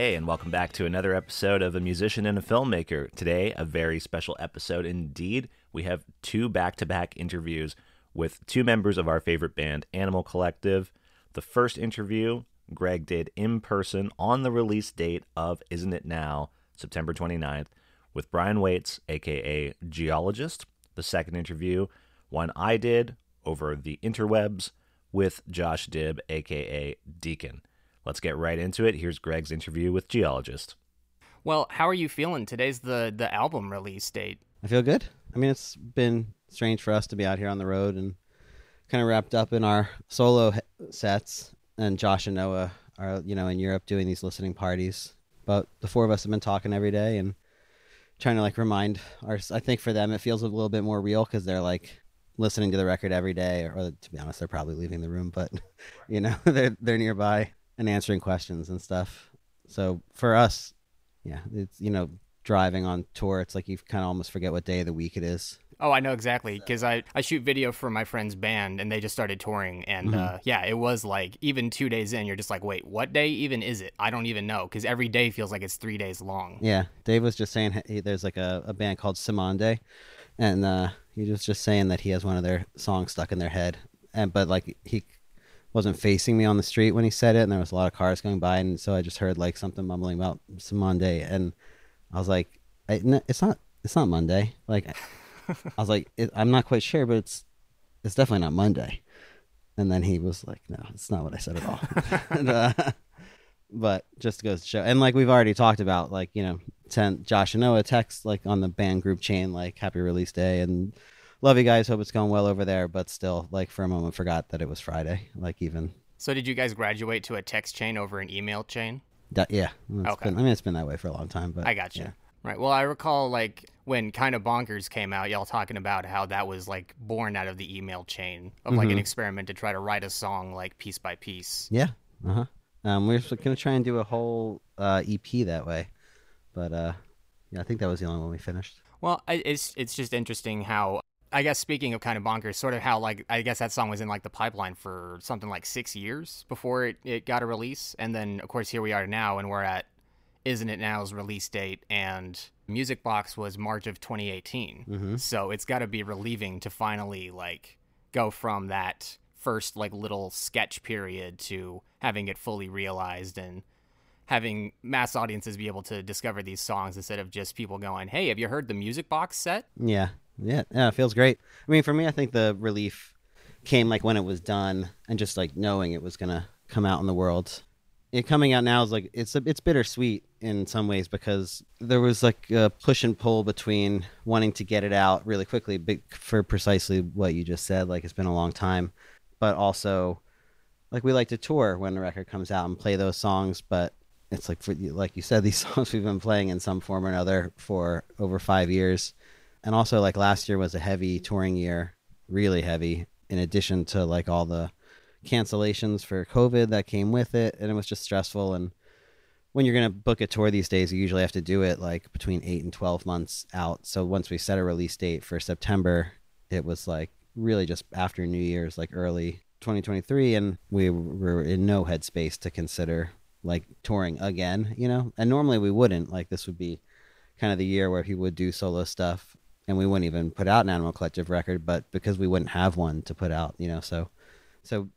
Hey, and welcome back to another episode of A Musician and a Filmmaker. Today, a very special episode indeed. We have two back to back interviews with two members of our favorite band, Animal Collective. The first interview, Greg did in person on the release date of Isn't It Now, September 29th, with Brian Weitz, aka Geologist. The second interview, one I did over the interwebs with Josh Dibb, aka Deakin. Let's get right into it. Here's Greg's interview with Geologist. Well, how are you feeling? Today's the the album release date. I feel good. I mean, it's been strange for us to be out here on the road and kind of wrapped up in our solo sets. And Josh and Noah are, you know, in Europe doing these listening parties. But the four of us have been talking every day and trying to like remind our. I think for them it feels a little bit more real because they're like listening to the record every day. Or, or to be honest, they're probably leaving the room, but you know, they're they're nearby and answering questions and stuff. So for us, yeah, it's you know driving on tour. It's like you kind of almost forget what day of the week it is. Oh, I know exactly because I, I shoot video for my friend's band and they just started touring and uh, yeah, it was like even two days in, you're just like, wait, what day even is it? I don't even know because every day feels like it's three days long. Yeah, Dave was just saying he, there's like a, a band called Cymande. and uh, he was just saying that he has one of their songs stuck in their head, and but like he wasn't facing me on the street when he said it, and there was a lot of cars going by, and so I just heard like something mumbling about Cymande, and I was like, I, n- it's not it's not Monday, like I was like it, I'm not quite sure, but it's it's definitely not Monday, and then he was like, no, it's not what I said at all, and, uh, but just goes to show and like we've already talked about like you know sent josh and noah text like on the band group chain like happy release day and love you guys hope it's going well over there but still like for a moment forgot that it was friday like even So did you guys graduate to a text chain over an email chain? yeah it's Okay. been, i mean it's been that way for a long time but I got you. yeah. Right. Well, I recall like when kind of bonkers came out, y'all talking about how that was like born out of the email chain of like an experiment to try to write a song like piece by piece. yeah uh-huh um we're gonna try and do a whole uh ep that way but uh yeah i think that was the only one we finished Well, it's it's just interesting how I guess speaking of kind of bonkers, sort of how like I guess that song was in like the pipeline for something like six years before it, it got a release, and then of course here we are now, and we're at Isn't It Now's release date, and Music Box was March of 2018. Mm-hmm. So it's got to be relieving to finally like go from that first like little sketch period to having it fully realized and having mass audiences be able to discover these songs instead of just people going, "Hey, have you heard the Music Box set?" Yeah, yeah, yeah. It feels great. I mean, for me, I think the relief came like when it was done, and just like knowing it was gonna come out in the world. It coming out now is like it's a, it's bittersweet in some ways because there was like a push and pull between wanting to get it out really quickly, but for precisely what you just said. Like it's been a long time, but also like we like to tour when a record comes out and play those songs, but it's like for like you said, these songs we've been playing in some form or another for over five years and also like last year was a heavy touring year really heavy in addition to like all the cancellations for covid that came with it. And it was just stressful. And when you're going to book a tour these days you usually have to do it like between 8 and 12 months out. So once we set a release date for september it was like really just after new year's like early 2023 and we were in no headspace to consider like touring again you know? And normally we wouldn't. Like this would be kind of the year where he would do solo stuff and we wouldn't even put out an animal collective record but because we wouldn't have one to put out you know so so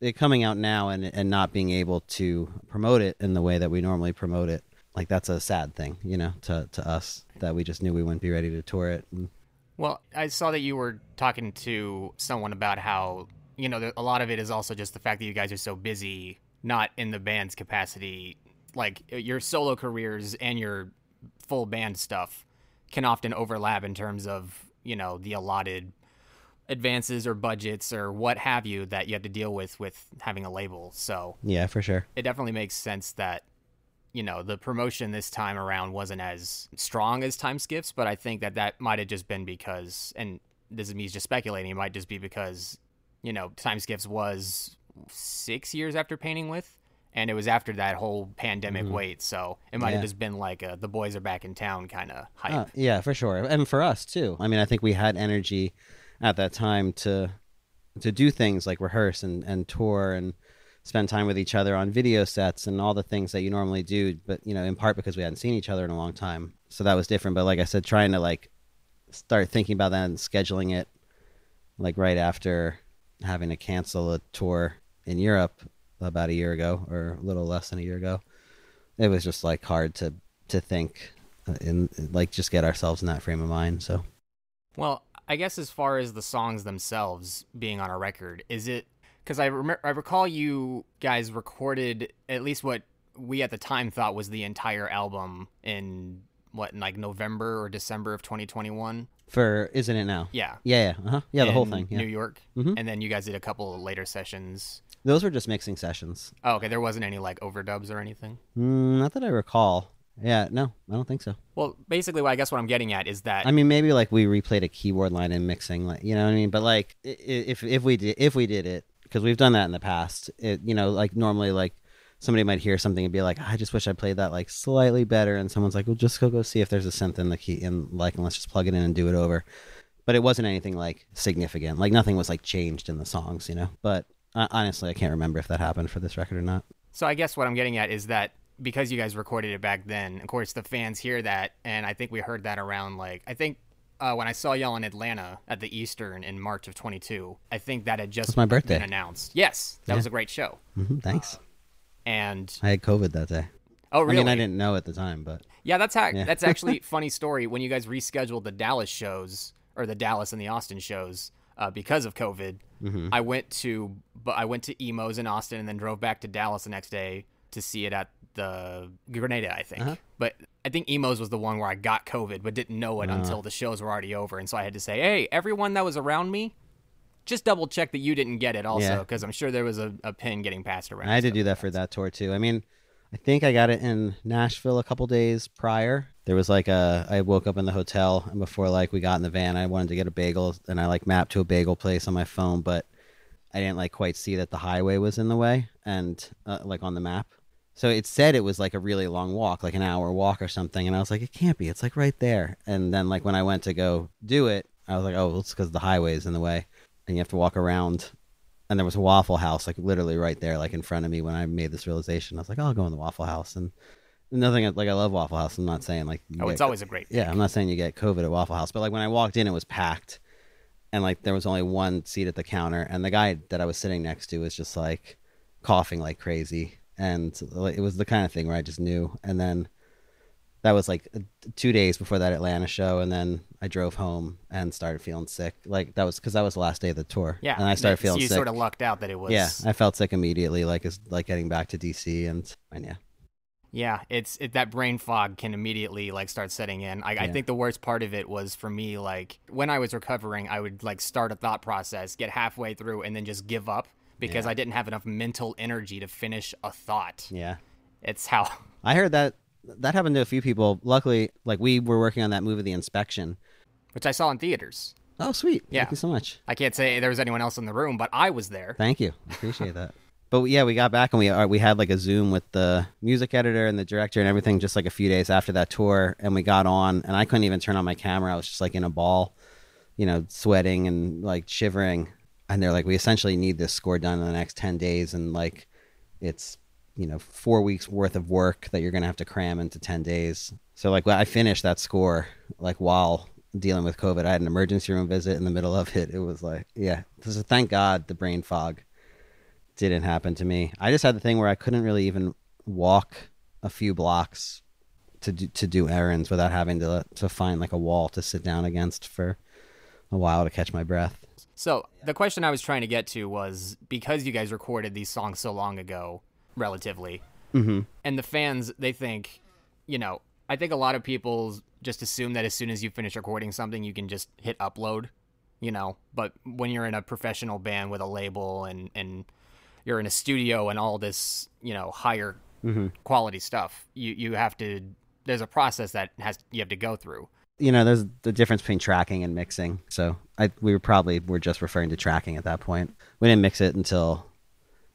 it coming out now and and not being able to promote it in the way that we normally promote it like that's a sad thing you know to to us that we just knew we wouldn't be ready to tour it Well, I saw that you were talking to someone about how you know a lot of it is also just the fact that you guys are so busy, not in the band's capacity. Like your solo careers and your full band stuff can often overlap in terms of you know the allotted advances or budgets or what have you that you have to deal with with having a label. So yeah for sure it definitely makes sense that you know the promotion this time around wasn't as strong as time skiffs but i think that that might have just been because and this is me just speculating it might just be because you know time skiffs was six years after painting with and it was after that whole pandemic wait so it might have just been like a, the boys are back in town kind of hype Uh, yeah, for sure, and for us too. I mean, I think we had energy at that time to to do things like rehearse and, and tour and spend time with each other on video sets and all the things that you normally do. But you know, in part because we hadn't seen each other in a long time, so that was different. But like I said, trying to like start thinking about that and scheduling it like right after having to cancel a tour in Europe about a year ago or a little less than a year ago. It was just like hard to to think and like just get ourselves in that frame of mind. So, well, I guess as far as the songs themselves being on a record, is it because I remember I recall you guys recorded at least what we at the time thought was the entire album in what in like November or December of 2021 for isn't it now? Yeah, yeah, yeah, uh-huh. yeah, the whole thing. Yeah. New York, Mhm. and then you guys did a couple of later sessions. Those were just mixing sessions. Oh, okay. There wasn't any like overdubs or anything. Mm, not that I recall. Yeah, no, I don't think so. Well, basically, what I guess what I'm getting at is that I mean, maybe like we replayed a keyboard line in mixing, like you know what I mean. But like, i- if if we did if we did it, because we've done that in the past, it you know like normally like somebody might hear something and be like, I just wish I played that like slightly better, and someone's like, well, just go go see if there's a synth in the key and like, and let's just plug it in and do it over. But it wasn't anything like significant. Like nothing was like changed in the songs, you know. But uh, honestly, I can't remember if that happened for this record or not. So I guess what I'm getting at is that because you guys recorded it back then, of course the fans hear that, and I think we heard that around like I think uh, when I saw y'all in Atlanta at the Eastern in March of 22, I think that had just That's my birthday. been announced. Yes, that Yeah. was a great show. hmm thanks. And I had COVID that day. oh, really? I mean, I didn't know at the time, but Yeah, that's ha- Yeah. that's actually funny story. When you guys rescheduled the Dallas shows or the Dallas and the Austin shows uh, because of COVID, Mm-hmm. I went to but I went to Emos in Austin and then drove back to Dallas the next day to see it at the Granada, I think. Uh-huh. But I think Emos was the one where I got COVID but didn't know it Uh. until the shows were already over, and so I had to say, "Hey, everyone that was around me." Just double check that you didn't get it, also, Yeah. because I'm sure there was a, a pin getting passed around. I had to do that for that tour too. I mean, I think I got it in Nashville a couple days prior. There was like a I woke up in the hotel and before like we got in the van, I wanted to get a bagel and I like mapped to a bagel place on my phone, but I didn't like quite see that the highway was in the way and uh, like on the map. So it said it was like a really long walk, like an hour walk or something, and I was like, it can't be. It's like right there. And then like when I went to go do it, I was like, oh, it's because the highway is in the way, and you have to walk around and there was a Waffle House like literally right there, like in front of me when I made this realization. I was like, oh, I'll go in the Waffle House, and nothing like I love Waffle House. I'm not saying like Oh, get- it's always a great. yeah, I'm not saying you get COVID at Waffle House, but like when I walked in, it was packed, and like there was only one seat at the counter, and the guy that I was sitting next to was just like coughing like crazy, and it was the kind of thing where I just knew. And then that was like two days before that Atlanta show, and then I drove home and started feeling sick. Like that was because that was the last day of the tour. Yeah, and I started so feeling you sick. sort of lucked out that it was. Yeah, I felt sick immediately, like as like getting back to DC, and and yeah, Yeah, it's it, that brain fog can immediately like start setting in. I, I think the worst part of it was for me like when I was recovering, I would like start a thought process, get halfway through, and then just give up because Yeah. I didn't have enough mental energy to finish a thought. yeah. It's how I heard that that happened to a few people. Luckily, like we were working on that movie, The Inspection. which I saw in theaters. Oh, sweet! Yeah. Thank you so much. I can't say there was anyone else in the room, but I was there. Thank you. I appreciate that. But yeah, we got back and we uh, we had like a Zoom with the music editor and the director and everything just like a few days after that tour, and we got on, and I couldn't even turn on my camera. I was just like in a ball, you know, sweating and like shivering. And they're like, we essentially need this score done in the next ten days, and like, it's you know four weeks worth of work that you're gonna have to cram into ten days. So like, I finished that score like while dealing with COVID. I had an emergency room visit in the middle of it. It was like, yeah. So thank God the brain fog didn't happen to me. I just had the thing where I couldn't really even walk a few blocks to do, to do errands without having to to find like a wall to sit down against for a while to catch my breath. So the question I was trying to get to was because you guys recorded these songs so long ago, relatively, Mm-hmm. and the fans they think, you know, I think a lot of people just assume that as soon as you finish recording something, you can just hit upload, you know. But when you're in a professional band with a label and and you're in a studio and all this, you know, higher Mm-hmm. quality stuff, you you have to. There's a process that has you have to go through. You know, there's the difference between tracking and mixing. So I we were probably were just referring to tracking at that point. We didn't mix it until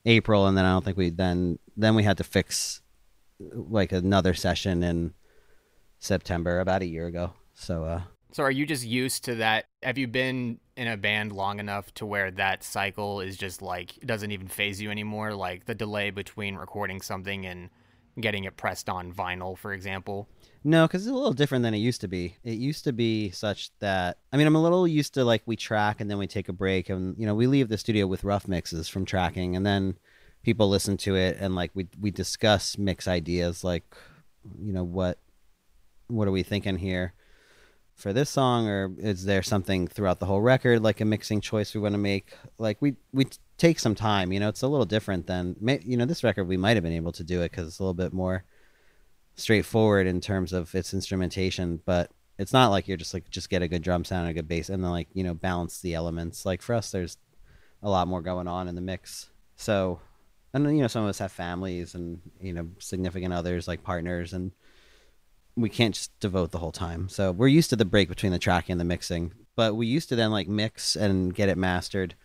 April, and then I don't think we then then we had to fix like another session in September about a year ago. So uh So are you just used to that? Have you been in a band long enough to where that cycle is just like it doesn't even phase you anymore? Like the delay between recording something and getting it pressed on vinyl, for example. No, because it's a little different than it used to be. It used to be such that I mean, I'm a little used to like we track and then we take a break, and you know, we leave the studio with rough mixes from tracking, and then people listen to it and like we we discuss mix ideas, like you know what what are we thinking here for this song, or is there something throughout the whole record like a mixing choice we want to make? Like we we take some time. You know, it's a little different than you know this record. We might have been able to do it because it's a little bit more straightforward in terms of its instrumentation, but it's not like you're just like just get a good drum sound and a good bass and then like you know balance the elements. Like for us, there's a lot more going on in the mix. So, and you know some of us have families and you know significant others like partners and we can't just devote the whole time. So we're used to the break between the tracking and the mixing, but we used to then like mix and get it mastered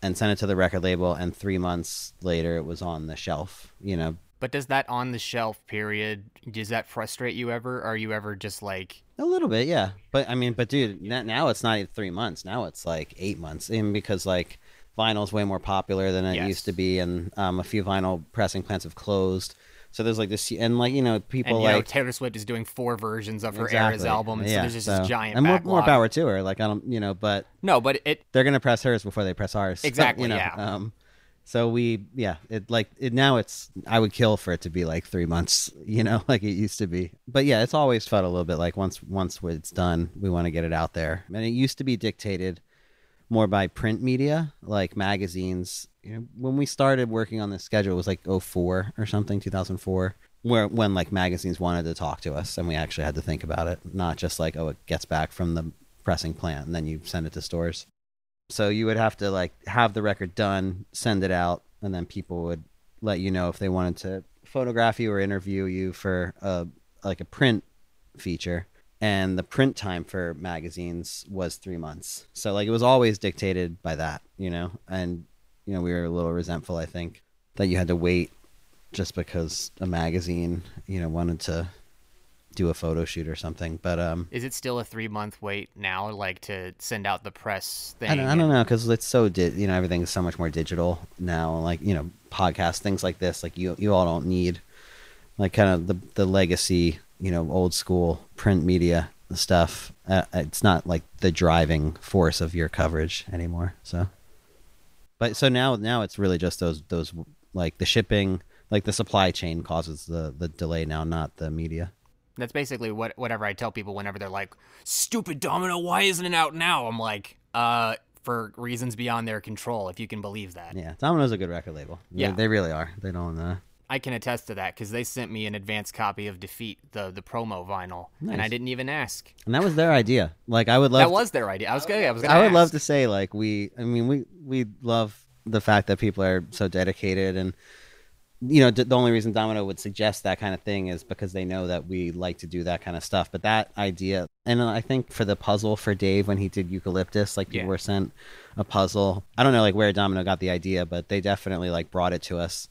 and send it to the record label and 3 months later it was on the shelf, you know, but does that on the shelf period does that frustrate you ever? Are you ever just like a little bit, yeah. But I mean, but dude, now it's not three months. Now it's like eight months, and because like vinyl's way more popular than it yes. used to be, and um, a few vinyl pressing plants have closed. So there's like this, and like you know, people and, you like know, Taylor Swift is doing four versions of her exactly. Eras album, and yeah. so there's just so, this giant and more, backlog. more power to her. Like I don't, you know, but no, but it they're gonna press hers before they press ours. Exactly. you know, yeah. Um, so we, yeah, it like it now. It's I would kill for it to be like three months, you know, like it used to be. But yeah, it's always felt a little bit like once once it's done, we want to get it out there. And it used to be dictated more by print media, like magazines. You know, when we started working on this schedule, it was like 04 or something, 2004, where when like magazines wanted to talk to us, and we actually had to think about it, not just like oh, it gets back from the pressing plant and then you send it to stores. So you would have to like have the record done, send it out, and then people would let you know if they wanted to photograph you or interview you for a like a print feature. And the print time for magazines was three months. So like it was always dictated by that, you know. And you know we were a little resentful, I think, that you had to wait just because a magazine, you know, wanted to do a photo shoot or something. But um, is it still a three month wait now, like to send out the press thing? I don't, I don't know because it's so di- you know everything's so much more digital now. Like you know podcast things like this, like you you all don't need like kind of the the legacy you know old school print media stuff. Uh, it's not like the driving force of your coverage anymore. So, but so now now it's really just those those like the shipping. Like the supply chain causes the, the delay now, not the media. That's basically what whatever I tell people whenever they're like, "Stupid Domino, why isn't it out now?" I'm like, "Uh, for reasons beyond their control, if you can believe that." Yeah, Domino's a good record label. Yeah, they, they really are. They don't. Uh... I can attest to that because they sent me an advanced copy of Defeat, the the promo vinyl, nice. and I didn't even ask. And that was their idea. Like I would love. That to... was their idea. I was gonna. I was gonna. I would ask. love to say like we. I mean we we love the fact that people are so dedicated and you know, the only reason Domino would suggest that kind of thing is because they know that we like to do that kind of stuff. But that idea, and I think for the puzzle for Dave when he did Eucalyptus, like people yeah. were sent a puzzle. I don't know like where Domino got the idea, but they definitely like brought it to us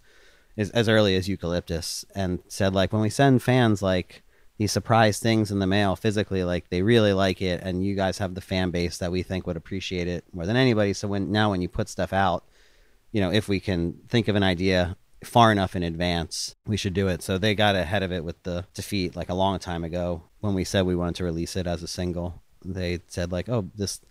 as, as early as Eucalyptus and said like when we send fans like these surprise things in the mail physically, like they really like it, and you guys have the fan base that we think would appreciate it more than anybody. So when now when you put stuff out, you know, if we can think of an idea far enough in advance, we should do it. So they got ahead of it with the defeat like a long time ago when we said we wanted to release it as a single. They said like, oh, this,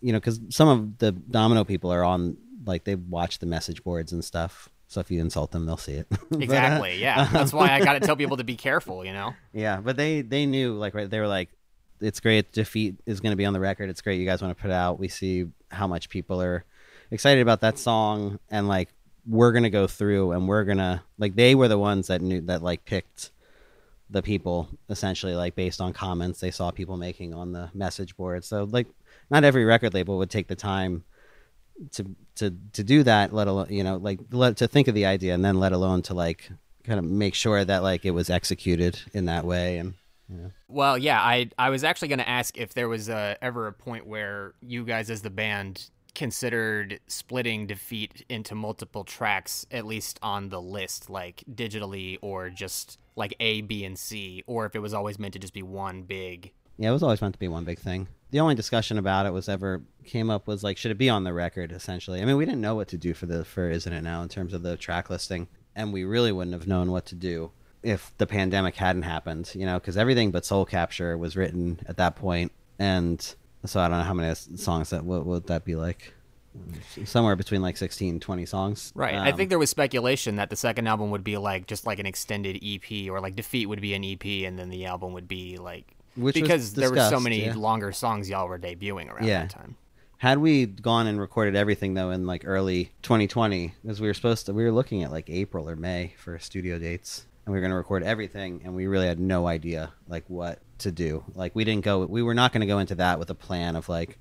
you know, because some of the Domino people are on like they watch the message boards and stuff. So if you insult them, they'll see it. exactly. but, uh, yeah. That's why I got to tell people to be careful. You know. Yeah, but they they knew like right. They were like, it's great. Defeat is going to be on the record. It's great. You guys want to put it out. We see how much people are excited about that song and like we're gonna go through and we're gonna like they were the ones that knew that like picked the people essentially like based on comments they saw people making on the message board so like not every record label would take the time to to to do that let alone you know like let to think of the idea and then let alone to like kind of make sure that like it was executed in that way and yeah. Well, yeah, I I was actually going to ask if there was uh, ever a point where you guys as the band considered splitting defeat into multiple tracks at least on the list like digitally or just like a b and c or if it was always meant to just be one big yeah it was always meant to be one big thing. The only discussion about it was ever came up was like should it be on the record essentially? I mean we didn't know what to do for the for isn't it now in terms of the track listing and we really wouldn't have known what to do if the pandemic hadn't happened you know because everything but soul capture was written at that point and so i don't know how many songs that what would that be like somewhere between like 16 20 songs Right. I Um, think there was speculation that the second album would be like just like an extended EP or like Defeat would be an EP and then the album would be like Which because there were so many yeah. longer songs y'all were debuting around Yeah. that time. Had we gone and recorded everything though in like early 2020, because we were supposed to, we were looking at like April or May for studio dates, and we were going to record everything, and we really had no idea like what to do. Like we didn't go, we were not going to go into that with a plan of like,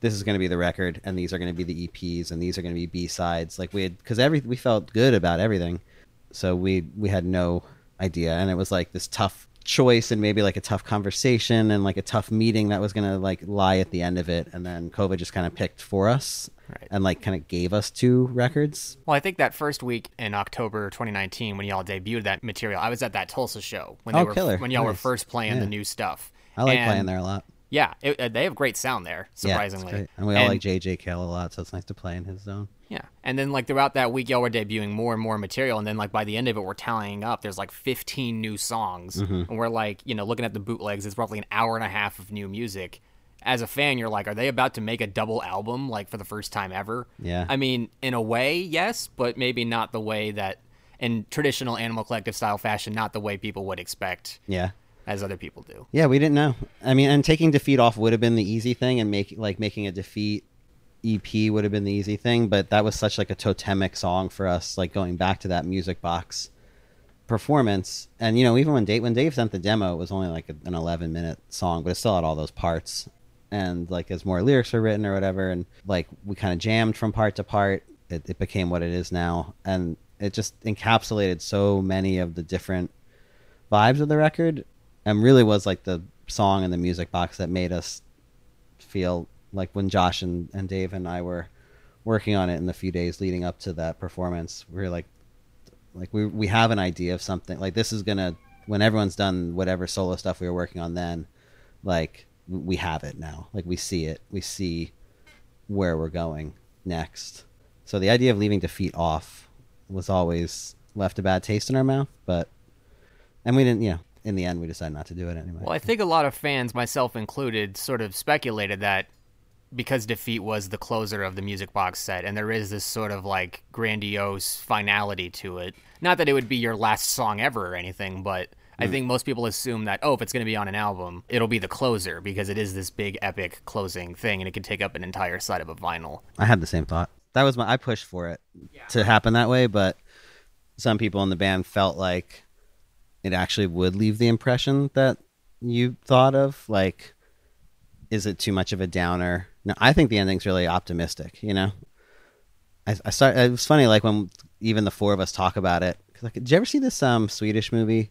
this is going to be the record, and these are going to be the EPs, and these are going to be B sides. Like we had, because every we felt good about everything, so we we had no idea, and it was like this tough choice and maybe like a tough conversation and like a tough meeting that was gonna like lie at the end of it and then covid just kind of picked for us Right. and like kind of gave us two records Well, I think that first week in October 2019 when y'all debuted that material, I was at that Tulsa show when they Oh, were killer. when y'all were first playing Yeah. the new stuff. i like And- playing there a lot Yeah, it, uh, they have great sound there. Surprisingly, yeah, and we all like jj Cale a lot so it's nice to play in his zone Yeah. And then like throughout that week y'all were debuting more and more material and then like by the end of it we're tallying up there's like 15 new songs Mm-hmm. and we're like, you know, looking at the bootlegs it's roughly an hour and a half of new music. As a fan, you're like, are they about to make a double album like for the first time ever? Yeah. I mean, in a way, yes, but maybe not the way that in traditional Animal Collective style fashion, not the way people would expect yeah as other people do. Yeah, we didn't know. I mean, and taking defeat off would have been the easy thing, and making like making a defeat EP would have been the easy thing. But that was such like a totemic song for us, like going back to that music box performance. And you know, even when Dave when Dave sent the demo, it was only like an eleven minute song, but it still had all those parts. And like as more lyrics were written or whatever, and like we kind of jammed from part to part, it, it became what it is now, and it just encapsulated so many of the different vibes of the record and really was like the song and the music box that made us feel like when Josh and, and Dave and I were working on it in the few days leading up to that performance, we were like like we we have an idea of something. Like this is gonna when everyone's done whatever solo stuff we were working on then, like we have it now. Like we see it. We see where we're going next. So the idea of leaving defeat off was always left a bad taste in our mouth, but and we didn't, you know, in the end we decided not to do it anyway. Well, I think a lot of fans, myself included, sort of speculated that because Defeat was the closer of the music box set, and there is this sort of like grandiose finality to it. Not that it would be your last song ever or anything, but I think most people assume that, oh, if it's going to be on an album, it'll be the closer because it is this big, epic closing thing, and it could take up an entire side of a vinyl. I had the same thought. That was my I pushed for it to happen that way, but some people in the band felt like it actually would leave the impression that you thought of like is it too much of a downer? No, I think the ending's really optimistic, you know. I, I start it was funny like when even the four of us talk about it. 'Cause, Like, did you ever see this um Swedish movie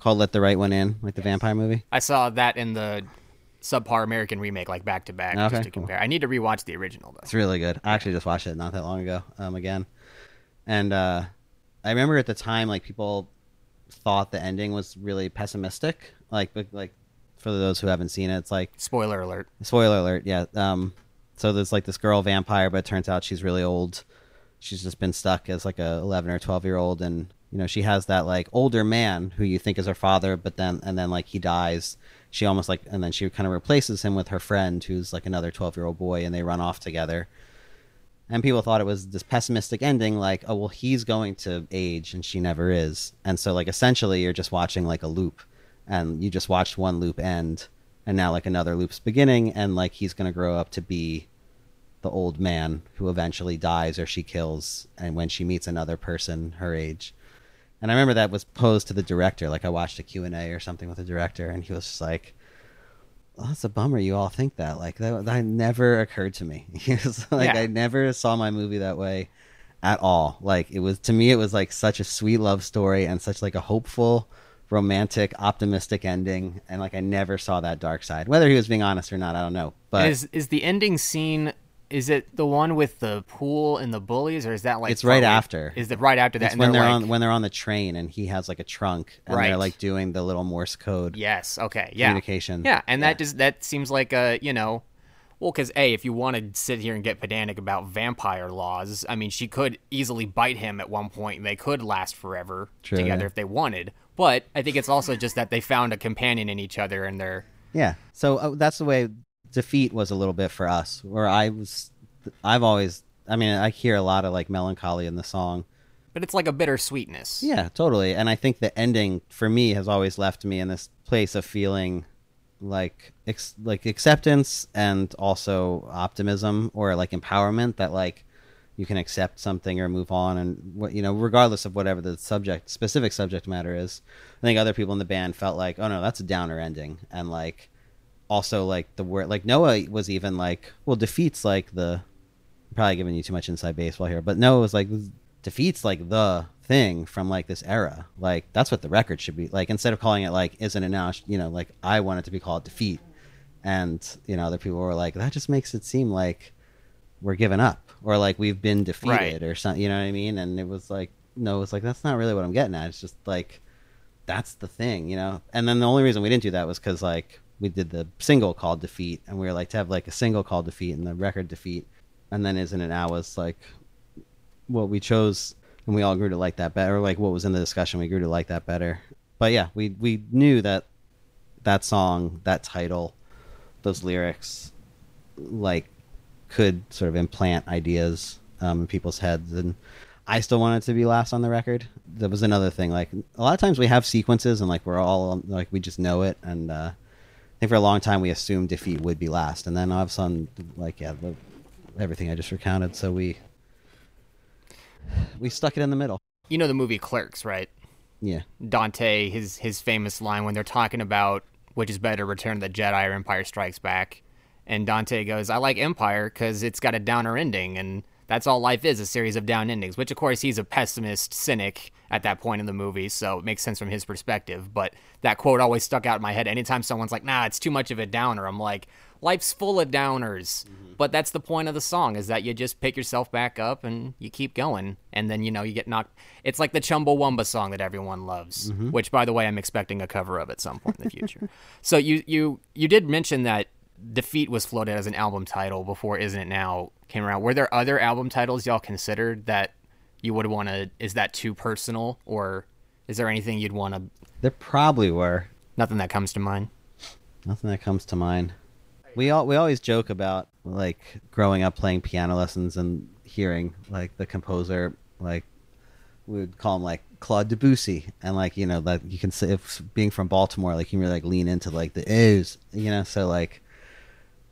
called Let the Right One In, like the vampire movie? I saw that in the subpar American remake, like back to back, just to cool. compare. I need to rewatch the original though. It's really good. I actually just watched it not that long ago, um, again, and uh, I remember at the time like people thought the ending was really pessimistic. Like, like for those who haven't seen it, it's like Spoiler alert. spoiler alert. Yeah. Um, so there's like this girl vampire, but it turns out she's really old. She's just been stuck as like a 11 or 12 year old, and you know she has that like older man who you think is her father, but then and then like he dies. She almost like and then she kind of replaces him with her friend who's like another 12 year old boy, and they run off together. And people thought it was this pessimistic ending, like, oh well, he's going to age and she never is, and so like essentially you're just watching like a loop, and you just watched one loop end, and now like another loop's beginning, and like he's gonna grow up to be the old man who eventually dies or she kills, and when she meets another person her age. And I remember that was posed to the director. Like I watched a Q and A or something with the director, and he was just like, well, "That's a bummer. You all think that. Like that, that never occurred to me. He was like, Yeah. I never saw my movie that way at all. Like it was to me, it was like such a sweet love story and such like a hopeful, romantic, optimistic ending. And like I never saw that dark side. Whether he was being honest or not, I don't know. But is is the ending scene Is it the one with the pool and the bullies, or is that like It's right away- after. Is it right after that? It's when they're like, on when they're on the train and he has like a trunk and Right. they're like doing the little Morse code Yes. Okay. Yeah. communication. Yeah, and that just that seems like a you know, well, because a if you want to sit here and get pedantic about vampire laws, I mean, she could easily bite him at one point, and they could last forever True, together yeah. if they wanted. But I think it's also just that they found a companion in each other, and they're Yeah. So uh, that's the way defeat was a little bit for us, where I was, I've always, I mean, I hear a lot of like melancholy in the song. but it's like a bittersweetness. Yeah, totally. And I think the ending for me has always left me in this place of feeling like ex- like acceptance and also optimism or like empowerment that like you can accept something or move on and what you know regardless of whatever the subject specific subject matter is i think other people in the band felt like oh no that's a downer ending and like also like the word like noah was even like well defeats like the I'm probably giving you too much inside baseball here but noah was like defeats like the thing from like this era. Like that's what the record should be. Like instead of calling it like isn't it now you know like i want it to be called defeat. And you know other people were like that just makes it seem like we're giving up or like we've been defeated Right. or something you know what i mean? And it was like no it was like that's not really what i'm getting at. It's just like that's the thing you know? And then the only reason we didn't do that was because like we did the single called defeat and we were like to have like a single called defeat and the record defeat. And then isn't it now was like what we chose and we all grew to like that better like what was in the discussion we grew to like that better. But yeah we we knew that that song that title those lyrics like could sort of implant ideas um, in people's heads. And i still wanted to be last on the record. That was another thing like a lot of times we have sequences and like we're all like we just know it. And uh, think for a long time we assumed defeat would be last. And then all of a sudden like yeah the, everything i just recounted. So we we stuck it in the middle. You know the movie Clerks, right? yeah. Dante, his his famous line when they're talking about which is better, Return of the Jedi or Empire Strikes Back, and Dante goes, "I like Empire because it's got a downer ending, and that's all life is—a series of down endings." Which, of course, he's a pessimist, cynic at that point in the movie, so it makes sense from his perspective. But that quote always stuck out in my head. Anytime someone's like, "Nah, it's too much of a downer," I'm like, "Life's full of downers." Mm-hmm. But that's the point of the song is that you just pick yourself back up and you keep going, and then you know you get knocked. It's like the Chumbawamba song that everyone loves, mm-hmm. which, by the way, I'm expecting a cover of at some point in the future. so you you you did mention that Defeat was floated as an album title before Isn't It Now came around. Were there other album titles y'all considered that you would want to? Is that too personal, or is there anything you'd want to? there probably were Nothing that comes to mind. Nothing that comes to mind. We all we always joke about like growing up playing piano lessons and hearing like the composer like we would call him like Claude Debussy and like you know that you can say if being from Baltimore like you can really like lean into like the O's you know so like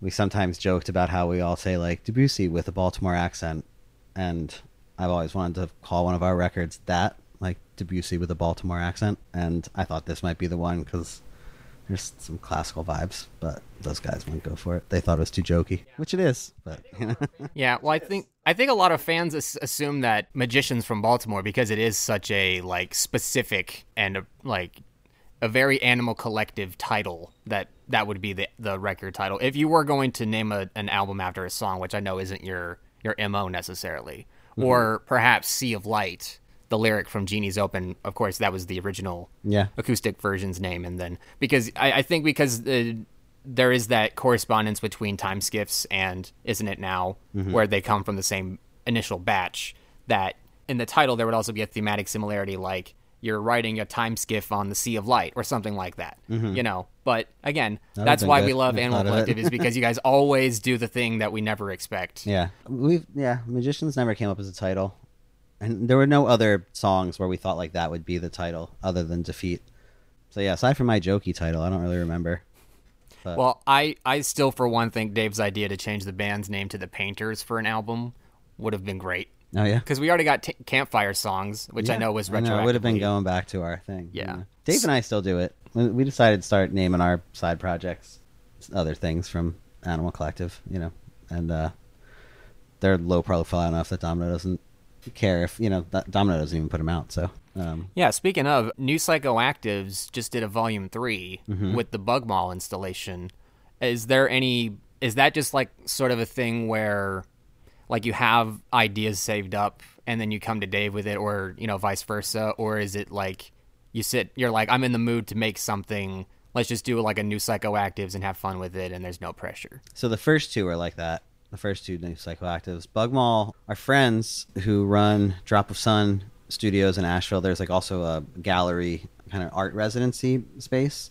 we sometimes joked about how we all say like Debussy with a Baltimore accent and I've always wanted to call one of our records that like Debussy with a Baltimore accent and I thought this might be the one because there's some classical vibes, but those guys wouldn't go for it. They thought it was too jokey, which it is. But you know, Yeah, well, I think I think a lot of fans assume that magicians from Baltimore because it is such a like specific and a, like a very animal collective title that that would be the the record title. If you were going to name a, an album after a song, which I know isn't your your mo necessarily, or perhaps Sea of Light, the lyric from Genie's Open. Of course, that was the original yeah, acoustic version's name and then because I, I think because uh, there is that correspondence between time skiffs and isn't it now where they come from the same initial batch that in the title there would also be a thematic similarity like you're writing a time skiff on the sea of light or something like that mm-hmm. you know but again That that's why good. we love animal thought of it. collective is because you guys always do the thing that we never expect yeah. We've yeah, magicians never came up as a title, and there were no other songs where we thought like that would be the title other than defeat. So yeah, aside from my jokey title, I don't really remember. Well, I, I still, for one, think Dave's idea to change the band's name to the Painters for an album would have been great. Oh yeah, Because we already got t- campfire songs, which I know was retro. I it would have been going back to our thing. you Yeah. know. Dave and I still do it. We we decided to start naming our side projects other things from Animal Collective, you know, and uh, they're low profile enough that Domino doesn't care if you know that Domino doesn't even put them out. So um, Yeah, speaking of, New Psychoactives just did a volume 3 Mm-hmm. with the Bug Mall installation. Is there any is that just like sort of a thing where like you have ideas saved up and then you come to Dave with it or you know vice versa or is it like you sit you're like I'm in the mood to make something let's just do like a new psychoactives and have fun with it and there's no pressure. So the first two are like that. The first two new psychoactives. Bugmall, our friends who run Drop of Sun Studios in Asheville. There's like also a gallery kind of art residency space,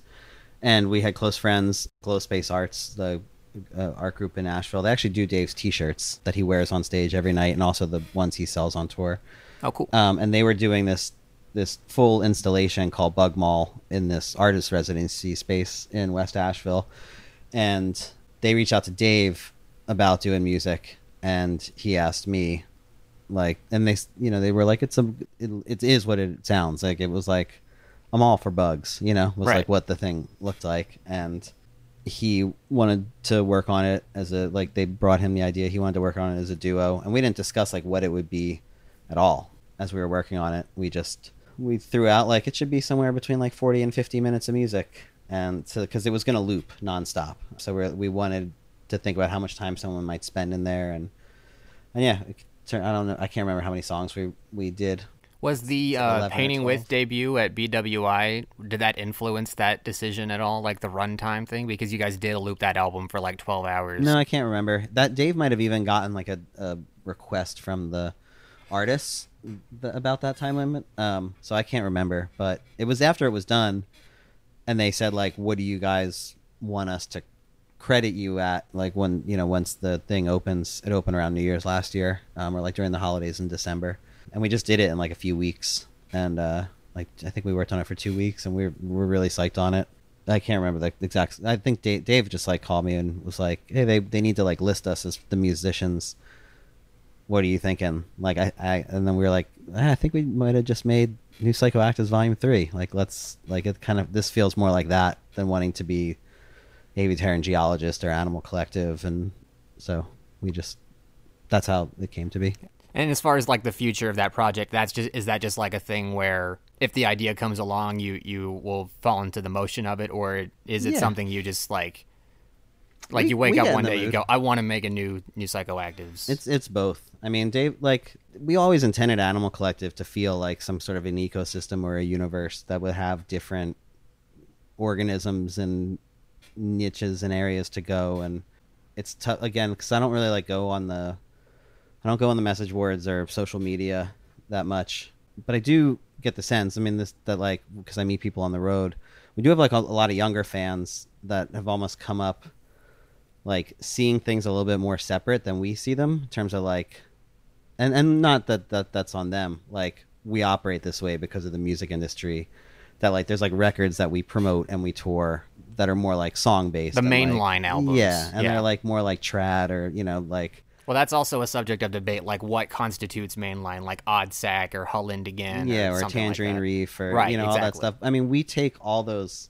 and we had close friends, Glow Space Arts, the uh, art group in Asheville. They actually do Dave's T-shirts that he wears on stage every night, and also the ones he sells on tour. Oh, cool. Um, and they were doing this this full installation called Bug Mall in this artist residency space in West Asheville, and they reached out to Dave about doing music, and he asked me, like, and they, you know, they were like, it's a, it, it is what it sounds like. It was like, I'm all for bugs, you know, was Right. like what the thing looked like, and he wanted to work on it as a like they brought him the idea. He wanted to work on it as a duo and we didn't discuss like what it would be at all as we were working on it. We just we threw out like it should be somewhere between like 40 and 50 minutes of music and so because it was going to loop nonstop. So we we wanted to think about how much time someone might spend in there and and yeah i don't know i can't remember how many songs we we did Was the uh, painting with debut at BWI did that influence that decision at all, like the runtime thing? Because you guys did loop that album for like twelve hours. No, I can't remember. That Dave might have even gotten like a, a request from the artists th- about that time limit. Um, so I can't remember, but it was after it was done, and they said like, "What do you guys want us to credit you at?" Like when you know once the thing opens, it opened around New Year's last year, um, or like during the holidays in December, and we just did it in like a few weeks, and uh, like I think we worked on it for two weeks, and we we're we're really psyched on it. I can't remember the exact. I think Dave, Dave just like called me and was like, "Hey, they they need to like list us as the musicians. What are you thinking?" Like I, I and then we were like, "Ah, "I think we might have just made New Psychoactives Volume Three. Like let's like it kind of this feels more like that than wanting to be Avey Tare and geologist or animal collective." And so we just that's how it came to be. And as far as like the future of that project, that's just is that just like a thing where if the idea comes along, you you will fall into the motion of it, or is it Yeah. something you just like like We- you wake up one day, you go, I want to make a new new psychoactives. It's it's both. I mean, Dave, like we always intended Animal Collective to feel like some sort of an ecosystem or a universe that would have different organisms and niches and areas to go. And it's tough again because I don't really like go on the, I don't go on the message boards or social media that much. But I do get the sense. I mean, this that like because I meet people on the road. We do have like a, a lot of younger fans that have almost come up like seeing things a little bit more separate than we see them in terms of like and and not that, that that's on them like we operate this way because of the music industry that like there's like records that we promote and we tour that are more like song based The and, like- mainline albums, yeah and yeah. they're like more like trad or you know like well, that's also a subject of debate, like what constitutes mainline, like ODDSAC or Hollindagain, yeah or, or something like tangerine reef or Right, you know all that stuff. I mean we take all those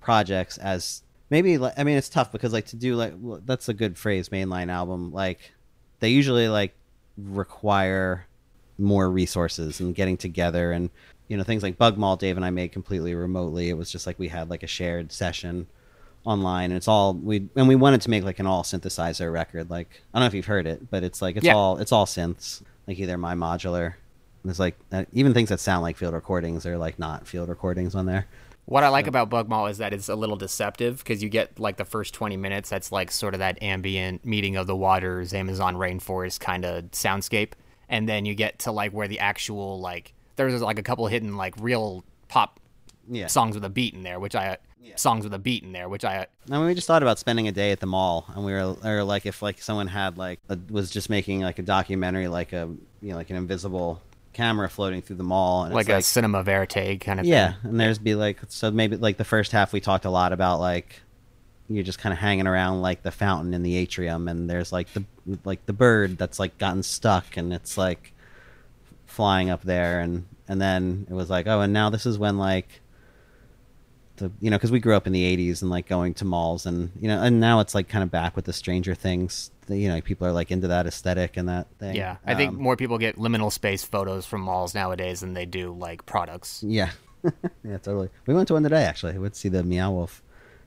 projects as maybe like i mean it's tough because like to do like well, that's a good phrase mainline album. Like they usually like require more resources and getting together and you know things like bug mall dave and i made completely remotely. It was just like we had like a shared session online and it's all we and we wanted to make like an all synthesizer record like i don't know if you've heard it but it's like it's Yeah. all it's all synths like either my modular there's like uh, even things that sound like field recordings are like not field recordings on there What I like about Bug Mall is that it's a little deceptive because you get like the first 20 minutes, that's like sort of that ambient meeting of the waters, Amazon rainforest kind of soundscape. And then you get to like where the actual, like, there's like a couple hidden, like, real pop yeah songs with a beat in there, which I, songs with a beat in there, which I, I mean, we just thought about spending a day at the mall, and we were, or like if like someone had like a, was just making like a documentary, like a you know like an invisible camera floating through the mall, and like it's a cinema verite kind of yeah, thing. and there's be like so maybe like the first half we talked a lot about like you're just kind of hanging around like the fountain in the atrium, and there's like the like the bird that's like gotten stuck, and it's like flying up there, and and then it was like oh, and now this is when like the you know because we grew up in the 80s and like going to malls and you know and now it's like kind of back with the stranger things you know people are like into that aesthetic and that thing Yeah. I think Um, more people get liminal space photos from malls nowadays than they do like products. yeah yeah totally we went to one today actually we went to see the meow wolf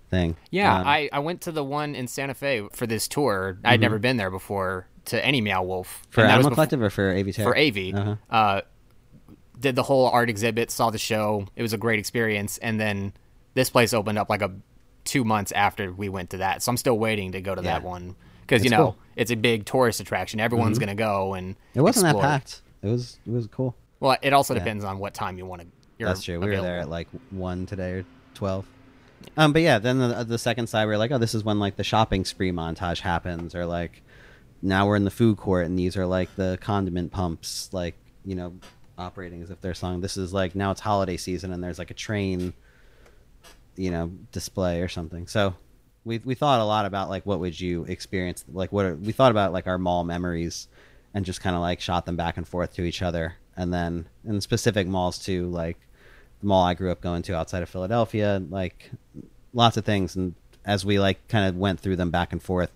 thing. Yeah, Um, I, I went to the one in Santa Fe for this tour. I'd never been there before to any Meow Wolf. Mm-hmm. for and Animal Collective or for AV for AV. Uh-huh. Uh, did the whole art exhibit, saw the show. It was a great experience, and then this place opened up like a two months after we went to that. So I'm still waiting to go to that one because you know cool. Mm-hmm. it's a big tourist attraction. Everyone's gonna go and It wasn't explore. that packed. It was it was cool. Well, it also depends on what time you want to. That's true. We were there at like one today or twelve. Um, but yeah, then the, the second side we are like, oh, this is when like the shopping spree montage happens, or like now we're in the food court and these are like the condiment pumps, like you know, operating as if they're song. This is like now it's holiday season and there's like a train, you know, display or something. So we we thought a lot about like what would you experience, like what are, we thought about like our mall memories, and just kind of like shot them back and forth to each other, and then in specific malls too, like the mall I grew up going to outside of Philadelphia, like lots of things. And as we like kind of went through them back and forth,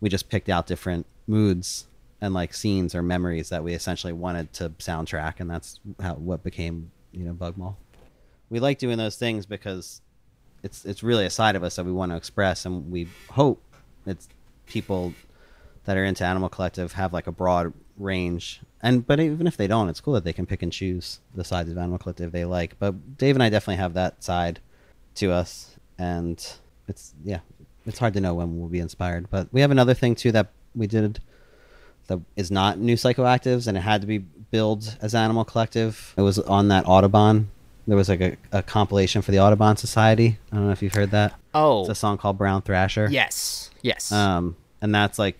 we just picked out different moods and like scenes or memories that we essentially wanted to soundtrack, and that's how what became you know Bug Mall. We like doing those things because it's it's really a side of us that we want to express, and we hope that people that are into Animal Collective have like a broad range. And but even if they don't, it's cool that they can pick and choose the sides of Animal Collective they like. But Dave and I definitely have that side to us, and it's yeah, it's hard to know when we'll be inspired. But we have another thing too that we did that is not new psychoactives, and it had to be billed as Animal Collective. It was on that Audubon. There was like a, a compilation for the Audubon Society. I don't know if you've heard that. Oh, It's a song called Brown Thrasher. yes, yes. Um, and that's like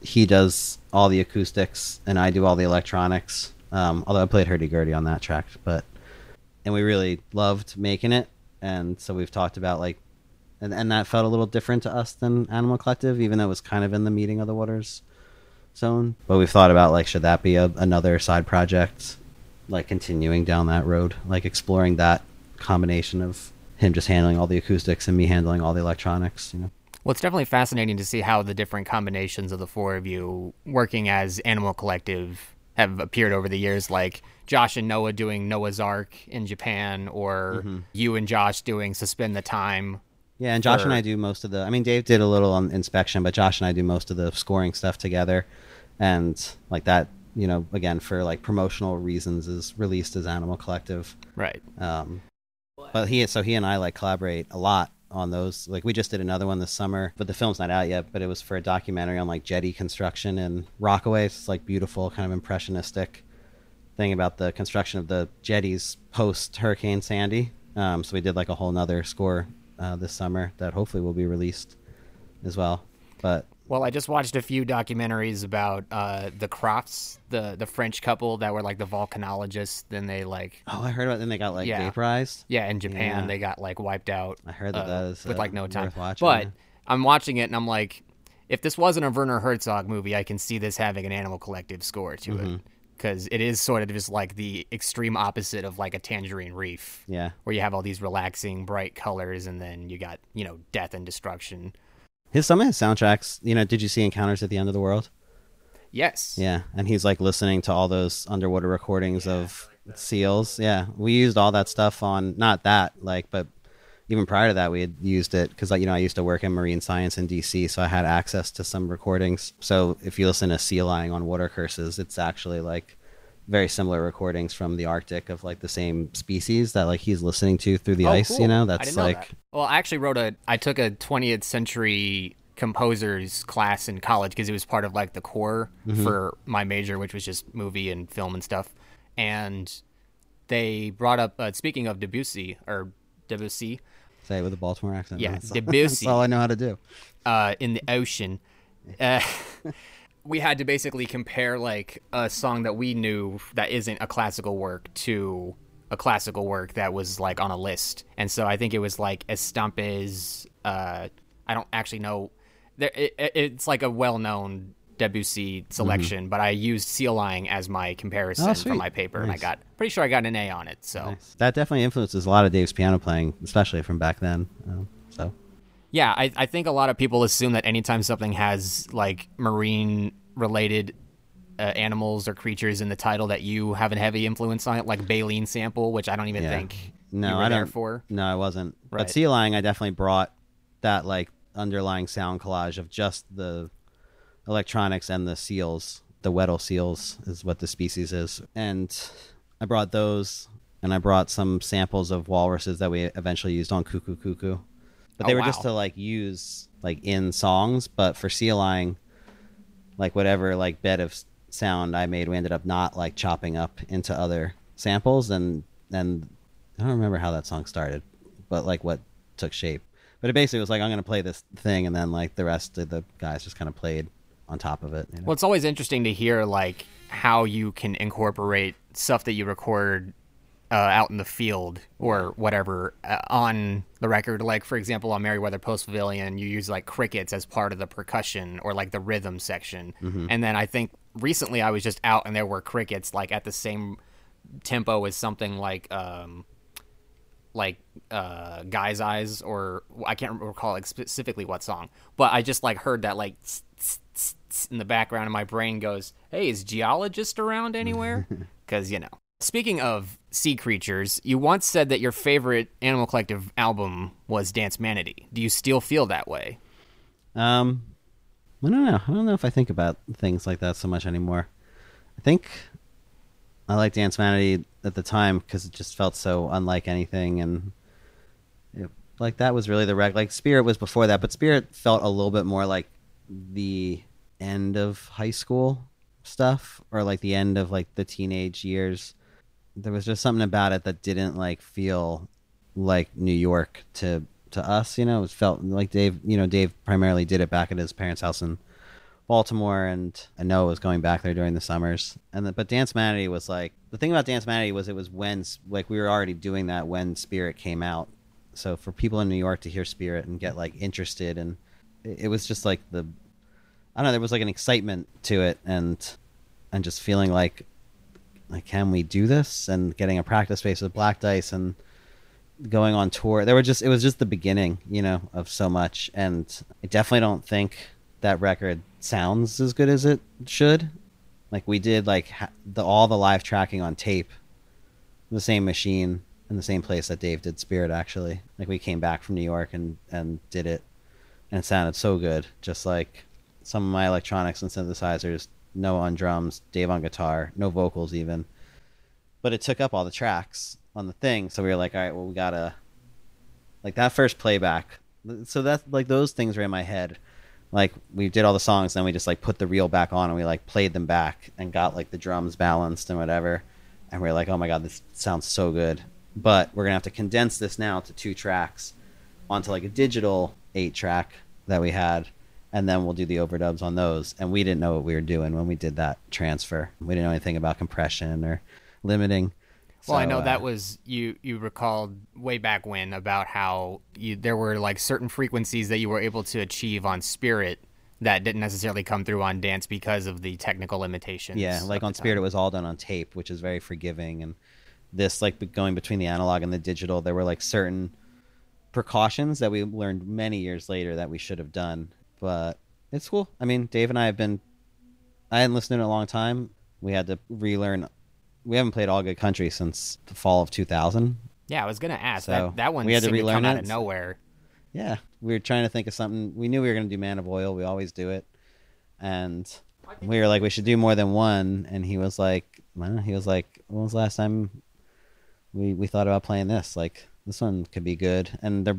he does all the acoustics and I do all the electronics. Um, although I played hurdy gurdy on that track, but and we really loved making it, and so we've talked about like, and and that felt a little different to us than Animal Collective, even though it was kind of in the meeting of the waters zone. But we've thought about like, should that be a, another side project, like continuing down that road, like exploring that combination of him just handling all the acoustics and me handling all the electronics, you know. Well, it's definitely fascinating to see how the different combinations of the four of you working as Animal Collective have appeared over the years, like Josh and Noah doing Noah's Ark in Japan, or mm-hmm. you and Josh doing Suspend the Time. Yeah, and Josh and I do most of the. I mean, Dave did a little on inspection, but Josh and I do most of the scoring stuff together, and like that. You know, again for like promotional reasons, is released as Animal Collective. Right. Um, but he, so he and I like collaborate a lot on those. Like we just did another one this summer, but the film's not out yet. But it was for a documentary on like jetty construction in Rockaway. It's like beautiful, kind of impressionistic thing about the construction of the jetties post Hurricane Sandy. Um, so we did like a whole nother score uh, this summer that hopefully will be released as well. But Well, I just watched a few documentaries about uh, the Kraffts, the the French couple that were like the volcanologists. Then they like, oh, I heard about. Then they got like Yeah. vaporized. yeah, in Japan Yeah. they got like wiped out. I heard that uh, that with uh, like no time. worth watching, but yeah. I'm watching it and I'm like, if this wasn't a Werner Herzog movie, I can see this having an Animal Collective score to Mm-hmm. it because it is sort of just like the extreme opposite of like a Tangerine Reef, yeah, where you have all these relaxing, bright colors, and then you got you know death and destruction. His some of his soundtracks. You know, did you see Encounters at the End of the World? Yes. Yeah, and he's like listening to all those underwater recordings of seals. Yeah, we used all that stuff on not that like, but even prior to that, we had used it because like you know I used to work in marine science in DC, so I had access to some recordings. So if you listen to Seal Eyeing on Water Curses, it's actually like very similar recordings from the Arctic of like the same species that like he's listening to through the Oh, ice. cool. You know, that's didn't know like that. Well, I actually wrote a. I took a 20th century composers class in college because it was part of like the core Mm-hmm. for my major, which was just movie and film and stuff. And they brought up uh, speaking of Debussy or Debussy say it with a Baltimore accent. Yeah, that's, Debussy. that's all I know how to do. uh, in the ocean. Uh, we had to basically compare like a song that we knew that isn't a classical work to a classical work that was like on a list. And so I think it was like Estampes. Uh, I don't actually know. There, it, it- it's like a well-known Debussy selection, but I used Seal Eyeing as my comparison Mm-hmm. Oh, for my paper, and I got pretty sure I got an A on it. So Nice. That definitely influences a lot of Dave's piano playing, especially from back then. Um, Yeah, I, I think a lot of people assume that anytime something has like marine related uh, animals or creatures in the title, that you have a heavy influence on it, like Baleen sample, which I don't even Yeah. think no, I don't. for. No, I wasn't. Right. But Seal Eyeing, I definitely brought that like underlying sound collage of just the electronics and the seals. The Weddell seals is what the species is, and I brought those, and I brought some samples of walruses that we eventually used on Cuckoo Cuckoo, but oh, they Oh, were just to like use like in songs. But for seal eyeing, like whatever like bed of sound I made, we ended up not like chopping up into other samples, and and I don't remember how that song started, but like what took shape. But it basically was like I'm gonna play this thing, and then like the rest of the guys just kind of played on top of it. You know? Well, it's always interesting to hear like how you can incorporate stuff that you record uh, out in the field or whatever uh, on the record. Like for example, on Merriweather Post Pavilion, you use like crickets as part of the percussion or like the rhythm section. And then I think recently I was just out and there were crickets like at the same tempo as something like um like uh guy's eyes or i can't recall like, specifically what song but i just like heard that like tss, tss, tss in the background and my brain goes hey is geologist around anywhere because you know speaking of sea creatures you once said that your favorite animal collective album was danse manatee do you still feel that way Um, I don't know. I don't know if I think about things like that so much anymore. I think I liked Danse Manatee at the time because it just felt so unlike anything, and it, like that was really the rec. Like Spirit was before that, but Spirit felt a little bit more like the end of high school stuff, or like the end of like the teenage years. There was just something about it that didn't like feel like New York to to us. You know, it felt like Dave. You know, Dave primarily did it back at his parents' house in Baltimore, and I know it was going back there during the summers. And the, but Danse Manatee was like the thing about Danse Manatee was it was when like we were already doing that when Spirit came out. So for people in New York to hear Spirit and get like interested, and it, it was just like the I don't know, there was like an excitement to it, and and just feeling like like can we do this and getting a practice space with Black Dice and going on tour. There were just it was just the beginning, you know, of so much, and I definitely don't think that record sounds as good as it should. Like we did like the all the live tracking on tape, the same machine in the same place that Dave did Spirit actually. Like we came back from New York and and did it, and it sounded so good. Just like some of my electronics and synthesizers, no on drums, Dave on guitar, no vocals even. But it took up all the tracks on the thing, so we were like, all right, well we gotta like that first playback. So that like those things were in my head. Like we did all the songs, then we just like put the reel back on and we like played them back and got like the drums balanced and whatever. And we are like, oh my god, this sounds so good. But we're gonna have to condense this now to two tracks onto like a digital eight track that we had, and then we'll do the overdubs on those. And we didn't know what we were doing when we did that transfer. We didn't know anything about compression or limiting. Well, I know uh, that was you. You recalled way back when about how you there were like certain frequencies that you were able to achieve on Spirit that didn't necessarily come through on Dance because of the technical limitations. Yeah, like on Spirit, it was all done on tape, which is very forgiving. And this, like going between the analog and the digital, there were like certain precautions that we learned many years later that we should have done. But it's cool. I mean, Dave and I have been. I hadn't listened in a long time. We had to relearn. We haven't played Ahhh Good Country since the fall of 2000. Yeah, I was gonna ask So, that. That one we had to to relearn come out of nowhere. Yeah, we were trying to think of something. We knew we were going to do Man of Oil. We always do it, and we were like, we should do more than one. And he was like, well, he was like, when was the last time we we thought about playing this? Like this one could be good, and they're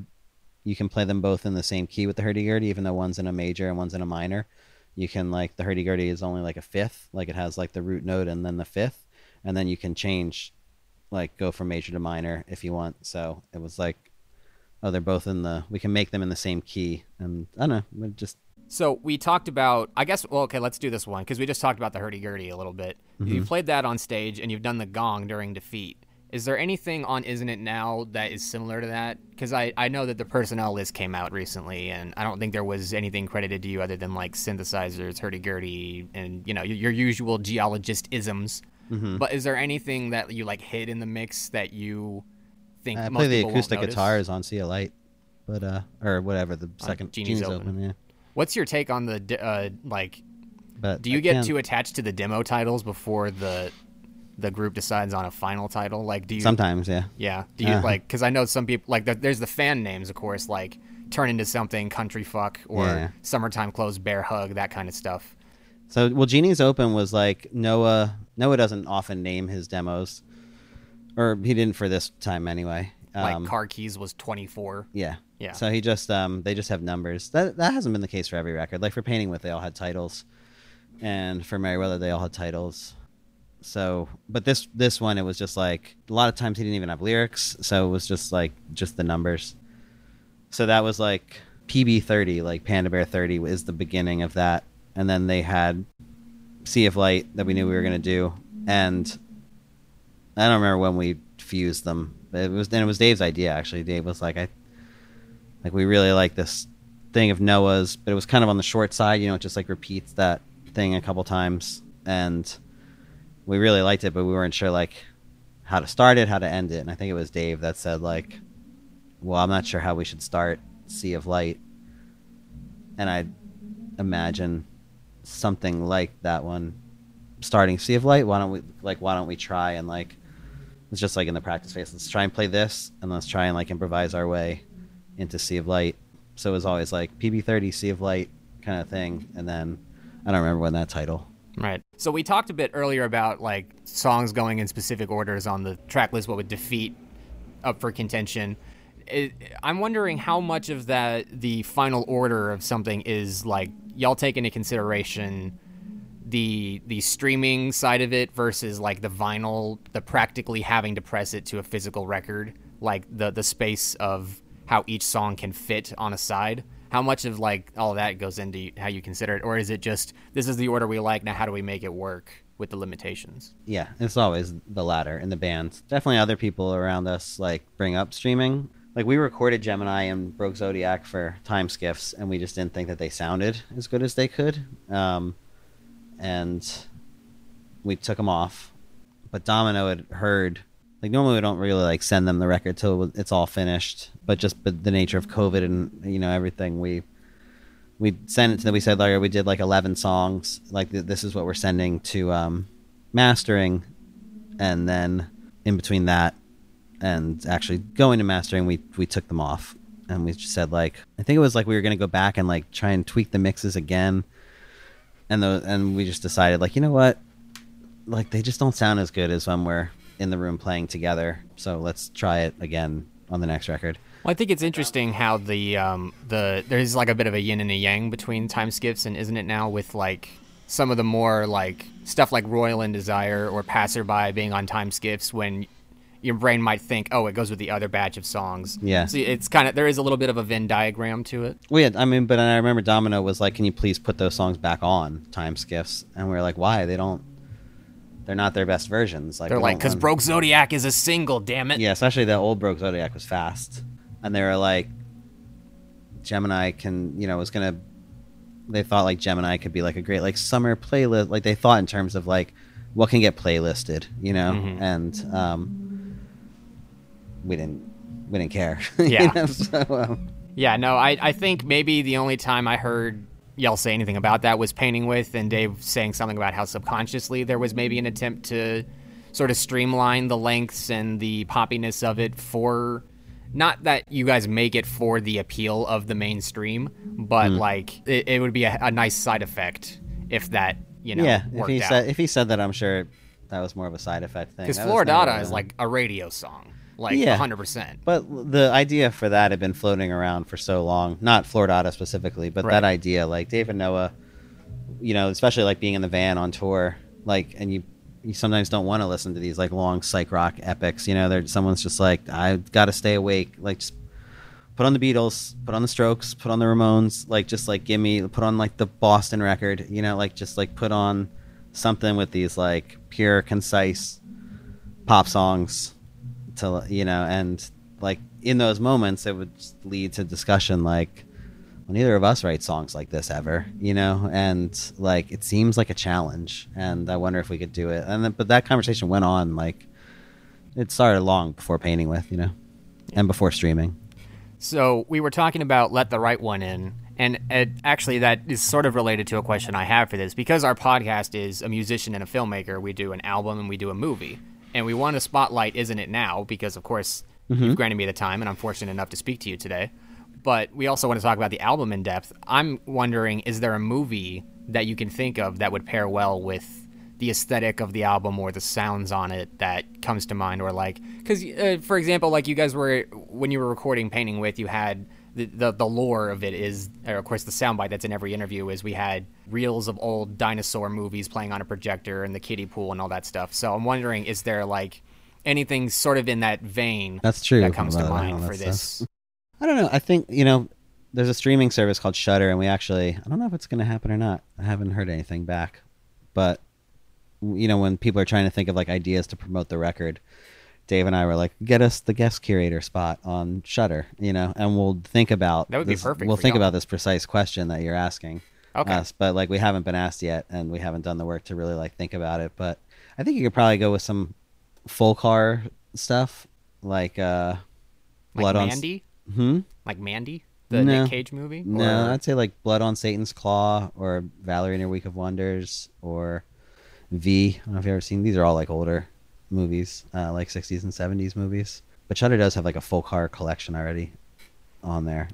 you can play them both in the same key with the hurdy gurdy, even though one's in a major and one's in a minor. You can like the hurdy gurdy is only like a fifth, like it has like the root note and then the fifth, and then you can change, like go from major to minor if you want. So it was like oh they're both in the we can make them in the same key and i don't know we just So we talked about, I guess. Well, okay, let's do this one because we just talked about the hurdy gurdy a little bit. Mm-hmm. You played that on stage and you've done the gong during defeat. Is there anything on Isn't It Now that is similar to that? Because I, I know that the personnel list came out recently, and I don't think there was anything credited to you other than like synthesizers, hurdy gurdy, and you know your, your usual geologist isms. Mm-hmm. But is there anything that you like hid in the mix that you think i most play the acoustic guitars on see a light but uh or whatever the second Genie's Genie's Open. yeah What's your take on the uh, like but Do you I get can't- too attached to the demo titles before the the group decides on a final title? Like, do you? sometimes yeah Yeah. Do you Uh-huh. like? Because I know some people like. the- There's the fan names, of course. Like turn into something country fuck or Yeah. summertime clothes bear hug that kind of stuff. So, well, Genie's Open was like Noah. Noah doesn't often name his demos, or he didn't for this time anyway. Like Um, car keys was 24. yeah, Yeah. So he just um, they just have numbers. That that hasn't been the case for every record. Like for Painting with, they all had titles, and for Merriweather, they all had titles. So, but this this one, it was just like a lot of times he didn't even have lyrics, so it was just like just the numbers. So that was like PB thirty, like Panda Bear thirty, is the beginning of that, and then they had Sea of Light that we knew we were gonna do, and I don't remember when we fused them. It was then it was Dave's idea actually. Dave was like, I like we really like this thing of Noah's, but it was kind of on the short side. You know, it just like repeats that thing a couple times, and we really liked it, but we weren't sure like how to start it, how to end it. And I think it was Dave that said like, "Well, I'm not sure how we should start Sea of Light," and I imagine something like that one starting Sea of Light. Why don't we like Why don't we try and like it's just like in the practice phase. Let's try and play this, and let's try and like improvise our way into Sea of Light. So it was always like PB30 Sea of Light kind of thing, and then I don't remember when that title. Right. So we talked a bit earlier about like songs going in specific orders on the track list, what would defeat up for contention. It, I'm wondering how much of that the final order of something is like y'all take into consideration the the streaming side of it versus like the vinyl, the practically having to press it to a physical record, like the the space of how each song can fit on a side. How much of like all that goes into how you consider it, or is it just this is the order we like now? How do we make it work with the limitations? Yeah, it's always the latter in the band. Definitely other people around us like bring up streaming. Like we recorded Gemini and Broke Zodiac for time skiffs, and we just didn't think that they sounded as good as they could. Um, and we took them off. But Domino had heard like normally we don't really like send them the record till it's all finished, but just but the nature of COVID and you know everything, we we sent it to them. We said like we did like eleven songs. Like th- this is what we're sending to um, mastering, and then in between that and actually going to mastering, we we took them off and we just said like I think it was like we were gonna go back and like try and tweak the mixes again, and the and we just decided like you know what, like they just don't sound as good as when we're in the room playing together. So let's try it again on the next record. Well, I think it's interesting how the um, the there's like a bit of a yin and a yang between time skiffs and isn't it now with like some of the more like stuff like Royal and Desire or Passerby being on time skiffs when your brain might think, oh, it goes with the other batch of songs. Yeah. So it's kind of there is a little bit of a Venn diagram to it. We had, I mean, but I remember Domino was like, "Can you please put those songs back on time skiffs?" And we were like, "Why? They don't. They're not their best versions." Like They're like, because Broke Zodiac is a single, damn it. Yeah, especially the old Broke Zodiac was fast, and they were like, Gemini can, you know, was gonna. They thought like Gemini could be like a great like summer playlist. Like they thought in terms of like what can get playlisted, you know, Mhm. and um, we didn't we didn't care. you Yeah. know, so, um, Yeah, no, I, I think maybe the only time I heard y'all say anything about that was painting with and Dave saying something about how subconsciously there was maybe an attempt to sort of streamline the lengths and the poppiness of it for not that you guys make it for the appeal of the mainstream, but mm. like it, it would be a, a nice side effect if that you know yeah, if he out. said if he said that, I'm sure that was more of a side effect thing. Because Floridata is like a radio song, like Yeah. hundred percent. But the idea for that had been floating around for so long. Not Florida specifically, but Right. that idea, like Dave and Noah, you know, especially like being in the van on tour, like, and you, you sometimes don't want to listen to these like long psych rock epics. You know, there someone's just like, I've got to stay awake. Like, just put on the Beatles, put on the Strokes, put on the Ramones. Like, just like give me, put on like the Boston record. You know, like just like put on something with these like pure, concise pop songs to you know and like in those moments it would lead to discussion like well, neither of us write songs like this ever? You know? And like it seems like a challenge and i wonder if we could do it. And then, but that conversation went on like it started long before painting with you know and before streaming. So we were talking about let the right one in, and it, actually that is sort of related to a question I have for this. Because our podcast is a musician and a filmmaker. We do an album and we do a movie, and we want to spotlight "Isn't It Now" because of course you've granted me the time, and I'm fortunate enough to speak to you today. but we also want to talk about the album in depth. I'm wondering, is there a movie that you can think of that would pair well with the aesthetic of the album or the sounds on it that comes to mind, or like, because uh, for example, like you guys were when you were recording "Painting With," you had the, the, the lore of it is, of course, the soundbite that's in every interview is we had reels of old dinosaur movies playing on a projector and the kiddie pool and all that stuff. So I'm wondering, is there like anything sort of in that vein That's true. that comes to mind for this? stuff. I don't know. I think you know, there's a streaming service called Shudder, and we actually I don't know if it's going to happen or not. I haven't heard anything back, but you know, when people are trying to think of like ideas to promote the record, Dave and I were like, get us the guest curator spot on Shudder, you know, and we'll think about That would be perfect We'll think y'all. about this precise question that you're asking Okay. us, but like we haven't been asked yet, and we haven't done the work to really like think about it. But I think you could probably go with some folk horror stuff, like uh, Like Blood on Mandy? Hmm. Like Mandy? The No. Nick Cage movie? No, Or- I'd say like Blood on Satan's Claw or Valerie and Her Week of Wonders or V. I don't know if you've ever seen these are all like older movies, uh, like 60s and 70s movies. But Shudder does have like a folk horror collection already on there.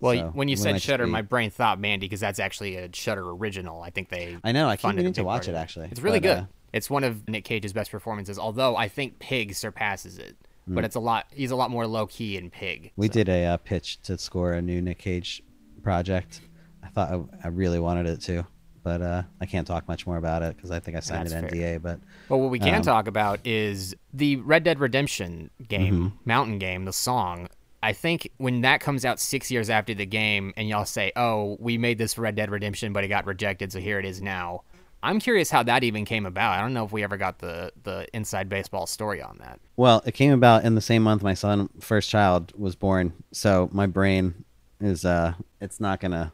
Well, So, when you we said Shudder, be- my brain thought Mandy because that's actually a Shudder original. I think they. I know, I keep meaning to watch it actually. It's really but, good. uh, it's one of Nick Cage's best performances. Although I think Pig surpasses it, but it's a lot. He's a lot more low key in Pig. We so. did a uh, pitch to score a new Nick Cage project. I thought I, I really wanted it to, but uh, I can't talk much more about it because I think I signed That's an fair. NDA. But well, what we can Um, talk about is the Red Dead Redemption game, Mm-hmm. Mountain Game, the song. I think when that comes out six years after the game, and y'all say, "Oh, we made this Red Dead Redemption, but it got rejected, so here it is now." I'm curious how that even came about. I don't know if we ever got the the inside baseball story on that. Well, it came about in the same month my son first child was born, so my brain is uh it's not gonna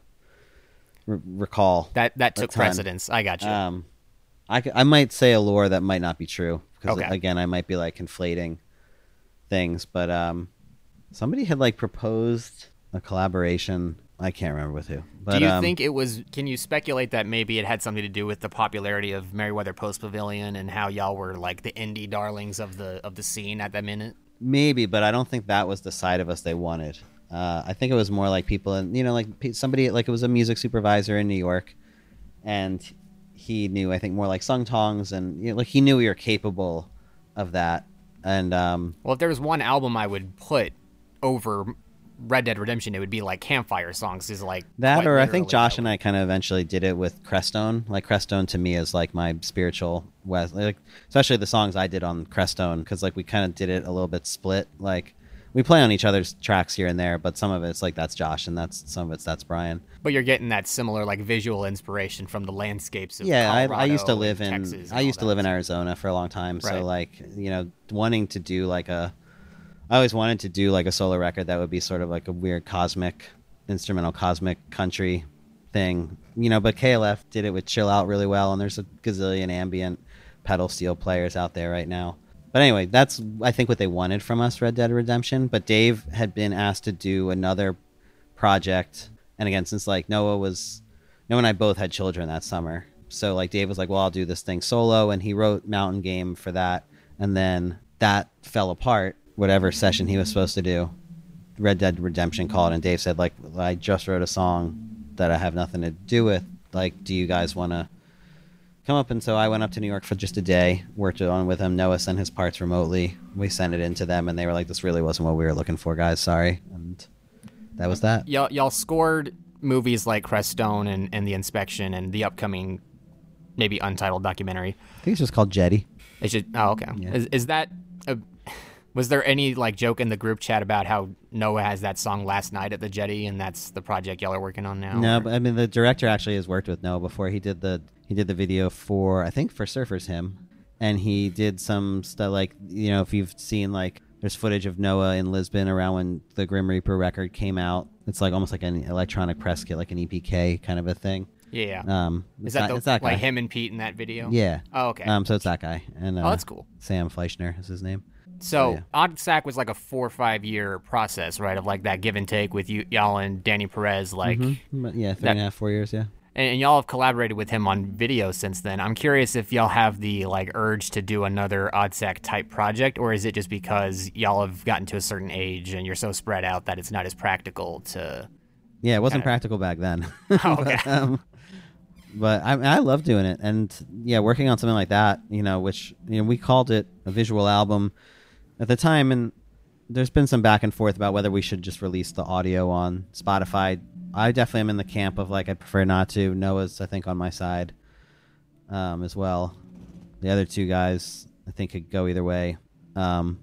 re- recall. That that took ton. precedence. I got you. Um, I I might say a lore that might not be true because Okay. again I might be like conflating things, but um, somebody had like proposed a collaboration. I can't remember with who. But, Do you um, think it was? Can you speculate that maybe it had something to do with the popularity of Merriweather Post Pavilion and how y'all were like the indie darlings of the of the scene at that minute? Maybe, but I don't think that was the side of us they wanted. Uh, I think it was more like people, and you know, like somebody, like it was a music supervisor in New York, and he knew, I think, more like sung tongs, and you know, like he knew we were capable of that. And um, Well, if there was one album I would put over Red Dead Redemption, it would be like Campfire Songs. Is like that, or I think Josh and I kind of eventually did it with Crestone. Like Crestone to me is like my spiritual west, like especially the songs I did on Crestone, because like we kind of did it a little bit split. Like we play on each other's tracks here and there, but some of it's like that's Josh, and that's some of it's that's Brian. But you're getting that similar like visual inspiration from the landscapes of yeah I, I used to live in i used to live in arizona for a long time so Right. like you know wanting to do like a i always wanted to do like a solo record that would be sort of like a weird cosmic instrumental cosmic country thing you know but klf did it with chill out really well and there's a gazillion ambient pedal steel players out there right now but anyway that's i think what they wanted from us red dead redemption. But dave had been asked to do another project. And again since like noah was noah and i both had children that summer. So like dave was like well i'll do this thing solo. And he wrote mountain game for that. And then that fell apart whatever session he was supposed to do. Red dead redemption called and dave said like i just wrote a song that i have nothing to do with. Like do you guys want to come up and so i went up to new york for just a day worked on with him noah sent his parts remotely we sent it in to them and they were like this really wasn't what we were looking for guys sorry and that was that Y'all y'all scored movies like Crestone and, and The Inspection and the upcoming maybe untitled documentary. i think it's just called jetty It's just oh okay. Yeah. Is is that a, was there any like joke in the group chat about how Noah has that song last night at the jetty and that's the project y'all are working on now? No, or- but I mean the director actually has worked with Noah before. He did the he did the video for I think for Surfer's Hymn, and he did some stuff like you know if you've seen like there's footage of Noah in Lisbon around when the Grim Reaper record came out. It's like almost like an electronic press kit, like an EPK kind of a thing. yeah. Um, is that that, the, it's that guy? like him and Pete in that video? Yeah. Oh okay. Um, so it's that guy, and uh, oh, that's cool. Sam Fleischner is his name. So yeah. ODDSAC was like a four or five year process, right? Of like that give and take with you, y'all and Danny Perez. Like, Mhm. But yeah, three that- and a half, four years. Yeah. And y'all have collaborated with him on video since then. I'm curious if y'all have the like urge to do another Oddsac type project, or is it just because y'all have gotten to a certain age and you're so spread out that it's not as practical to? Yeah, it wasn't Kinda- practical back then. Oh, okay. but, um, but I, I love doing it, and yeah, working on something like that, you know, which you know we called it a visual album at the time, and there's been some back and forth about whether we should just release the audio on Spotify. I definitely am in the camp of like I prefer not to. Noah's I think on my side um, as well. The other two guys I think could go either way. Um,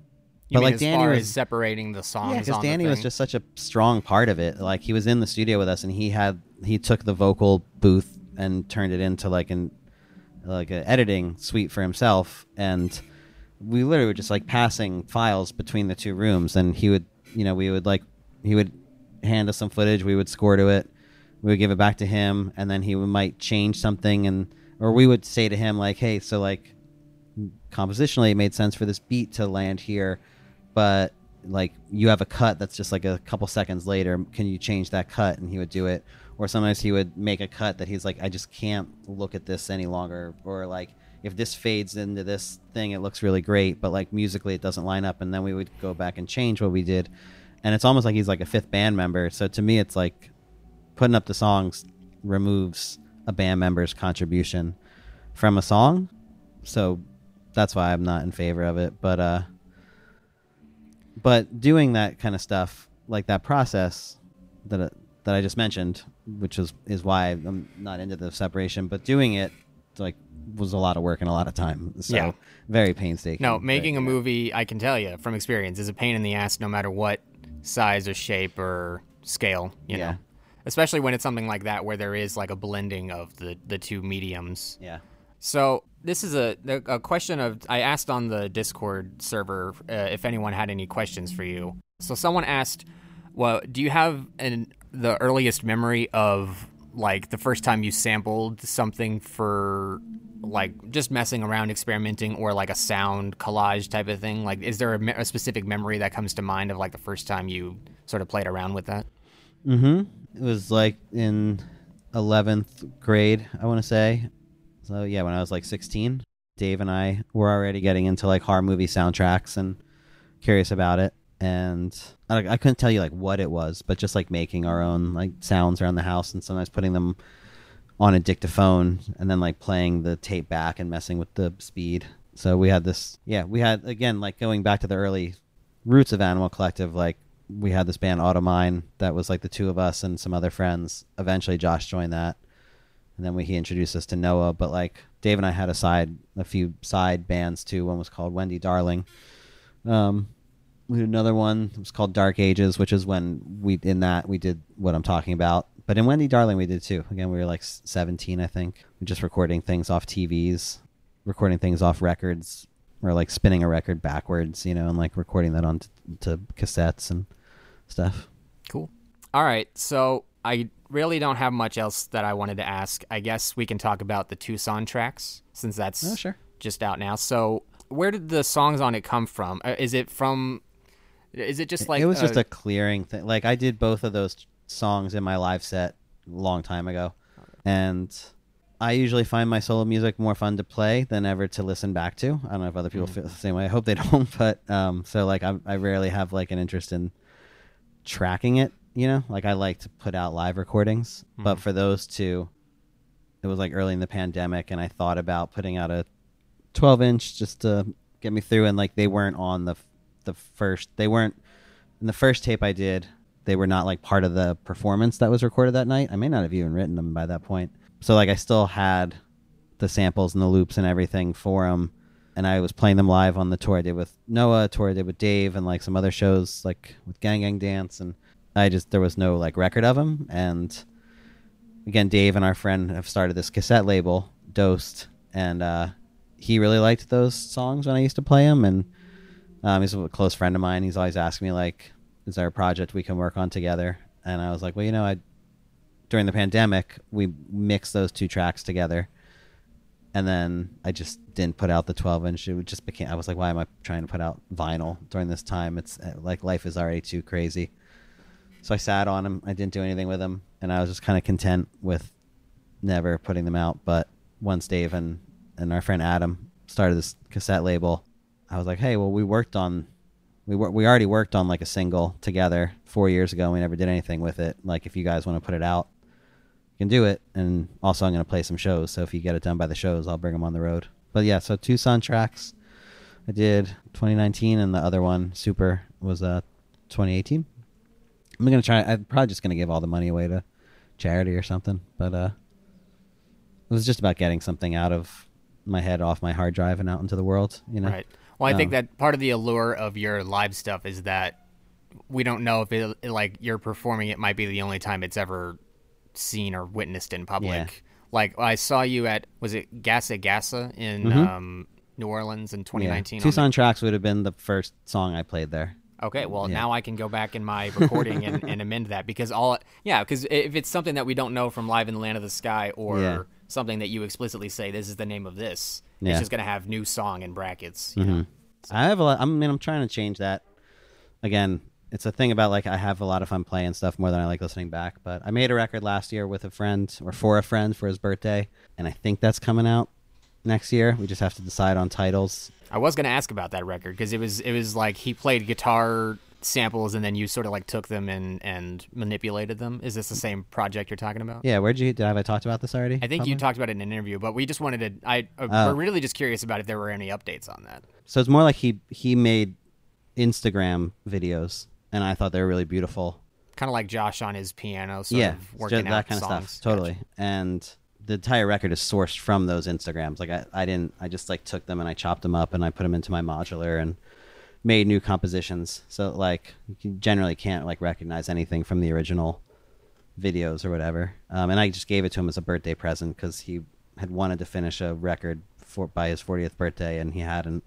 But, like, as Danny far was- as separating the songs? yeah, because Danny was just such a strong part of it. Like he was in the studio with us, and he had he took the vocal booth and turned it into like an like an editing suite for himself. And we literally were just like passing files between the two rooms, and he would, you know, we would like he would hand us some footage, we would score to it, we would give it back to him, and then he might change something, and or we would say to him like, hey, so like compositionally it made sense for this beat to land here but like you have a cut that's just like a couple seconds later. Can you change that cut? And he would do it. Or sometimes he would make a cut that he's like i just can't look at this any longer. Or like if this fades into this thing it looks really great but like musically it doesn't line up. And then we would go back and change what we did and it's almost like he's like a fifth band member so to me it's like putting up the songs removes a band member's contribution from a song so that's why i'm not in favor of it but uh but doing that kind of stuff like that process that uh, that I just mentioned, which is is why I'm not into the separation, but doing it like was a lot of work and a lot of time. So Yeah. very painstaking. No, but, making a you movie, I can tell you from experience, is a pain in the ass no matter what size or shape or scale, you Yeah. know. Especially when it's something like that where there is like a blending of the, the two mediums. Yeah. So this is a, a question of I asked on the Discord server uh, if anyone had any questions for you. So someone asked, "Well, do you have an the earliest memory of like the first time you sampled something for like just messing around, experimenting, or like a sound collage type of thing? Like, is there a, me- a specific memory that comes to mind of like the first time you sort of played around with that? Mm-hmm. It was like in eleventh grade, I want to say. So yeah, when I was like sixteen, Dave and I were already getting into like horror movie soundtracks and curious about it. And I, I couldn't tell you like what it was, but just like making our own like sounds around the house and sometimes putting them on a dictaphone and then like playing the tape back and messing with the speed. So we had this, yeah, we had again like going back to the early roots of Animal Collective. Like we had this band Automine that was like the two of us and some other friends. Eventually, Josh joined that, and then we, he introduced us to Noah. But like Dave and I had a side, a few side bands too. One was called Wendy Darling. Um, we had another one. It was called Dark Ages, which is when we in that we did what I'm talking about. But in Wendy Darling, we did too. Again, we were like 17, I think. Just recording things off TVs, recording things off records, or like spinning a record backwards, you know, and like recording that onto to cassettes and stuff. Cool. All right. So I really don't have much else that I wanted to ask. I guess we can talk about the Tucson tracks since that's Oh, sure. just out now. So where did the songs on it come from? Uh, Is it from? Is it just like it was just uh, a clearing thing. Like I did both of those songs in my live set a long time ago, and I usually find my solo music more fun to play than ever to listen back to. I don't know if other people feel the same way. I hope they don't, but um, so like I, I rarely have like an interest in tracking it. You know, like I like to put out live recordings, but for those two, it was like early in the pandemic, and I thought about putting out a 12 inch just to get me through, and like they weren't on the the first. They weren't in the first tape I did. They were not like part of the performance that was recorded that night. I may not have even written them by that point. So like I still had the samples and the loops and everything for them, and I was playing them live on the tour I did with Noah, tour I did with Dave, and like some other shows like with Gang Gang Dance, and I just there was no like record of them, and again Dave and our friend have started this cassette label, Dosed, and uh, he really liked those songs when I used to play them, and um, he's a close friend of mine. He's always asking me like, "Is there a project we can work on together?" And I was like, "Well, you know, I during the pandemic we mixed those two tracks together." And then I just didn't put out the 12 inch. It just became. I was like, why am I trying to put out vinyl during this time? It's uh, like life is already too crazy. So I sat on them. I didn't do anything with them, and I was just kind of content with never putting them out. But once Dave and, and our friend Adam started this cassette label, I was like, hey, well, we worked on, we wor- we already worked on like a single together four years ago. and We never did anything with it. Like, if you guys want to put it out, you can do it. And also, I'm going to play some shows. So if you get it done by the shows, I'll bring them on the road. But yeah, so Tucson tracks. I did 2019, and the other one, Super, was uh 2018. I'm gonna try. I'm probably just gonna give all the money away to charity or something. But uh, it was just about getting something out of my head, off my hard drive, and out into the world. You know, Right. Well, I think Um, that part of the allure of your live stuff is that we don't know if it like you're performing it might be the only time it's ever seen or witnessed in public. Yeah. Like I saw you at was it Gassa Gassa in Mhm. um, New Orleans in 2019. on Tucson tracks would have been the first song I played there. okay, well Yeah. now I can go back in my recording and, and amend that because all yeah because if it's something that we don't know from Live in the Land of the Sky or Yeah. Something that you explicitly say this is the name of this, Yeah. it's just gonna have new song in brackets. You know? Mhm. I have a lot. I mean, I'm trying to change that. Again, it's a thing about like I have a lot of fun playing stuff more than I like listening back. But I made a record last year with a friend or for a friend for his birthday, and I think that's coming out next year. We just have to decide on titles. I was gonna ask about that record because it was it was like he played guitar samples and then you sort of like took them and and manipulated them. Is this the same project you're talking about? Yeah, where'd you? Did have I talked about this already? I think you talked about it in an interview, but we just wanted to. I uh, Oh. we're really just curious about if there were any updates on that. So it's more like he he made Instagram videos, and I thought they were really beautiful. Kind of like Josh on his piano, sort yeah, of working that kind songs. of stuff. Totally. And the entire record is sourced from those Instagrams. Like I, I didn't, I just like took them and I chopped them up and I put them into my modular and made new compositions. So like you generally can't like recognize anything from the original videos or whatever. Um, and I just gave it to him as a birthday present because he had wanted to finish a record for by his 40th birthday and he hadn't.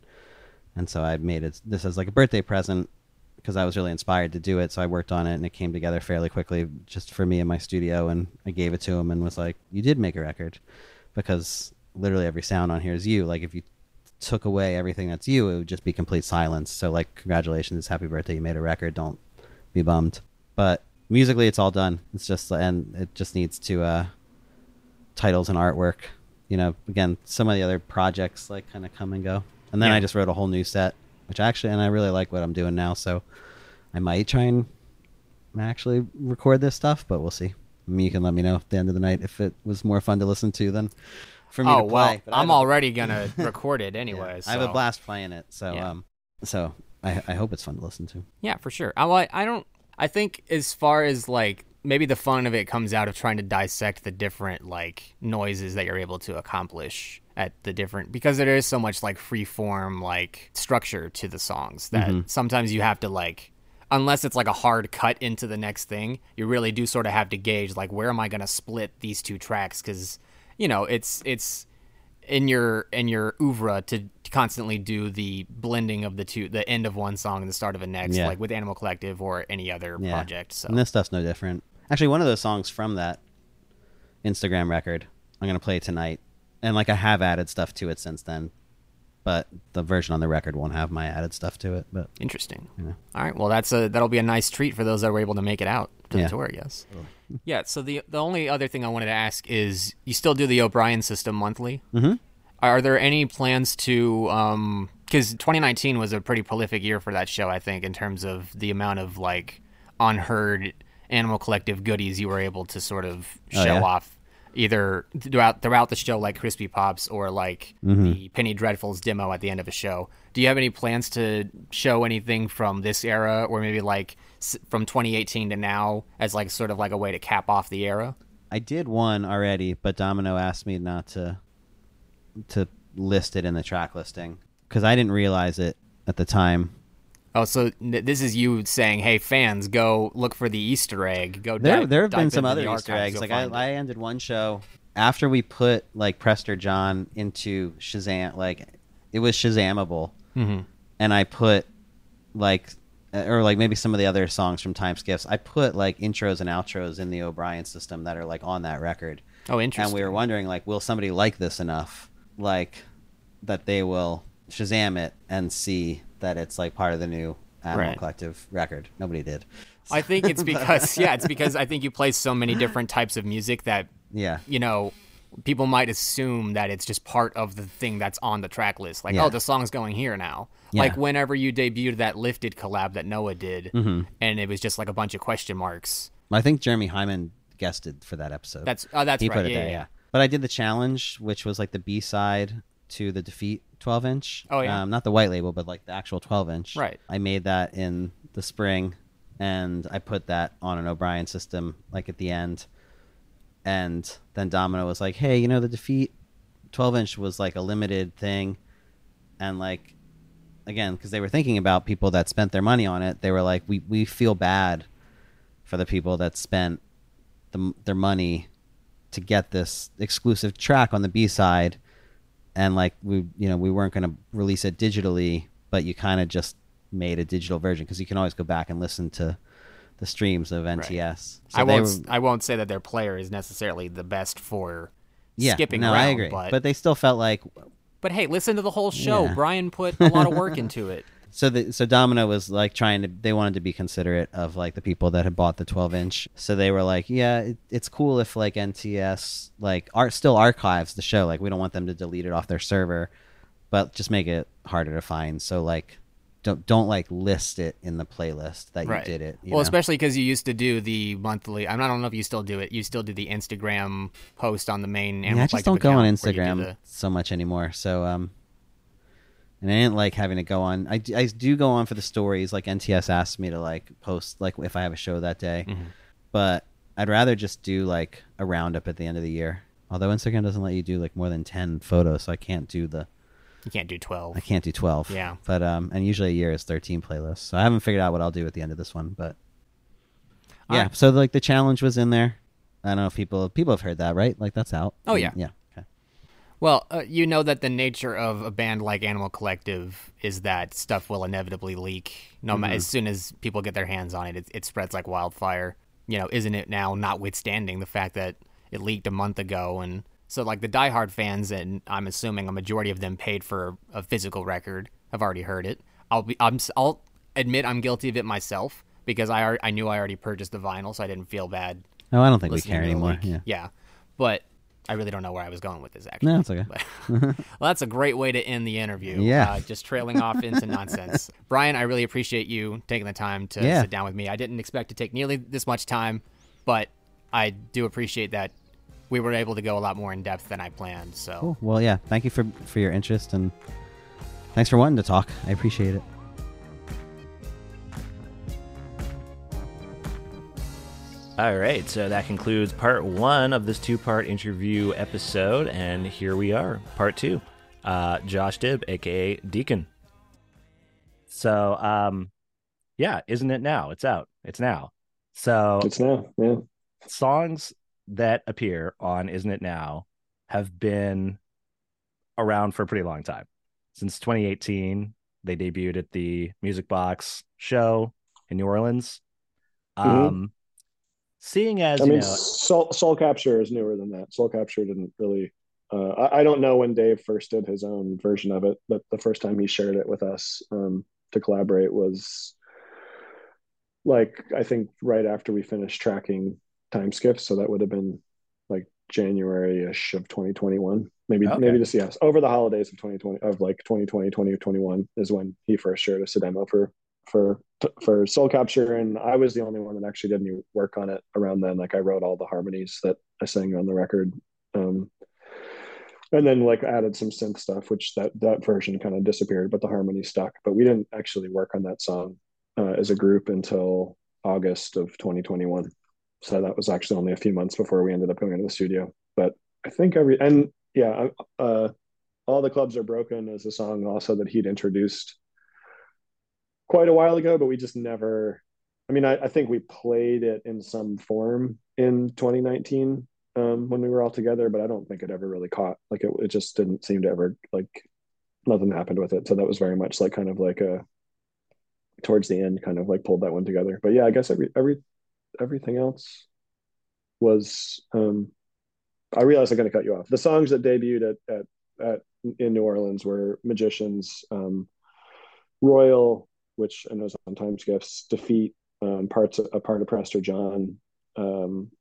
And so I made it this as like a birthday present because I was really inspired to do it. So I worked on it and it came together fairly quickly just for me in my studio. And I gave it to him and was like, You did make a record because literally every sound on here is you. Like if you took away everything that's you, it would just be complete silence. So like, congratulations, happy birthday, you made a record. Don't be bummed. But musically, it's all done. It's just and it just needs to uh, titles and artwork. You know, again, some of the other projects like kind of come and go. And then Yeah. I just wrote a whole new set, which actually, and I really like what I'm doing now. So I might try and actually record this stuff, but we'll see. I mean, you can let me know at the end of the night if it was more fun to listen to than for me oh to play. well, I'm already gonna record it yeah, anyway. I have a blast playing it. So, Yeah. um, so I, I hope it's fun to listen to. Yeah, for sure. I. I don't. I think as far as like maybe the fun of it comes out of trying to dissect the different like noises that you're able to accomplish at the different because there is so much like free form like structure to the songs that sometimes you have to like unless it's like a hard cut into the next thing you really do sort of have to gauge like where am i going to split these two tracks because you know it's it's in your in your oeuvre to constantly do the blending of the two the end of one song and the start of a next Yeah. like with animal collective or any other Yeah. project so And this stuff's no different. Actually, one of those songs from that Instagram record, I'm gonna play tonight, and like I have added stuff to it since then, but the version on the record won't have my added stuff to it. But interesting Yeah. all right well that's a that'll be a nice treat for those that were able to make it out to Yeah. the tour i guess yeah so the the only other thing i wanted to ask is you still do the o'brien system monthly mm-hmm. are there any plans to um because 2019 was a pretty prolific year for that show i think in terms of the amount of like unheard animal collective goodies you were able to sort of Oh, show yeah? off either throughout throughout the show like crispy pops or like Mm-hmm. the penny dreadfuls demo at the end of a show do you have any plans to show anything from this era or maybe like s- from 2018 to now as like sort of like a way to cap off the era I did one already, but Domino asked me not to to list it in the track listing because I didn't realize it at the time. Oh, so n- this is you saying, "Hey, fans, go look for the Easter egg. Go." There, dive- there have been some other Easter archives, eggs. Like I, I ended one show after we put like Prester John into Shazam. Like it was Shazamable, Mhm. and I put like Uh, or like maybe some of the other songs from Time Skiffs. I put like intros and outros in the O'Brien system that are like on that record. Oh, interesting. And we were wondering like, will somebody like this enough, like that they will Shazam it and see that it's like part of the new Animal Right. Collective record. Nobody did. I think it's because yeah, it's because I think you play so many different types of music that Yeah. you know, people might assume that it's just part of the thing that's on the track list. Like, Yeah. oh, the song's going here now. Yeah. Like whenever you debuted that lifted collab that Noah did, Mm-hmm. and it was just like a bunch of question marks. I think Jeremy Hyman guested for that episode. That's oh, that's he right. put it yeah, there, yeah, yeah. But I did the challenge, which was like the B side to the Defeat 12 inch. Oh, yeah. Um, not the white label, but like the actual 12 inch. Right. I made that in the spring, and I put that on an O'Brien system, like at the end. And then Domino was like, "Hey, you know the Defeat 12 inch was like a limited thing, and like." Again, because they were thinking about people that spent their money on it, they were like, "We we feel bad for the people that spent the, their money to get this exclusive track on the B side, and like we, you know, we weren't going to release it digitally, but you kind of just made a digital version because you can always go back and listen to the streams of NTS. So I won't. were- I won't say that their player is necessarily the best for yeah, skipping no, around. I agree, But, but they still felt like but hey, listen to the whole show. Yeah. Brian put a lot of work into it. So the so Domino was like trying to they wanted to be considerate of like the people that had bought the 12 inch. So they were like, yeah, it, it's cool if like NTS like art still archives the show. Like we don't want them to delete it off their server, but just make it harder to find. So like don't don't like list it in the playlist that Right. you did it. you well, know? especially because you used to do the monthly. I don't know if you still do it. You still do the Instagram post on the main. yeah, I just don't go on do Instagram the- so much anymore. So um, and I didn't like having to go on. I, I do go on for the stories. Like NTS asked me to like post like if I have a show that day, Mhm. but I'd rather just do like a roundup at the end of the year. Although Instagram doesn't let you do like more than ten photos, so I can't do the You can't do twelve. I can't do twelve. Yeah. But um, and usually a year is thirteen playlists, so I haven't figured out what I'll do at the end of this one. But All yeah, right. so like the challenge was in there. I don't know if people people have heard that, right? Like that's out. Oh, yeah. yeah. Okay. Well, uh, you know that the nature of a band like Animal Collective is that stuff will inevitably leak. No Mm-hmm. matter as soon as people get their hands on it, it, it spreads like wildfire. You know, isn't it now? Notwithstanding the fact that it leaked a month ago, and so like the diehard fans, and I'm assuming a majority of them paid for a physical record, have already heard it. I'll be, I'm, I'll admit I'm guilty of it myself because I, I knew I already purchased the vinyl, so I didn't feel bad No, I don't think we care anymore. leak. Yeah. but I really don't know where I was going with this actually. No, it's okay. But- well, that's a great way to end the interview. Yeah. Uh, just trailing off into nonsense. Brian, I really appreciate you taking the time to Yeah. sit down with me. I didn't expect to take nearly this much time, but I do appreciate that we were able to go a lot more in depth than I planned. So, Cool. Well, yeah. Thank you for for your interest and thanks for wanting to talk. I appreciate it. All right, so that concludes part one of this two part interview episode, and here we are, part two. Uh, Josh Dibb, aka Deakin. So, um, yeah, isn't it now? It's out. It's now. So, It's now, yeah. songs that appear on Isn't It Now have been around for a pretty long time. Since 2018, they debuted at the Music Box show in New Orleans. Mhm. Um, seeing as I you mean, know, Soul, Soul Capture is newer than that. Soul Capture didn't really. Uh, I, I don't know when Dave first did his own version of it, but the first time he shared it with us um, to collaborate was like I think right after we finished tracking time skiffs, so that would have been like January-ish of 2021. Maybe Okay. maybe just yes, over the holidays of 2020 of like 2020, 2021 is when he first shared us a demo for for for Soul Capture, and I was the only one that actually did any work on it around then. Like I wrote all the harmonies that I sang on the record, um, and then like added some synth stuff, which that that version kind of disappeared, but the harmony stuck. But we didn't actually work on that song uh, as a group until August of 2021. So that was actually only a few months before we ended up going into the studio. But I think every and yeah, uh, all the clubs are broken is a song also that he'd introduced quite a while ago, but we just never. I mean, I, I think we played it in some form in 2019 um, when we were all together, but I don't think it ever really caught. Like it, it just didn't seem to ever like nothing happened with it. So that was very much like kind of like a towards the end, kind of like pulled that one together. But yeah, I guess every every everything else was. um I realized I'm going to cut you off. The songs that debuted at at, at in New Orleans were Magicians, um, Royal, which I know time skiffs, Defeat, um, parts a part of Prester John, um,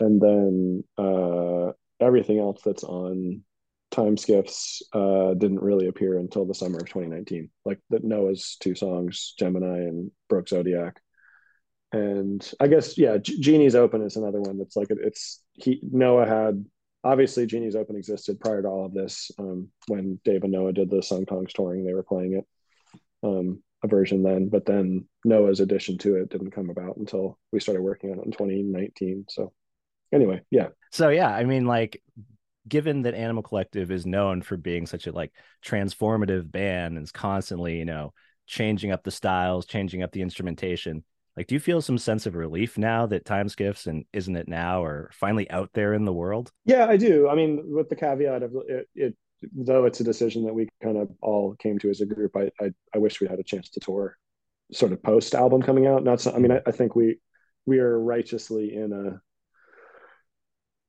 and then uh, everything else that's on time skiffs uh, didn't really appear until the summer of 2019 like the noah's two songs gemini and broke zodiac and i guess yeah genie's open is another one that's like it's he noah had obviously genie's open existed prior to all of this um, when dave and noah did the Sung Tongs touring they were playing it um, a version then but then noah's addition to it didn't come about until we started working on it in 2019 so anyway yeah. So yeah i mean like given that Animal Collective is known for being such a like transformative band and is constantly, you know, changing up the styles, changing up the instrumentation, like do you feel some sense of relief now that Time Skiffs and Isn't It Now are finally out there in the world? Yeah, I do. I mean, with the caveat of it, it though it's a decision that we kind of all came to as a group, I I, I wish we had a chance to tour sort of post album coming out. Not so, I mean, I, I think we we are righteously in a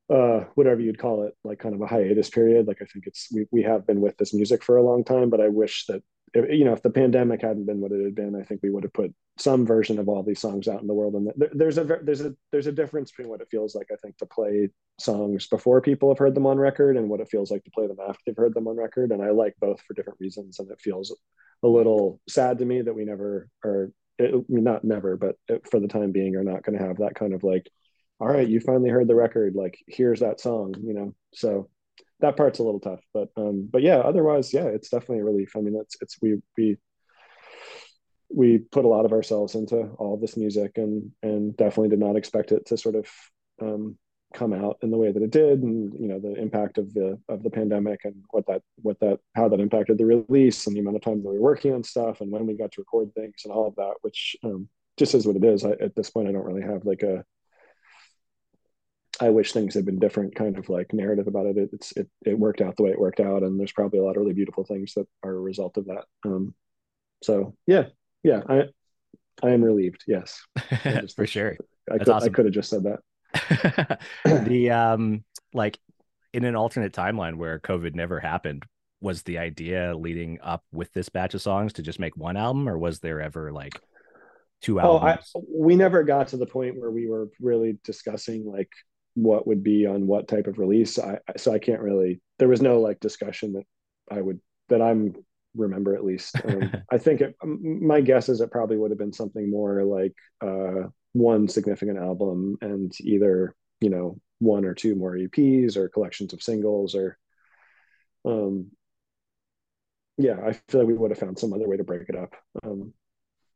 uh whatever you'd call it like kind of a hiatus period. Like i think it's we, we have been with this music for a long time but i wish that if, you know if the pandemic hadn't been what it had been i think we would have put some version of all these songs out in the world. And there's a there's a there's a difference between what it feels like i think to play songs before people have heard them on record and what it feels like to play them after they've heard them on record. And i like both for different reasons. And it feels a little sad to me that we never are it, not never but for the time being are not going to have that kind of like all right, you finally heard the record. Like, here's that song, you know. So that part's a little tough, but um, but yeah, otherwise, yeah, it's definitely a relief. I mean, it's it's we we we put a lot of ourselves into all this music, and and definitely did not expect it to sort of um, come out in the way that it did, and you know the impact of the of the pandemic and what that what that how that impacted the release and the amount of time that we were working on stuff and when we got to record things and all of that, which um, just is what it is. I, at this point, I don't really have like a I wish things had been different kind of like narrative about it. It's it it worked out the way it worked out, and there's probably a lot of really beautiful things that are a result of that. Um, so yeah, yeah, I I am relieved. Yes, for sure. I could awesome. I could have just said that. the um like in an alternate timeline where COVID never happened, was the idea leading up with this batch of songs to just make one album, or was there ever like two albums? Oh, I, we never got to the point where we were really discussing like what would be on what type of release. I so I can't really. There was no like discussion that I would that I'm remember at least. Um, I think it, my guess is it probably would have been something more like uh, one significant album and either you know one or two more EPs or collections of singles or um yeah I feel like we would have found some other way to break it up. Um,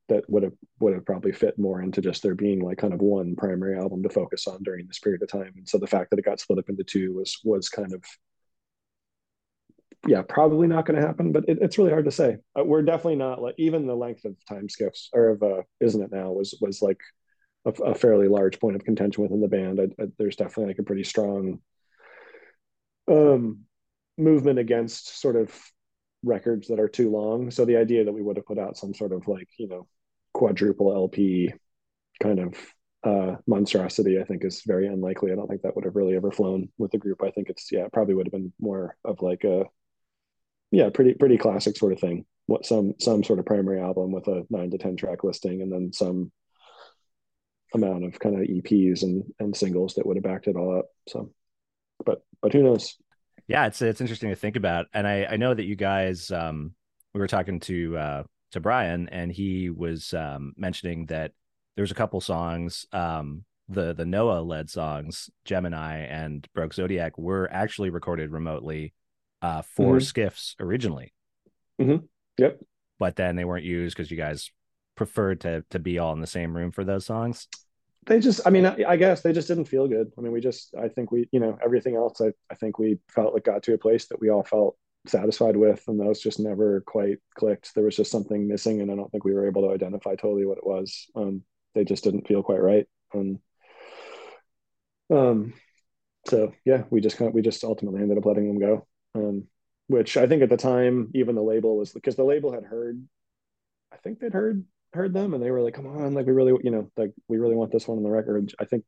that would have would have probably fit more into just there being like kind of one primary album to focus on during this period of time. And so the fact that it got split up into two was was kind of yeah probably not going to happen but it, it's really hard to say uh, we're definitely not like even the length of time skiffs or of uh, isn't it now was was like a, a fairly large point of contention within the band I, I, there's definitely like a pretty strong um movement against sort of records that are too long so the idea that we would have put out some sort of like you know quadruple LP kind of uh, monstrosity, I think is very unlikely. I don't think that would have really ever flown with the group. I think it's yeah, probably would have been more of like a yeah, pretty pretty classic sort of thing. What some some sort of primary album with a nine to ten track listing, and then some amount of kind of EPs and and singles that would have backed it all up. So, but but who knows? Yeah, it's it's interesting to think about, and I I know that you guys um we were talking to uh to Brian, and he was um, mentioning that there's a couple songs, um, the the Noah led songs, Gemini and Broke Zodiac, were actually recorded remotely uh, for mm-hmm. skiffs originally. Mm-hmm. Yep. But then they weren't used because you guys preferred to to be all in the same room for those songs. They just, I mean, I, I guess they just didn't feel good. I mean, we just, I think we, you know, everything else, I, I think we felt like got to a place that we all felt satisfied with and those just never quite clicked. There was just something missing and i don't think we were able to identify totally what it was. Um, they just didn't feel quite right. Um, um so yeah we just kind of we just ultimately ended up letting them go. Um, which i think at the time even the label was because the label had heard i think they'd heard heard them and they were like come on like we really you know like we really want this one on the record i think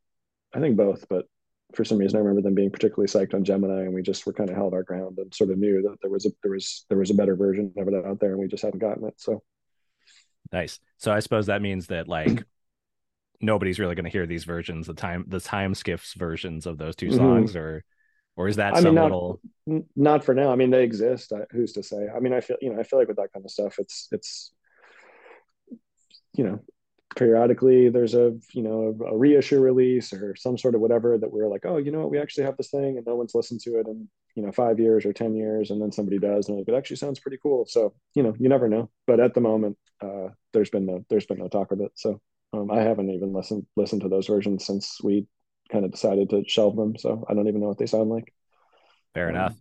i think both but for some reason I remember them being particularly psyched on Gemini, and we just were kind of held our ground and sort of knew that there was a there was there was a better version of it out there, and we just hadn't gotten it. So nice. So I suppose that means that like nobody's really going to hear these versions, the time the time skiffs versions of those 2 Mhm. songs, or or is that I mean, some not- little? Not for now. I mean, they exist. I, who's to say? I mean, I feel you know, I feel like with that kind of stuff, it's it's you know, periodically there's a you know a reissue release or some sort of whatever that we're like, oh, you know what, we actually have this thing, and no one's listened to it in you know five years or ten years, and then somebody does, and like, it actually sounds pretty cool. So you know, you never know. But at the moment, uh, there's been no there's been no talk of it. So um, I haven't even listened listened to those versions since we kind of decided to shelve them. So I don't even know what they sound like. Fair Um, enough.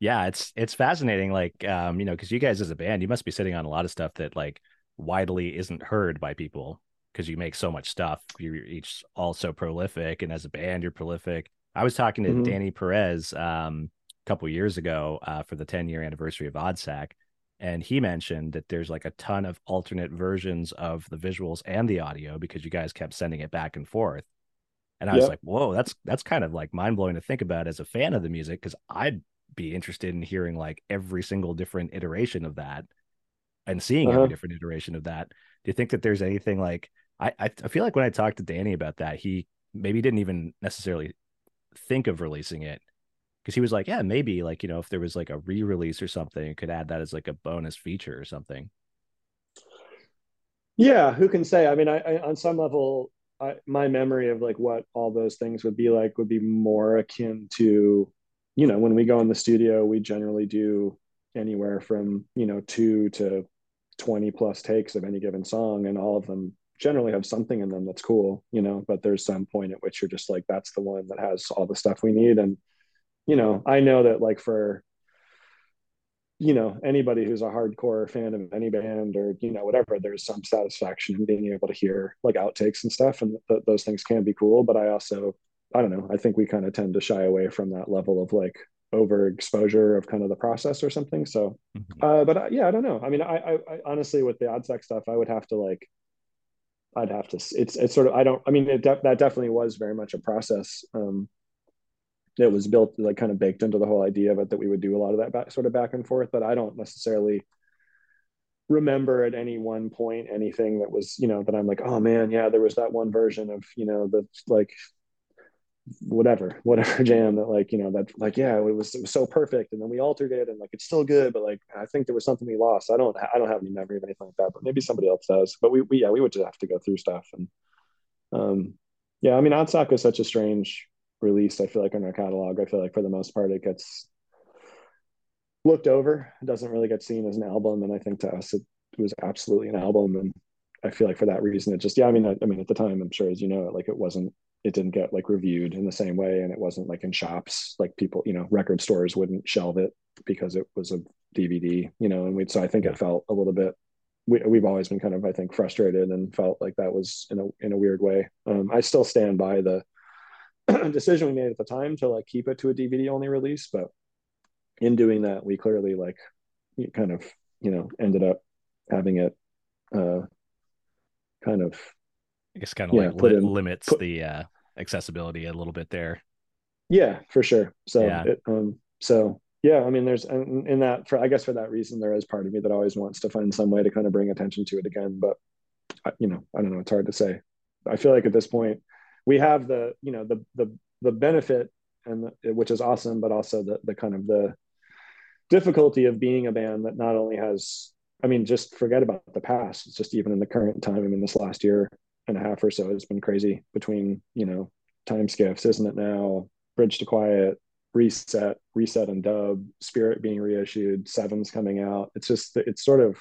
Yeah, it's it's fascinating. Like, um, you know, because you guys as a band, you must be sitting on a lot of stuff that like widely isn't heard by people because you make so much stuff. You're each all so prolific, and as a band, you're prolific. I was talking to Mhm. Danny Perez um, a couple years ago uh, for the 10 year anniversary of Oddsac, and he mentioned that there's like a ton of alternate versions of the visuals and the audio because you guys kept sending it back and forth. And I was like, whoa, that's that's kind of like mind blowing to think about as a fan of the music because I'd be interested in hearing like every single different iteration of that and seeing Uh-huh. every different iteration of that. Do you think that there's anything like I, I feel like when I talked to Danny about that, he maybe didn't even necessarily think of releasing it because he was like, yeah, maybe like you know if there was like a re-release or something, you could add that as like a bonus feature or something. Yeah, who can say? I mean, I, I on some level, I, my memory of like what all those things would be like would be more akin to, you know, when we go in the studio, we generally do anywhere from you know two to twenty plus takes of any given song, and all of them generally have something in them that's cool, you know. But there's some point at which you're just like, that's the one that has all the stuff we need, and you know, I know that like for you know anybody who's a hardcore fan of any band or you know whatever there's some satisfaction in being able to hear like outtakes and stuff and th- those things can be cool but i also i don't know i think we kind of tend to shy away from that level of like overexposure of kind of the process or something. So uh but uh, yeah i don't know. I mean I, I i honestly with the oddsac stuff i would have to like i'd have to it's it's sort of i don't i mean it de- that definitely was very much a process um it was built like kind of baked into the whole idea of it that we would do a lot of that back, sort of back and forth but i don't necessarily remember at any one point anything that was you know that i'm like oh man yeah there was that one version of you know the like whatever whatever jam that like you know that like yeah it was it was so perfect and then we altered it and like it's still good but like i think there was something we lost. I don't i don't have any memory of anything like that but maybe somebody else does. But we, we yeah we would just have to go through stuff and um yeah i mean Oddsac is such a strange release i feel like in our catalog. I feel like for the most part it gets looked over. It doesn't really get seen as an album and i think to us it, it was absolutely an album and i feel like for that reason it just yeah i mean I, I mean at the time i'm sure as you know like it wasn't it didn't get like reviewed in the same way and it wasn't like in shops like people you know record stores wouldn't shelve it because it was a dvd you know and we so i think Yeah. it felt a little bit we, we've always been kind of i think frustrated and felt like that was in a in a weird way um, i still stand by the decision we made at the time to like keep it to a dvd only release but in doing that we clearly like kind of you know ended up having it uh kind of I guess kind of Yeah, like li- in- limits put- the uh, accessibility a little bit there. Yeah, for sure. So, Yeah. it, um, so yeah, I mean, there's in, in that for I guess for that reason, there is part of me that always wants to find some way to kind of bring attention to it again. But you know, I don't know. It's hard to say. I feel like at this point, we have the you know the the the benefit and the, which is awesome, but also the the kind of the difficulty of being a band that not only has I mean, just forget about the past. It's just even in the current time. I mean, this last year and a half or so has been crazy between, you know, time skiffs, isn't it now? Bridge to Quiet, Reset, Reset and Dub, Spirit being reissued, Sevens coming out. It's just, it's sort of,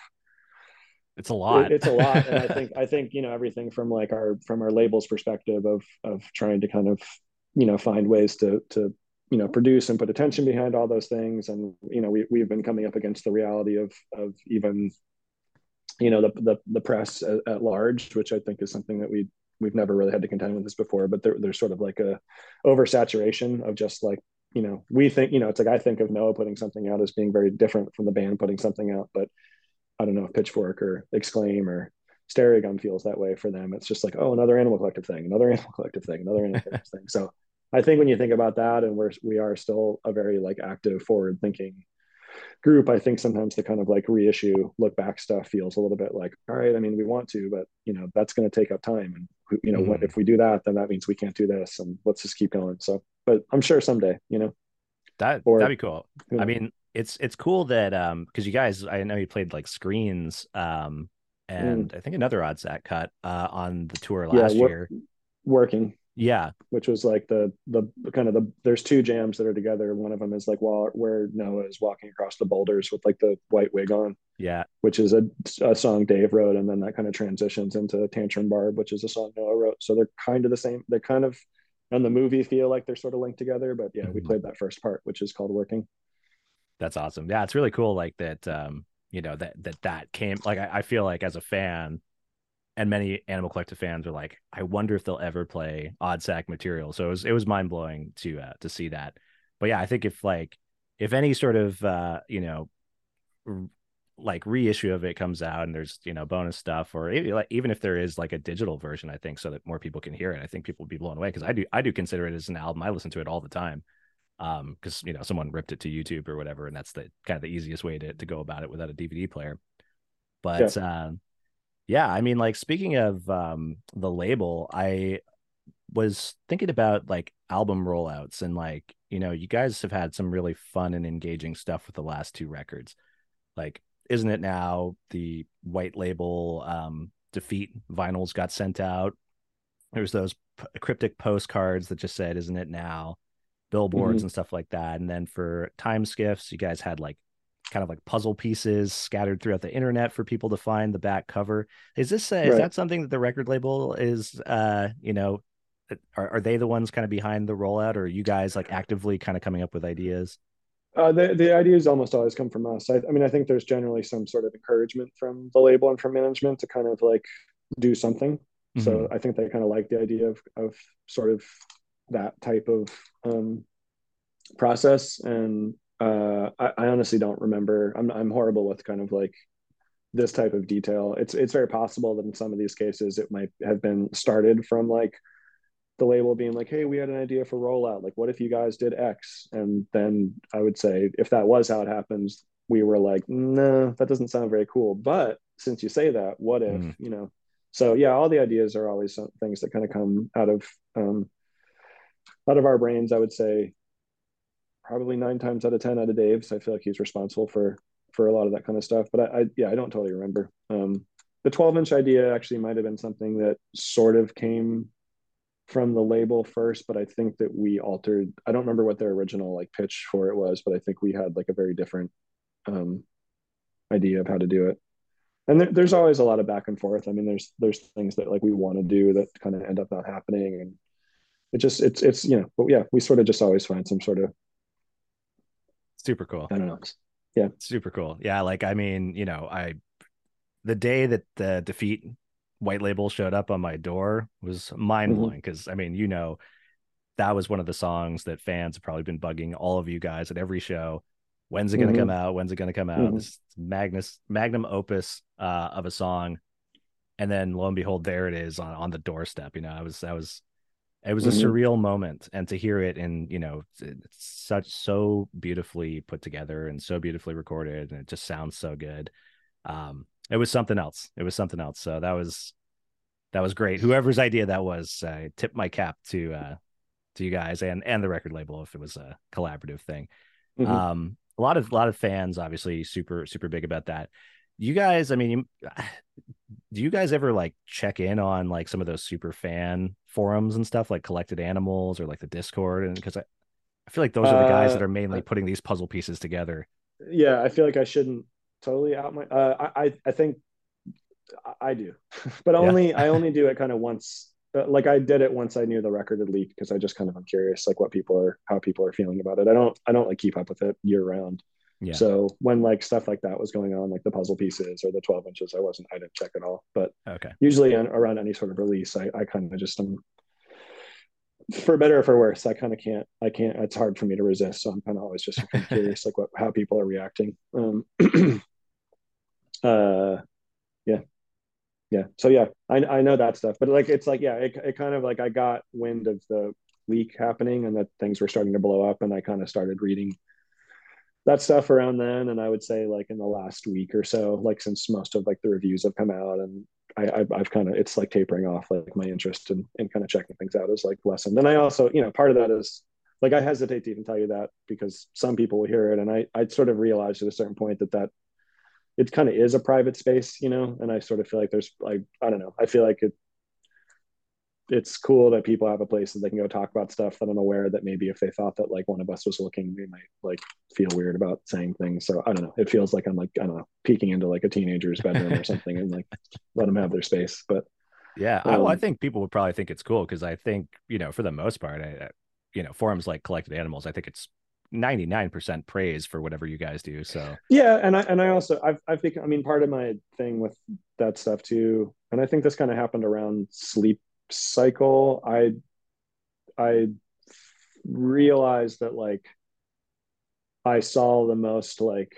It's a lot. it- it's a lot. And I think, I think, you know, everything from like our, from our labels perspective of, of trying to kind of, you know, find ways to, to, you know, produce and put attention behind all those things. And, you know, we, we've been coming up against the reality of, of even, you know, the, the, the press at, at large, which I think is something that we, we've never really had to contend with this before, but there, there's sort of like a oversaturation of just like, you know, we think, you know, it's like, I think of Noah putting something out as being very different from the band putting something out, but I don't know if Pitchfork or Exclaim or Stereogum feels that way for them. It's just like, oh, another Animal Collective thing, another Animal Collective thing, another Animal Collective thing. So I think when you think about that, and we're we are still a very like active, forward thinking group, I think sometimes the kind of like reissue, look back stuff feels a little bit like, all right, I mean, we want to, but you know, that's going to take up time. And you know, mm-hmm. what if we do that, then that means we can't do this, and let's just keep going. So, but I'm sure someday, you know, that or, that'd be cool. You know. I mean, it's it's cool that um because you guys, I know you played like screens um and mm. I think another Oddsac cut uh on the tour last yeah, year. Working yeah, which was like the the kind of the there's two jams that are together. One of them is like while where Noah is walking across the boulders with like the white wig on. Yeah, which is a, a song Dave wrote, and then that kind of transitions into Tantrum Barb, which is a song Noah wrote. So they're kind of the same. They're kind of on the movie feel like they're sort of linked together. But yeah, mm-hmm. we played that first part, which is called Working. That's awesome. Yeah, it's really cool. Like that. Um, you know that that that came like I, I feel like as a fan and many Animal Collective fans are like, I wonder if they'll ever play Oddsac material. So it was it was mind blowing to uh, to see that. But yeah, I think if like if any sort of uh, you know r- like reissue of it comes out and there's you know bonus stuff or even if there is like a digital version, I think so that more people can hear it. I think people would be blown away because I do I do consider it as an album. I listen to it all the time um because you know someone ripped it to YouTube or whatever, and that's the kind of the easiest way to to go about it without a DVD player. But yeah. um yeah, I mean, like speaking of um, the label, I was thinking about like album rollouts and like you know you guys have had some really fun and engaging stuff with the last two records. Like isn't it now the white label um defeat vinyls got sent out? There's those p- cryptic postcards that just said isn't it now? Billboards mm-hmm. and stuff like that. And then for time skiffs you guys had like kind of like puzzle pieces scattered throughout the internet for people to find the back cover. Is this uh, right. is that something that the record label is uh you know are, are they the ones kind of behind the rollout or are you guys like actively kind of coming up with ideas? Uh, the the ideas almost always come from us. I, I mean, I think there's generally some sort of encouragement from the label and from management to kind of like do something. Mm-hmm. So I think they kind of like the idea of of sort of that type of um, process and uh, I, I, honestly don't remember. I'm I'm horrible with kind of like this type of detail. It's it's very possible that in some of these cases it might have been started from like the label being like, "Hey, we had an idea for rollout. Like, what if you guys did X?" And then I would say, if that was how it happens, we were like, "No, that doesn't sound very cool." But since you say that, what if mm. you know? So yeah, all the ideas are always things that kind of come out of um, out of our brains. I would say probably nine times out of ten out of Dave's. I feel like he's responsible for for a lot of that kind of stuff. But I, I yeah, I don't totally remember. Um, the 12 inch idea actually might have been something that sort of came from the label first, but I think that we altered. I don't remember what their original like pitch for it was, but I think we had like a very different um, idea of how to do it. And there, there's always a lot of back and forth. I mean, there's there's things that like we want to do that kind of end up not happening, and it just it's it's you know, but yeah, we sort of just always find some sort of Super cool. I don't know. Yeah. Super cool. Yeah. Like, I mean, you know, I, the day that the defeat white label showed up on my door was mind blowing because, mm-hmm. I mean, you know, that was one of the songs that fans have probably been bugging all of you guys at every show. When's it going to mm-hmm. come out? When's it going to come out? Mm-hmm. This Magnus magnum opus uh, of a song, and then lo and behold, there it is on, on the doorstep. You know, I was I was it was mm-hmm. a surreal moment and to hear it in you know it's such so beautifully put together and so beautifully recorded and it just sounds so good. Um it was something else. It was something else. So that was that was great. Whoever's idea that was i tip my cap to uh to you guys and and the record label if it was a collaborative thing. Mm-hmm. um a lot of a lot of fans obviously super super big about that you guys i mean do you guys ever like check in on like some of those super fan forums and stuff like collected animals or like the discord? And because I, I feel like those are the guys uh, that are mainly putting these puzzle pieces together. Yeah i feel like i shouldn't totally out my uh, I, I think i do but only yeah. i only do it kind of once like i did it once i knew the record had leaked because i just kind of i'm curious like what people are how people are feeling about it. I don't i don't like keep up with it year round yeah. So when like stuff like that was going on, like the puzzle pieces or the 12 inches, I wasn't, I didn't check at all. But okay. usually on, around any sort of release, I, I kind of just am, for better or for worse, I kind of can't, I can't, it's hard for me to resist. So I'm kind of always just curious, like what, how people are reacting. Um, uh, yeah. Yeah. So yeah, I, I know that stuff, but like, it's like, yeah, it, it kind of like, I got wind of the leak happening and that things were starting to blow up and I kind of started reading that stuff around then, and I would say like in the last week or so, like since most of like the reviews have come out, and I, I have kind of it's like tapering off like my interest in, in kind of checking things out is like lessened. And I also you know part of that is like I hesitate to even tell you that because some people will hear it, and I I sort of realized at a certain point that that it kind of is a private space, you know, and I sort of feel like there's like I don't know, I feel like it it's cool that people have a place that they can go talk about stuff that I'm aware that maybe if they thought that like one of us was looking, they might like feel weird about saying things. So I don't know. It feels like I'm like I don't know peeking into like a teenager's bedroom or something and like let them have their space. But yeah, um, I, well, I think people would probably think it's cool because I think you know for the most part, I, you know forums like Collected Animals, I think it's 99% praise for whatever you guys do so yeah and i and i also i've i've become i mean part of my thing with that stuff too and i think this kind of happened around sleep cycle i i realized that like i saw the most like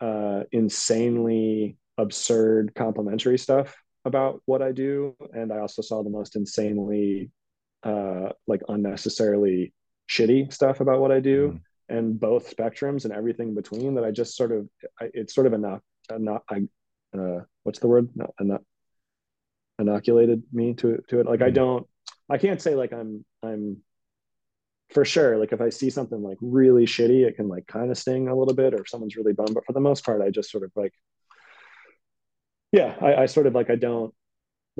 uh insanely absurd complimentary stuff about what i do and i also saw the most insanely uh like unnecessarily shitty stuff about what I do, mm. and both spectrums and everything between. That I just sort of, I, it's sort of enough, not, I, uh, what's the word? Not, not inoculated me to to it. Like. I hmm. don't, I can't say like I'm I'm for sure. Like if I see something like really shitty, it can like kind of sting a little bit, or if someone's really bummed. But for the most part, I just sort of like, yeah, I, I sort of like I don't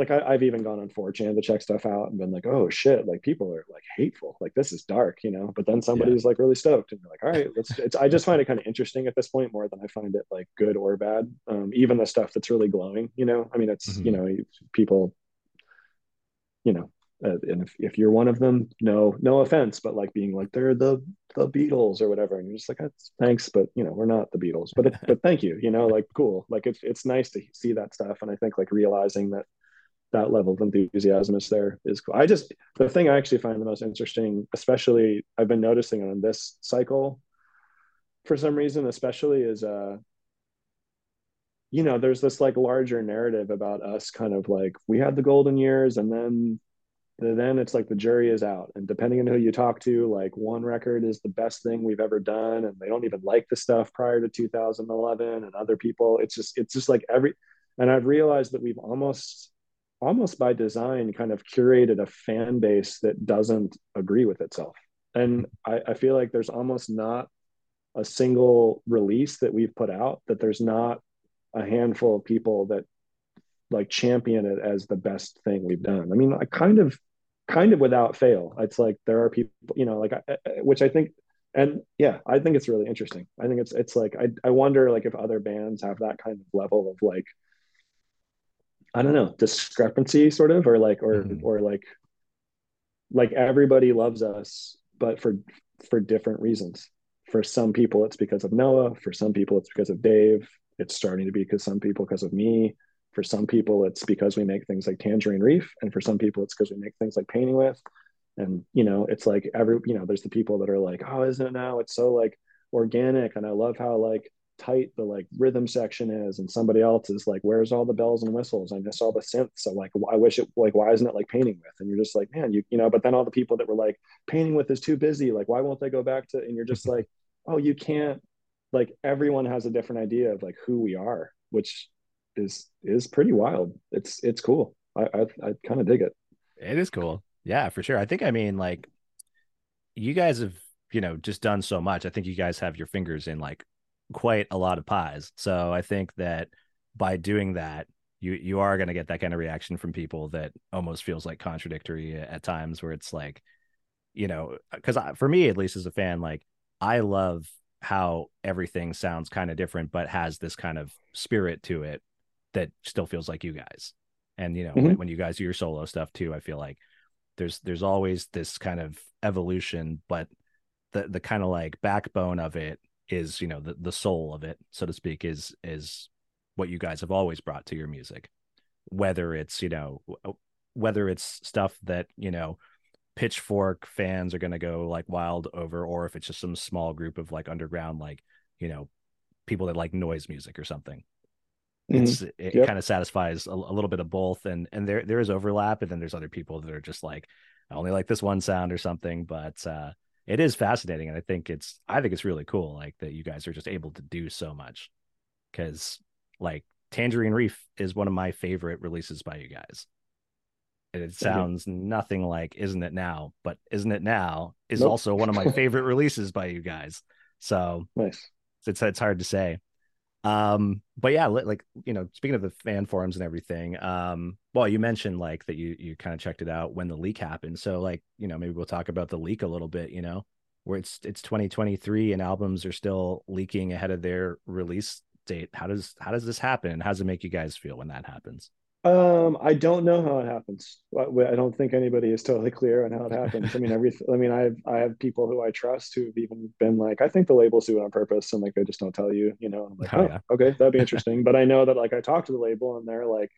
like I, have even gone on 4chan to check stuff out and been like, oh shit, like people are like hateful, like this is dark, you know. But then somebody's yeah. like really stoked, and you're like, all right, let's. It's, I just find it kind of interesting at this point more than I find it like good or bad. Um, even the stuff that's really glowing, you know. I mean, it's mm-hmm. you know, people, you know, uh, and if, if you're one of them, no, no offense, but like being like they're the the Beatles or whatever, and you're just like, thanks, but you know, we're not the Beatles, but it, but thank you, you know, like cool, like it's it's nice to see that stuff, and I think like realizing that that level of enthusiasm is there is cool. I just the thing I actually find the most interesting, especially I've been noticing on this cycle for some reason, especially is uh you know, there's this like larger narrative about us kind of like we had the golden years and then then it's like the jury is out and depending on who you talk to like one record is the best thing we've ever done and they don't even like the stuff prior to 2011 and other people it's just it's just like every and i've realized that we've almost almost by design kind of curated a fan base that doesn't agree with itself. And I, I, feel like there's almost not a single release that we've put out that there's not a handful of people that like champion it as the best thing we've done. I mean i kind of kind of without fail it's like there are people you know like I, which i think and yeah i think it's really interesting. I think it's it's like I, I wonder like if other bands have that kind of level of like I don't know discrepancy sort of or like or mm-hmm. or like like everybody loves us but for for different reasons. For some people it's because of Noah. For some people it's because of Dave. It's starting to be because some people because of me. For some people it's because we make things like Tangerine Reef and for some people it's because we make things like painting with. And you know it's like every you know there's the people that are like oh isn't it now? It's so like organic and I love how like tight the like rhythm section is and somebody else is like where's all the bells and whistles? I miss all the synths. So like i wish it like why isn't it like painting with? And you're just like man you you know but then all the people that were like painting with is too busy like why won't they go back to and you're just like oh you can't like everyone has a different idea of like who we are which is is pretty wild. It's it's cool. I i, I kind of dig it. It is cool. Yeah for sure. I think i mean like you guys have you know just done so much. I think you guys have your fingers in like quite a lot of pies. So I think that by doing that, you you are going to get that kind of reaction from people that almost feels like contradictory at times, where it's like, you know, because for me at least as a fan, like I love how everything sounds kind of different, but has this kind of spirit to it that still feels like you guys. And you know, mm-hmm. when, when you guys do your solo stuff too, I feel like there's there's always this kind of evolution, but the the kind of like backbone of it is you know the the soul of it so to speak is is what you guys have always brought to your music whether it's you know whether it's stuff that you know pitchfork fans are going to go like wild over or if it's just some small group of like underground like you know people that like noise music or something mm-hmm. it's it yep. kind of satisfies a, a, little bit of both and and there there is overlap and then there's other people that are just like i only like this one sound or something but uh it is fascinating, and I think it's I think it's really cool, like that you guys are just able to do so much. Because like Tangerine Reef is one of my favorite releases by you guys. And it sounds nothing like Isn't It Now, but Isn't It Now is Nope. also one of my favorite releases by you guys. So Nice. it's it's hard to say. Um, but yeah, li- like you know, speaking of the fan forums and everything, um, well, you mentioned like that you you kind of checked it out when the leak happened. So like, you know, maybe we'll talk about the leak a little bit, you know, where it's it's 2023 and albums are still leaking ahead of their release date. How does how does this happen? And how does it make you guys feel when that happens? Um, I don't know how it happens. I I don't think anybody is totally clear on how it happens. I mean, every, I mean, I have, I have people who I trust who've even been like, I think the labels do it on purpose, and like they just don't tell you, you know. I'm like, Oh, oh, yeah. okay, that'd be interesting. but I know that like I talked to the label, and they're like,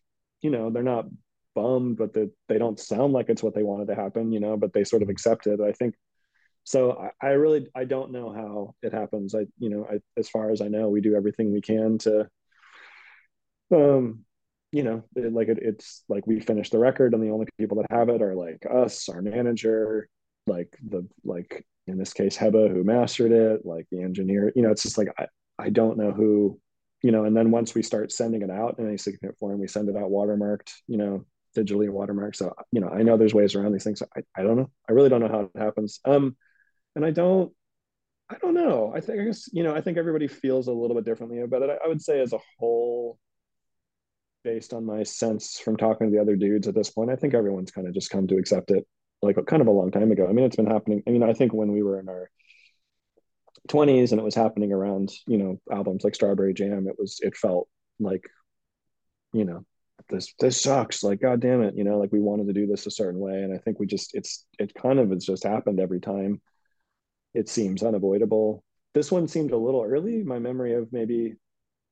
you know, they're not bummed, but they they don't sound like it's what they wanted to happen, you know. But they sort of accept it. I think. So I, I really I don't know how it happens. I you know I as far as I know, we do everything we can to um you know it, like it, it's like we finish the record and the only people that have it are like us our manager like the like in this case heba who mastered it like the engineer you know it's just like i, I don't know who you know and then once we start sending it out in a significant form we send it out watermarked you know digitally watermarked. So you know i know there's ways around these things. So I, I don't know. I really don't know how it happens. Um and i don't i don't know. I think i guess you know i think everybody feels a little bit differently about it. I, I would say as a whole based on my sense from talking to the other dudes at this point, I think everyone's kind of just come to accept it like kind of a long time ago. I mean, it's been happening. I mean, I think when we were in our 20s and it was happening around, you know, albums like Strawberry Jam, it was, it felt like, you know, this, this sucks. Like, God damn it. You know, like we wanted to do this a certain way. And I think we just, it's, it kind of has just happened every time. It seems unavoidable. This one seemed a little early. My memory of maybe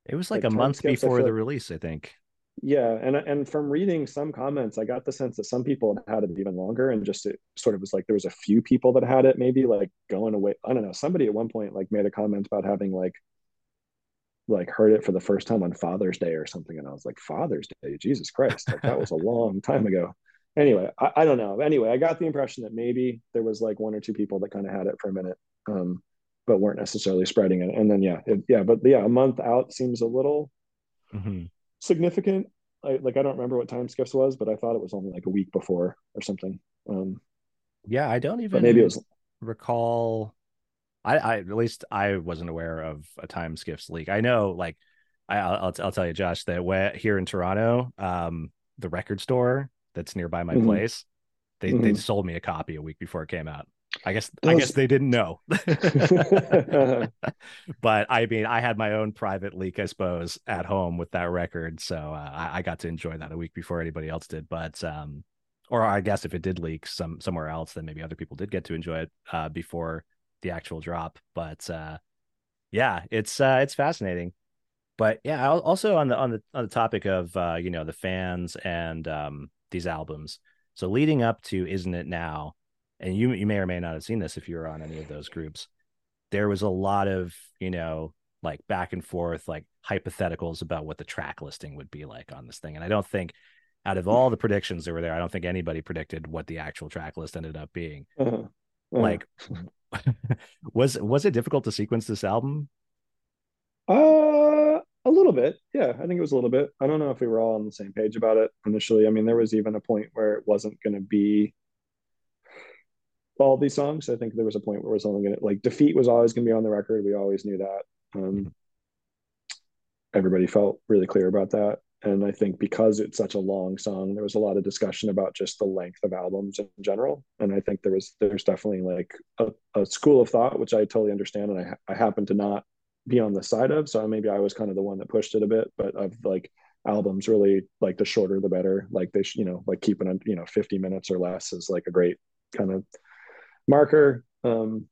It was like, Like a month before the release, I think. Yeah and and from reading some comments i got the sense that some people had it even longer and just it sort of was like there was a few people that had it maybe like going away i don't know somebody at one point like made a comment about having like like heard it for the first time on father's day or something and i was like father's day? Jesus christ like that was a long time ago. Anyway I, I don't know. Anyway i got the impression that maybe there was like one or two people that kind of had it for a minute um but weren't necessarily spreading it and then yeah it, yeah but yeah a month out seems a little Mhm. Significant. I, like I don't remember what time skiffs was, but I thought it was only like a week before or something. Um, Yeah, I don't even maybe it was. recall I, I at least I wasn't aware of a time skiffs leak. I know like I I'll, I'll tell you Josh that where, here in Toronto, um the record store that's nearby my Mhm. place, they they Mhm. sold me a copy a week before it came out. I guess I guess they didn't know. but I mean, I had my own private leak, I suppose, at home with that record, so uh, I, I got to enjoy that a week before anybody else did. But um, or I guess if it did leak some somewhere else, then maybe other people did get to enjoy it uh, before the actual drop. But uh, yeah, it's uh, it's fascinating. But yeah, also on the on the on the topic of uh, you know the fans and um, these albums. So leading up to "Isn't It Now," and you you may or may not have seen this if you were on any of those groups. There was a lot of you know like back and forth like hypotheticals about what the track listing would be like on this thing, and I don't think out of all the predictions that were there, I don't think anybody predicted what the actual track list ended up being. Uh-huh. Uh-huh. Like, was was it difficult to sequence this album? Uh, a little bit. Yeah, I think it was a little bit. I don't know if we were all on the same page about it initially. I mean, there was even a point where it wasn't going to be all these songs. I think there was a point where it was only going to like defeat was always going to be on the record. We always knew that. Um, everybody felt really clear about that. And I think because it's such a long song, there was a lot of discussion about just the length of albums in general. And I think there was there's definitely like a, a school of thought, which I totally understand, and I I happen to not be on the side of. So maybe I was kind of the one that pushed it a bit, but of like albums really like the shorter the better. Like they, sh- you know, like keeping it, you know, 50 minutes or less is like a great kind of marker. Um,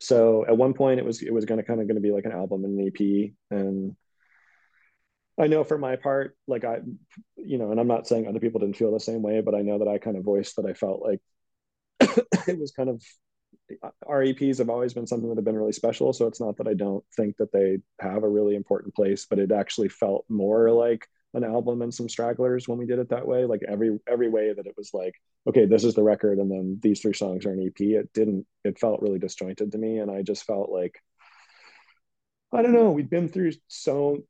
so at one point it was it was going to kind of going to be like an album and an EP, and I know for my part, like I, you know, and I'm not saying other people didn't feel the same way, but I know that I kind of voiced that I felt like it was kind of our EPs have always been something that have been really special. So it's not that I don't think that they have a really important place, but it actually felt more like an album and some stragglers when we did it that way. Like every every way that it was like, okay, this is the record, and then these three songs are an EP. It didn't. It felt really disjointed to me, and I just felt like I don't know. We've been through so.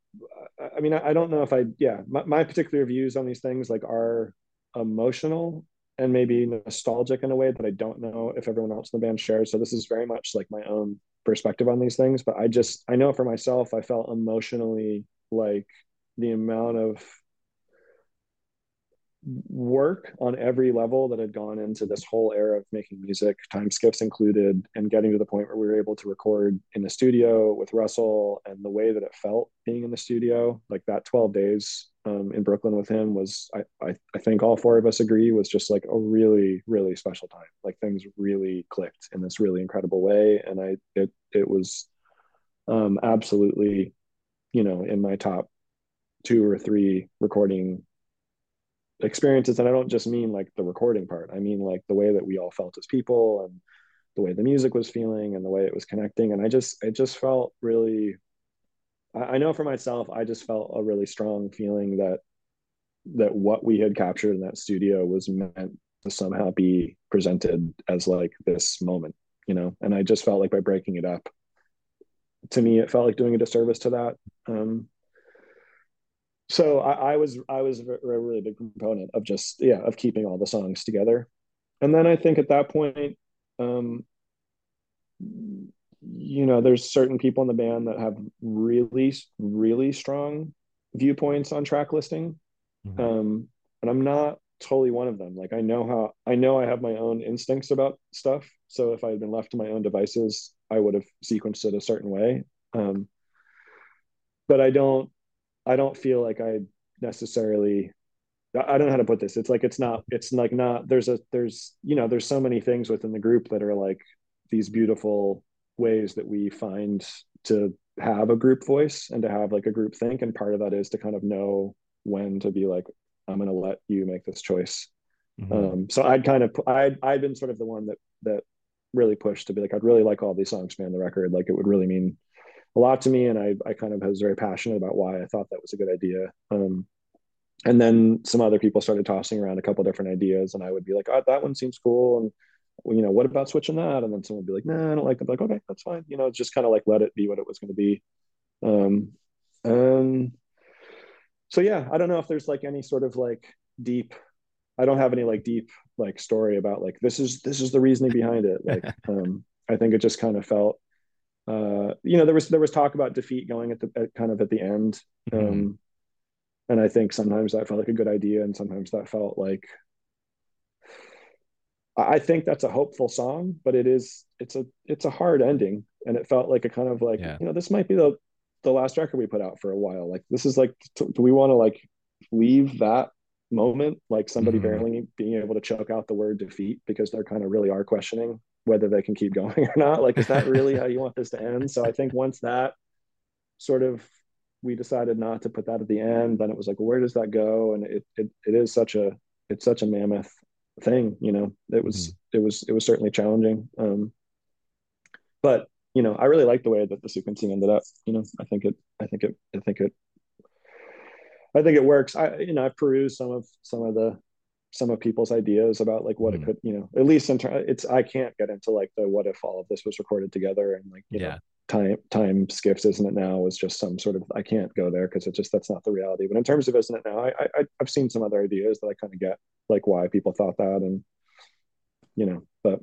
I mean, I, don't know if I. Yeah, my, my particular views on these things like are emotional and maybe nostalgic in a way that I don't know if everyone else in the band shares. So this is very much like my own perspective on these things. But I just I know for myself, I felt emotionally like the amount of work on every level that had gone into this whole era of making music, time skiffs included, and getting to the point where we were able to record in the studio with Russell and the way that it felt being in the studio, like that 12 days um, in Brooklyn with him was, I, I, I think all four of us agree, was just like a really, really special time. Like things really clicked in this really incredible way. And I, it, it was um, absolutely, you know, in my top two or three recording experiences and i don't just mean like the recording part. I mean like the way that we all felt as people and the way the music was feeling and the way it was connecting. And i just it just felt really i know for myself i just felt a really strong feeling that that what we had captured in that studio was meant to somehow be presented as like this moment you know? And i just felt like by breaking it up to me it felt like doing a disservice to that um so I, I, was I was a really big component of just yeah of keeping all the songs together, and then I think at that point, um, you know, there's certain people in the band that have really really strong viewpoints on track listing, mm-hmm. um, and I'm not totally one of them. Like I know how I know I have my own instincts about stuff. So if I had been left to my own devices, I would have sequenced it a certain way. Um, but I don't I don't feel like I necessarily I don't know how to put this. It's like it's not it's like not there's a there's you know there's so many things within the group that are like these beautiful ways that we find to have a group voice and to have like a group think and part of that is to kind of know when to be like I'm going to let you make this choice. Mm-hmm. Um, so I'd kind of I'd I'd been sort of the one that that really pushed to be like I'd really like all these songs man the record like it would really mean a lot to me, and I I kind of was very passionate about why I thought that was a good idea. Um, and then some other people started tossing around a couple different ideas, and I would be like, "Oh, that one seems cool," and you know, what about switching that? And then someone would be like, "No, nah, I don't like that." Like, okay, that's fine. You know, just kind of like let it be what it was going to be. Um, and so yeah, I don't know if there's like any sort of like deep. I don't have any like deep like story about like this is this is the reasoning behind it. Like, um, I think it just kind of felt uh, you know, there was there was talk about defeat going at the at kind of at the end, mm-hmm. um, and I think sometimes that felt like a good idea, and sometimes that felt like I think that's a hopeful song, but it is it's a it's a hard ending, and it felt like a kind of like yeah. you know this might be the the last record we put out for a while. Like this is like do we want to like leave that moment like somebody mm-hmm. barely being able to choke out the word defeat because they're kind of really are questioning whether they can keep going or not. Like, is that really how you want this to end? So I think once that sort of we decided not to put that at the end, then it was like, well, where does that go? And it it, it is such a it's such a mammoth thing, you know. It was mm-hmm. it was it was certainly challenging. Um, but you know, I really like the way that the sequencing ended up. You know, I think it I think it I think it I think it works. I you know I've perused some of some of the some of people's ideas about like what mm. it could you know at least in ter- it's i can't get into like the what if all of this was recorded together and like you yeah. know time time skiffs isn't it now is just some sort of i can't go there because it just that's not the reality but in terms of isn't it now i, I i've seen some other ideas that i kind of get like why people thought that and you know but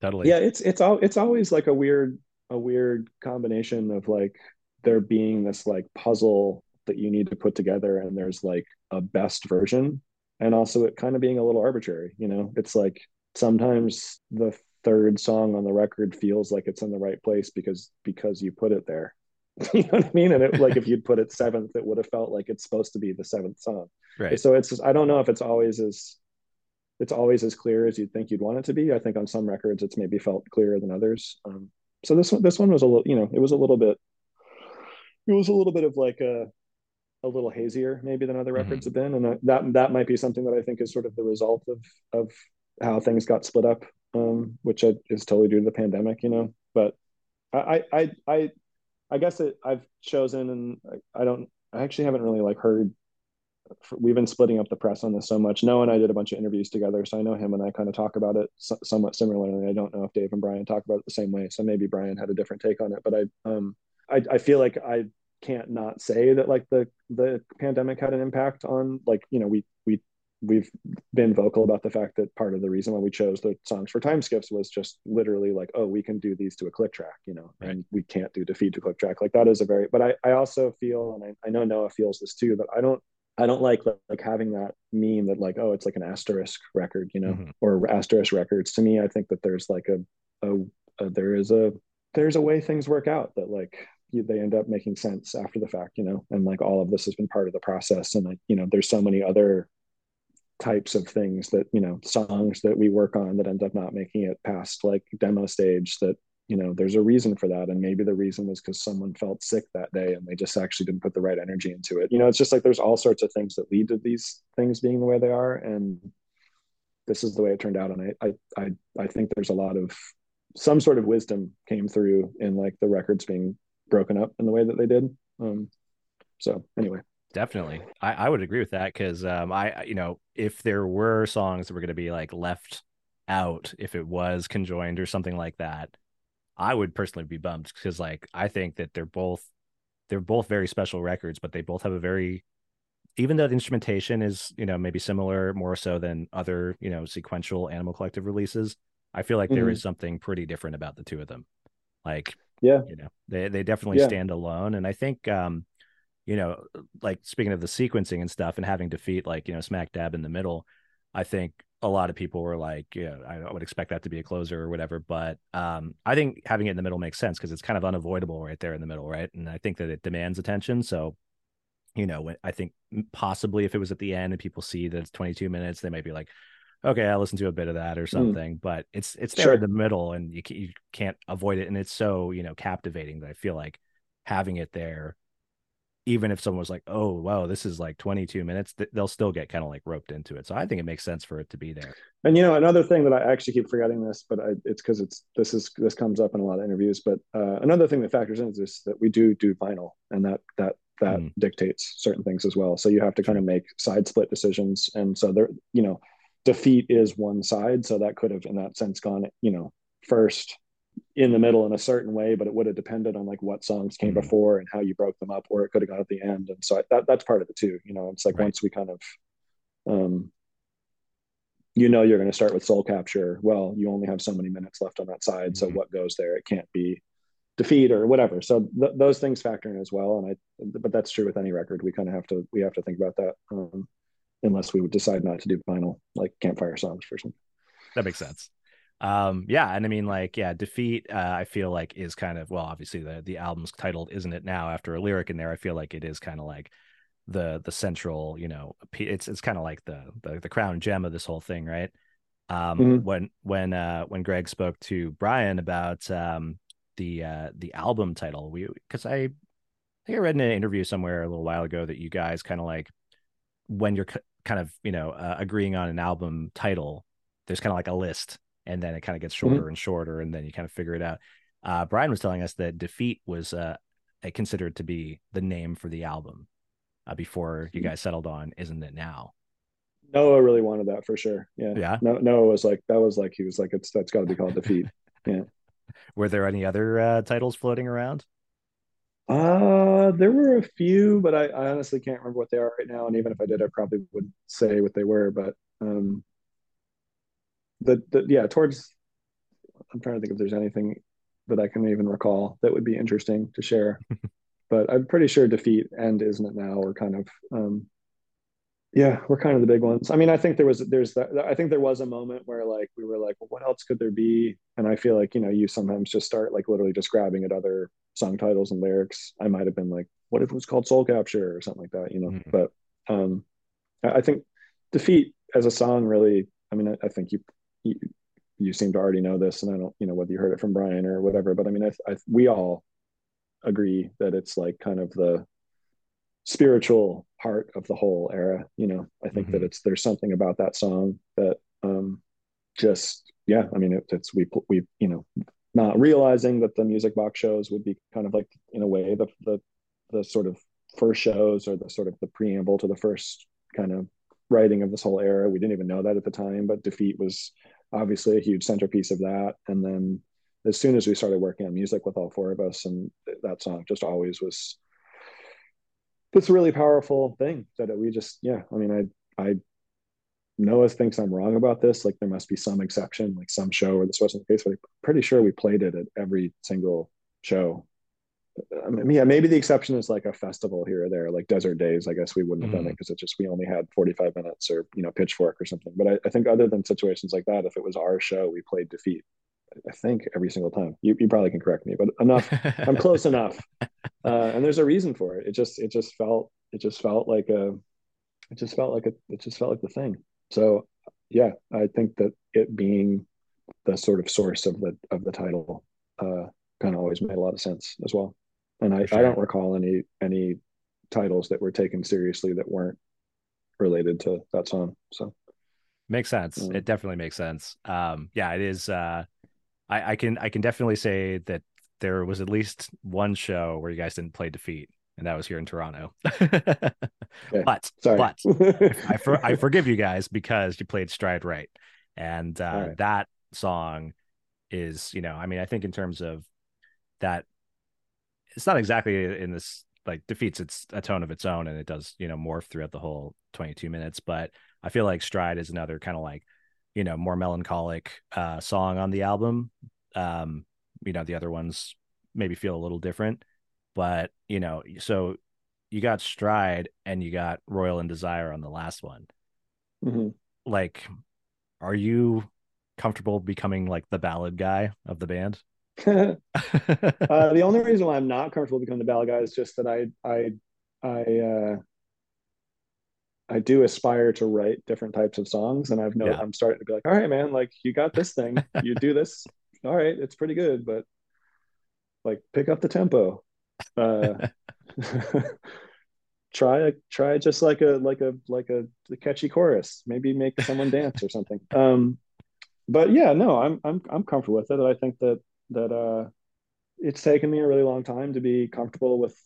totally yeah it's it's all it's always like a weird a weird combination of like there being this like puzzle that you need to put together and there's like a best version and also it kind of being a little arbitrary you know? It's like sometimes the third song on the record feels like it's in the right place because because you put it there. You know what i mean? And it like if you'd put it seventh it would have felt like it's supposed to be the seventh song. Right. So it's just, i don't know if it's always as it's always as clear as you'd think you'd want it to be. I think on some records it's maybe felt clearer than others. Um, so this one this one was a little you know it was a little bit it was a little bit of like a a little hazier maybe than other mm-hmm. records have been, and that that might be something that I think is sort of the result of of how things got split up, um, which is totally due to the pandemic, you know. But I I I I guess it I've chosen and I, don't I actually haven't really like heard we've been splitting up the press on this so much. Noah and I did a bunch of interviews together, so I know him and I kind of talk about it so, somewhat similarly. I don't know if Dave and Brian talk about it the same way, so maybe Brian had a different take on it. But I, um, I, I feel like I can't not say that like the the pandemic had an impact on like you know we we we've been vocal about the fact that part of the reason why we chose the songs for time skiffs was just literally like oh we can do these to a click track you know right. and we can't do defeat to click track like that is a very but i i also feel and I, I know noah feels this too but i don't i don't like like having that meme that like oh it's like an asterisk record you know mm-hmm. or asterisk records to me i think that there's like a, a, a there is a there's a way things work out that like they end up making sense after the fact you know and like all of this has been part of the process. And like you know there's so many other types of things that you know songs that we work on that end up not making it past like demo stage that you know there's a reason for that. And maybe the reason was because someone felt sick that day and they just actually didn't put the right energy into it. You know it's just like there's all sorts of things that lead to these things being the way they are. And this is the way it turned out. And i i i, I think there's a lot of some sort of wisdom came through in like the records being broken up in the way that they did um so anyway Definitely. I, I would agree with that because um, I, you know, if there were songs that were going to be like left out, if it was conjoined or something like that, I would personally be bummed because like I think that they're both they're both very special records, but they both have a very even though the instrumentation is, you know, maybe similar more so than other, you know, sequential Animal Collective releases, I feel like mm-hmm. there is something pretty different about the two of them. Like, yeah, you know, they they definitely yeah. stand alone. And I think um you know, like speaking of the sequencing and stuff and having defeat like, you know, smack dab in the middle, I think a lot of people were like, yeah, I would expect that to be a closer or whatever. But um, I think having it in the middle makes sense because it's kind of unavoidable right there in the middle, right? And I think that it demands attention. So, you know, I think possibly if it was at the end and people see that it's 22 minutes, they might be like, okay, I'll listen to a bit of that or hmm. something. Mm. But it's it's there sure. in the middle, and you you can't avoid it, and it's so you know captivating that I feel like having it there even if someone was like, "Oh, wow, this is like 22 minutes," they'll still get kind of like roped into it. So I think it makes sense for it to be there. And you know, another thing that I actually keep forgetting this, but I, it's because it's this is this comes up in a lot of interviews. But uh, another thing that factors in is this, that we do do vinyl, and that that that mm. dictates certain things as well. So you have to kind of make side split decisions, and so there, you know, defeat is one side, so that could have, in that sense, gone, you know, first in the middle in a certain way, but it would have depended on like what songs came mm-hmm. before and how you broke them up, or it could have gone at the end. And so I, that that's part of it too. You know, it's like right. once we kind of, um, you know, you're going to start with Soul Capture. Well, you only have so many minutes left on that side, mm-hmm. so what goes there? It can't be defeat or whatever. So th- those things factor in as well. And I, but that's true with any record. We kind of have to we have to think about that, um, unless we would decide not to do vinyl like campfire songs for some. That makes sense um yeah and i mean like yeah defeat uh, i feel like is kind of well obviously the the album's titled isn't it now after a lyric in there i feel like it is kind of like the the central you know it's it's kind of like the, the, the crown gem of this whole thing right um mm-hmm. when when uh when greg spoke to brian about um the uh the album title we because i I think I read in an interview somewhere a little while ago that you guys kind of like when you're kind of you know uh, agreeing on an album title, there's kind of like a list and then it kind of gets mm-hmm. shorter mm-hmm. and shorter, and then you kind of figure it out. Uh, Brian was telling us that Defeat was uh, considered to be the name for the album uh, before you mm. guys settled on Isn't It Now? Noah really wanted that for sure. Yeah. Yeah. No, Noah was like, that was like, he was like, it's, that's got to be called Defeat. yeah. Were there any other uh, titles floating around? Uh, there were a few, but I, I honestly can't remember what they are right now. And even if I did, I probably would say what they were. But um, the, the yeah towards i'm trying to think if there's anything that i can even recall that would be interesting to share but i'm pretty sure defeat and isn't it now are kind of um yeah we're kind of the big ones i mean i think there was there's that i think there was a moment where like we were like well what else could there be and i feel like you know you sometimes just start like literally just grabbing at other song titles and lyrics i might have been like what if it was called soul capture or something like that you know mm. but um i think defeat as a song really i mean I, I think you you, you seem to already know this, and I don't, you know, whether you heard it from Brian or whatever, but I mean, I, I, we all agree that it's like kind of the spiritual heart of the whole era. You know, I think mm-hmm. that it's there's something about that song that um, just yeah. I mean, it, it's we we you know not realizing that the music box shows would be kind of like in a way the the the sort of first shows or the sort of the preamble to the first kind of writing of this whole era. We didn't even know that at the time, but Defeat was obviously a huge centerpiece of that. And then as soon as we started working on music with all four of us, and that song just always was this really powerful thing that we just, yeah, I mean, I, I, Noah thinks I'm wrong about this. Like there must be some exception, like some show where this wasn't the case, but I'm pretty sure we played it at every single show I mean, yeah, maybe the exception is like a festival here or there, like Desert Daze. I guess we wouldn't have mm. done it because mm. it just we only had 45 minutes or you know Pitchfork or something. But I, I, think other than situations like that, if it was our show, we played Defeat. I think every single time. You, you probably can correct me, but enough. I'm close enough, uh, and there's a reason for it. It just it just felt it just felt like a it just felt like a it just felt like the thing. So yeah, I think that it being the sort of source of the of the title uh, kind of always made a lot of sense as well and I, sure. I don't recall any any titles that were taken seriously that weren't related to that song. So makes sense. Um, it definitely makes sense. Um, yeah, it is. Uh, I, I can I can definitely say that there was at least one show where you guys didn't play Defeat, and that was here in Toronto. okay. But Sorry. but I for, I forgive you guys because you played Stride Rite, and uh, right. that song is you know I mean I think in terms of that it's not exactly in this like defeats its a tone of its own and it does you know morph throughout the whole 22 minutes but i feel like stride is another kind of like you know more melancholic uh song on the album um you know the other ones maybe feel a little different but you know so you got stride and you got royal and desire on the last one mm-hmm. like are you comfortable becoming like the ballad guy of the band uh, the only reason why I'm not comfortable becoming the ballad guy is just that I I I uh, I do aspire to write different types of songs, and I've no, yeah. I'm starting to be like, all right, man, like you got this thing, you do this, all right, it's pretty good, but like pick up the tempo. Uh, try a try just like a like a like a, a catchy chorus, maybe make someone dance or something. Um, but yeah, no, I'm I'm I'm comfortable with it. I think that that uh, it's taken me a really long time to be comfortable with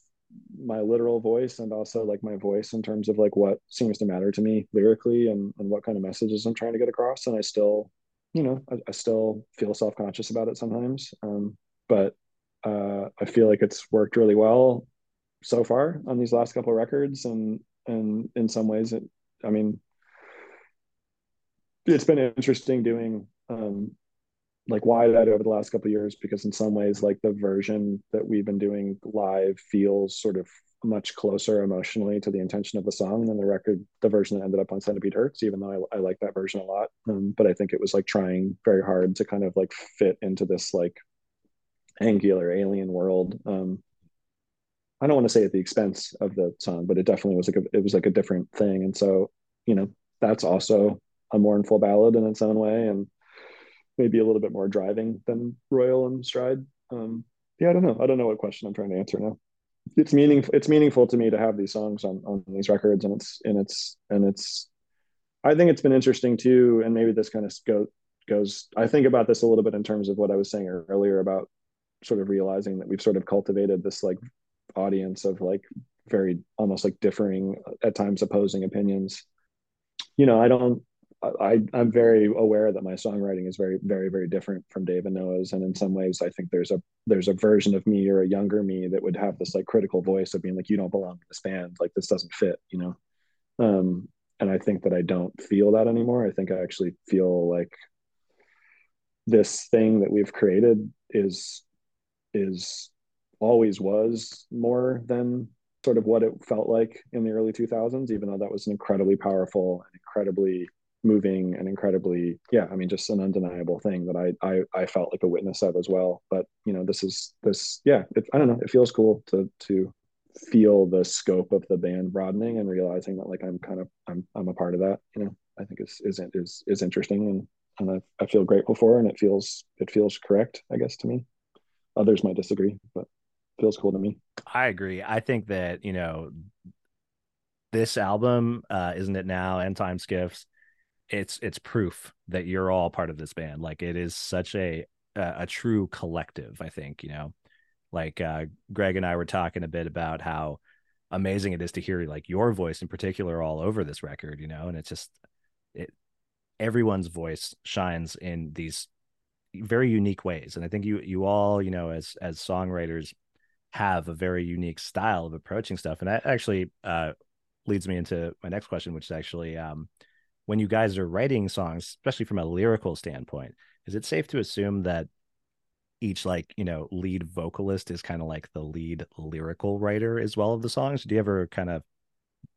my literal voice and also like my voice in terms of like what seems to matter to me lyrically and, and what kind of messages I'm trying to get across. And I still, you know, I, I still feel self-conscious about it sometimes. Um, but uh, I feel like it's worked really well so far on these last couple of records. And, and in some ways it, I mean, it's been interesting doing um, like why that over the last couple years because in some ways like the version that we've been doing live feels sort of much closer emotionally to the intention of the song than the record the version that ended up on centipede Hz even though i, I like that version a lot um, but i think it was like trying very hard to kind of like fit into this like angular alien world um, i don't want to say at the expense of the song but it definitely was like a, it was like a different thing and so you know that's also a mournful ballad in its own way and maybe a little bit more driving than Royal and Stride. Um, yeah, I don't know. I don't know what question I'm trying to answer now. It's meaningful. It's meaningful to me to have these songs on on these records, and it's and it's and it's. I think it's been interesting too, and maybe this kind of go, goes. I think about this a little bit in terms of what I was saying earlier about sort of realizing that we've sort of cultivated this like audience of like very almost like differing at times opposing opinions you know i don't I, I'm very aware that my songwriting is very, very, very different from Dave and Noah's, and in some ways, I think there's a there's a version of me or a younger me that would have this like critical voice of being like, "You don't belong in this band. Like this doesn't fit," you know. Um, and I think that I don't feel that anymore. I think I actually feel like this thing that we've created is is always was more than sort of what it felt like in the early 2000s even though that was an incredibly powerful and incredibly moving and incredibly yeah i mean just an undeniable thing that i i, I felt like a witness of as well. But you know this is this yeah it, i don't know. It feels cool to to feel the scope of the band broadening and realizing that like i'm kind of i'm i'm a part of that you know i think is is is, is interesting and and I, I feel grateful for and it feels it feels correct i guess to me others might disagree but feels cool to me i agree i think that you know this album uh isn't it now and time skiffs it's it's proof that you're all part of this band. Like it is such a a, a true collective. I think you know, like uh, Greg and I were talking a bit about how amazing it is to hear like your voice in particular all over this record. You know, and it's just it everyone's voice shines in these very unique ways and i think you you all you know as as songwriters have a very unique style of approaching stuff and that actually uh leads me into my next question which is actually um when you guys are writing songs especially from a lyrical standpoint is it safe to assume that each like you know lead vocalist is kind of like the lead lyrical writer as well of the songs do you ever kind of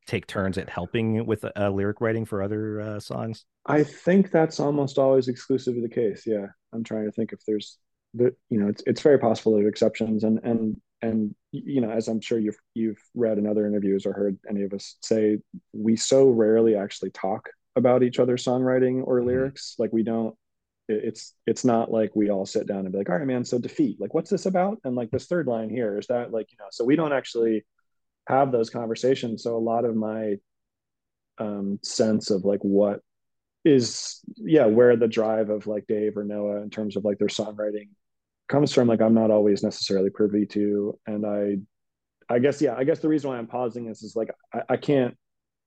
take turns at helping with uh, lyric writing for other uh, songs? I think that's almost always exclusively the case. Yeah, I'm trying to think if there's the you know it's it's very possible there are exceptions and and and you know as I'm sure you've you've read in other interviews or heard any of us say we so rarely actually talk about each other's songwriting or mm-hmm. lyrics like we don't it's it's not like we all sit down and be like all right man so defeat like what's this about and like this third line here is that like you know so we don't actually have those conversations. So a lot of my um, sense of like what is yeah where the drive of like Dave or Noah in terms of like their songwriting comes from like I'm not always necessarily privy to and I I guess yeah I guess the reason why I'm pausing is is like I, I can't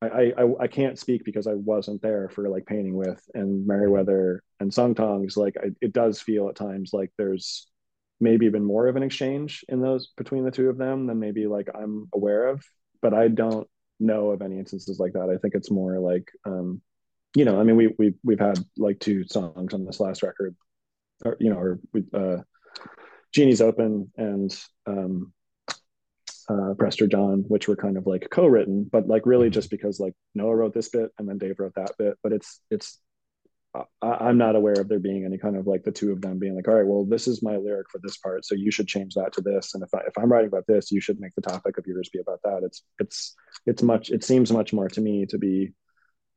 I, I I can't speak because I wasn't there for like painting with and Merriweather and Sung Tongs like I, it does feel at times like there's maybe even more of an exchange in those between the two of them than maybe like I'm aware of. But I don't know of any instances like that. I think it's more like um, you know, I mean we we we've had like two songs on this last record, or you know, or uh Genie's Open and um uh Prester John, which were kind of like co-written, but like really just because like Noah wrote this bit and then Dave wrote that bit. But it's it's I, am not aware of there being any kind of like the two of them being like, all right, well, this is my lyric for this part, so you should change that to this, and if I if I'm writing about this, you should make the topic of yours be about that. It's it's it's much. It seems much more to me to be,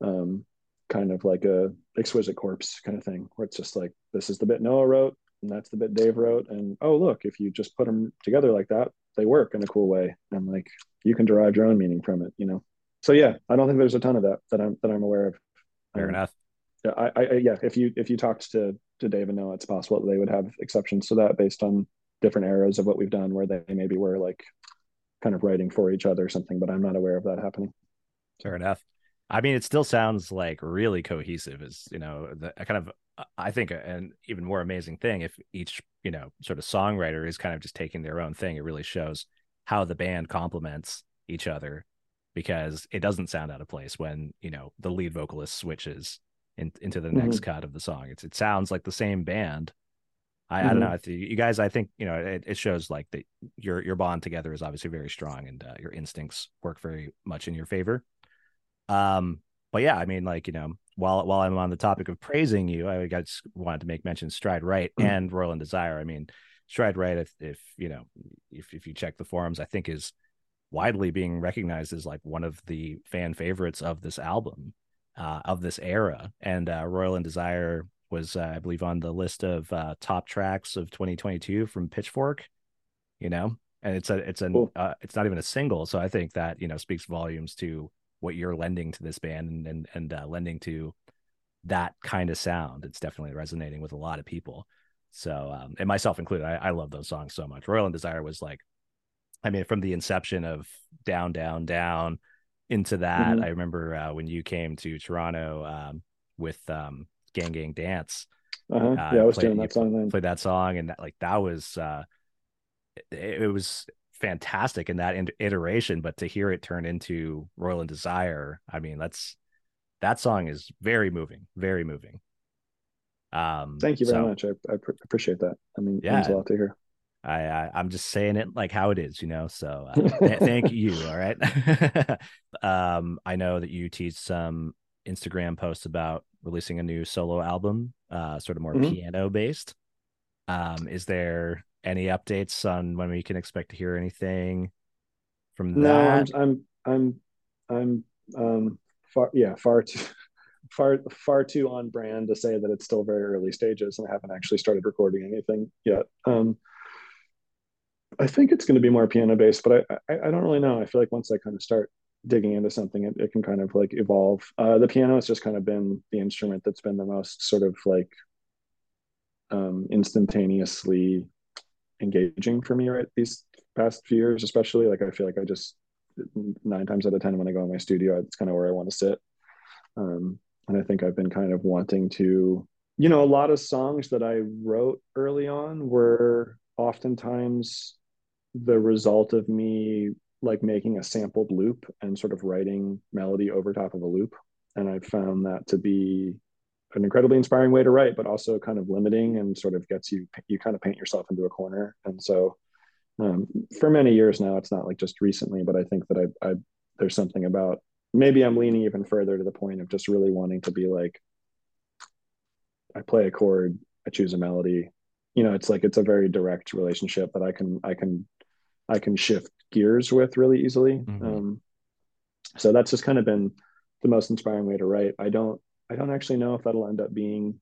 um, kind of like a exquisite corpse kind of thing, where it's just like this is the bit Noah wrote, and that's the bit Dave wrote, and oh look, if you just put them together like that, they work in a cool way, and like you can derive your own meaning from it, you know. So yeah, I don't think there's a ton of that that I'm that I'm aware of. Fair um, enough yeah, I, I, yeah, if you if you talked to to Dave and Noah, it's possible that they would have exceptions to that based on different eras of what we've done, where they maybe were like kind of writing for each other or something. But I'm not aware of that happening. Fair enough. I mean, it still sounds like really cohesive. Is you know, the kind of I think an even more amazing thing if each you know sort of songwriter is kind of just taking their own thing. It really shows how the band complements each other because it doesn't sound out of place when you know the lead vocalist switches in, into the next mm-hmm. cut of the song. It's, it sounds like the same band. I, mm-hmm. I don't mm-hmm. know. You guys, I think you know it, it, shows like that your your bond together is obviously very strong, and uh, your instincts work very much in your favor. Um, but yeah, I mean, like you know, while while I'm on the topic of praising you, I just wanted to make mention Stride Rite mm-hmm. and Royal and Desire. I mean, Stride Rite, if if you know, if if you check the forums, I think is widely being recognized as like one of the fan favorites of this album uh, of this era. And uh, Royal and Desire was, uh, I believe, on the list of uh, top tracks of 2022 from Pitchfork. You know, and it's a it's a cool. Uh, it's not even a single, so I think that you know speaks volumes to what you're lending to this band and and, and uh, lending to that kind of sound. It's definitely resonating with a lot of people. So, um, and myself included, I, I love those songs so much. Royal and Desire was like, I mean, from the inception of Down, Down, Down into that. Mm-hmm. I remember uh, when you came to Toronto um, with um, Gang Gang Dance. Uh-huh. Uh, yeah, I was played, doing that song then. Played that song, and that, like that was uh, it, it, was fantastic in that iteration. But to hear it turn into Royal and Desire, I mean, that's that song is very moving, very moving. Um, Thank you very so, much. I, I pr- appreciate that. I mean, yeah, means a lot to hear. I, I am just saying it like how it is, you know. So uh, th- thank you. All right. um, I know that you teach some Instagram posts about releasing a new solo album, uh, sort of more mm-hmm. piano based. Um, is there any updates on when we can expect to hear anything from no, that? I'm I'm I'm I'm um far yeah far too far far too on brand to say that it's still very early stages and I haven't actually started recording anything yet. Um, I think it's going to be more piano based, but I, I, I don't really know. I feel like once I kind of start digging into something, it, it can kind of like evolve. Uh, the piano has just kind of been the instrument that's been the most sort of like um, instantaneously engaging for me right these past few years, especially. Like I feel like I just nine times out of ten when I go in my studio, it's kind of where I want to sit. Um, and I think I've been kind of wanting to, you know, a lot of songs that I wrote early on were oftentimes the result of me like making a sampled loop and sort of writing melody over top of a loop. And I found that to be an incredibly inspiring way to write, but also kind of limiting and sort of gets you, you kind of paint yourself into a corner. And so um, for many years now, it's not like just recently, but I think that I, I, there's something about maybe I'm leaning even further to the point of just really wanting to be like, I play a chord, I choose a melody. You know, it's like it's a very direct relationship that I can I can I can shift gears with really easily. Mm-hmm. Um, so that's just kind of been the most inspiring way to write. I don't I don't actually know if that'll end up being.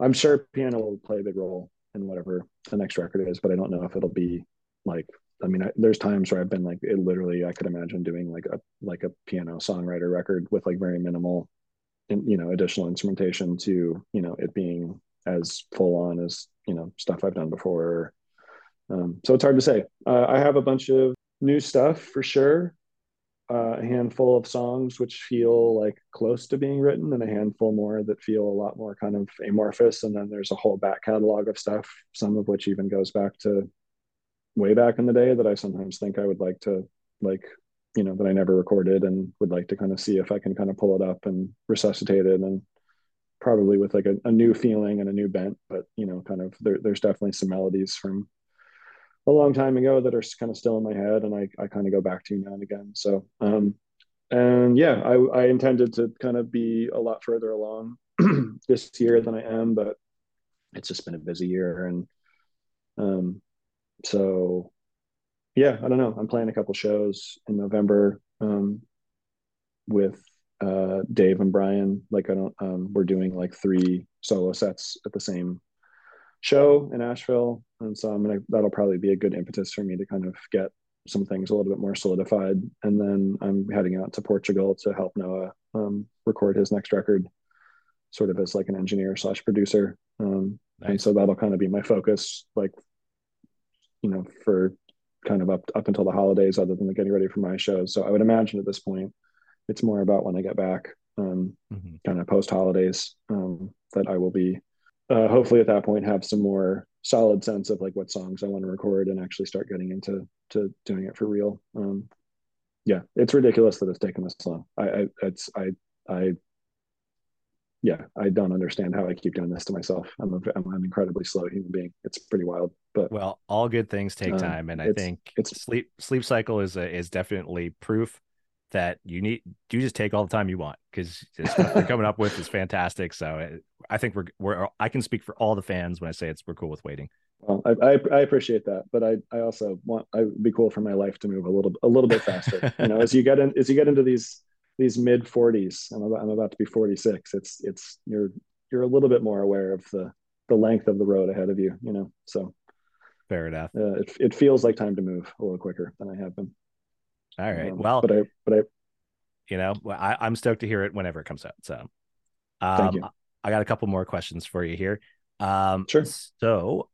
I'm sure piano will play a big role in whatever the next record is, but I don't know if it'll be like. I mean, I, there's times where I've been like, it literally, I could imagine doing like a like a piano songwriter record with like very minimal, in, you know, additional instrumentation to you know it being as full on as you know stuff I've done before. Um, so it's hard to say. Uh, I have a bunch of new stuff for sure a handful of songs which feel like close to being written and a handful more that feel a lot more kind of amorphous. And then there's a whole back catalog of stuff some of which even goes back to way back in the day that i sometimes think i would like to like you know that i never recorded and would like to kind of see if i can kind of pull it up and resuscitate it. And probably with like a, a new feeling and a new bent but you know kind of there, there's definitely some melodies from a long time ago that are kind of still in my head and I, I kind of go back to now and again. So, um, and yeah, I, I intended to kind of be a lot further along this year than I am, but it's just been a busy year. And, um, so yeah, I don't know. I'm playing a couple shows in November, um, with, uh, Dave and Brian. Like I don't, um, we're doing like three solo sets at the same show in Asheville, and so I'm gonna that'll probably be a good impetus for me to kind of get some things a little bit more solidified. And then I'm heading out to Portugal to help Noah um, record his next record, sort of as like an engineer slash producer. Um, nice. And so that'll kind of be my focus, like you know, for kind of up up until the holidays, other than the getting ready for my shows. So I would imagine at this point, it's more about when I get back, um, mm-hmm. kind of post holidays, um, that I will be uh, hopefully at that point have some more solid sense of like what songs I want to record and actually start getting into to doing it for real. Um, yeah, it's ridiculous that it's taken this long. I, I it's I I yeah, I don't understand how I keep doing this to myself. I'm a, I'm an incredibly slow human being. It's pretty wild. But well, all good things take uh, time, and I think it's sleep sleep cycle is a, is definitely proof that you need you just take all the time you want because the stuff you're coming up with is fantastic. So uh, I think we're we're I can speak for all the fans when I say it's we're cool with waiting. Well, I, I, I appreciate that, but I, I also want I would be cool for my life to move a little a little bit faster. you know, as you get in as you get into these these mid 40s, I'm about, I'm about to be 46. It's it's you're you're a little bit more aware of the the length of the road ahead of you. You know, so fair enough. Uh, it it feels like time to move a little quicker than I have been. All right. Um, well, but I, but I, you know, I, I'm stoked to hear it whenever it comes out. So, um, I got a couple more questions for you here. Um, sure. So,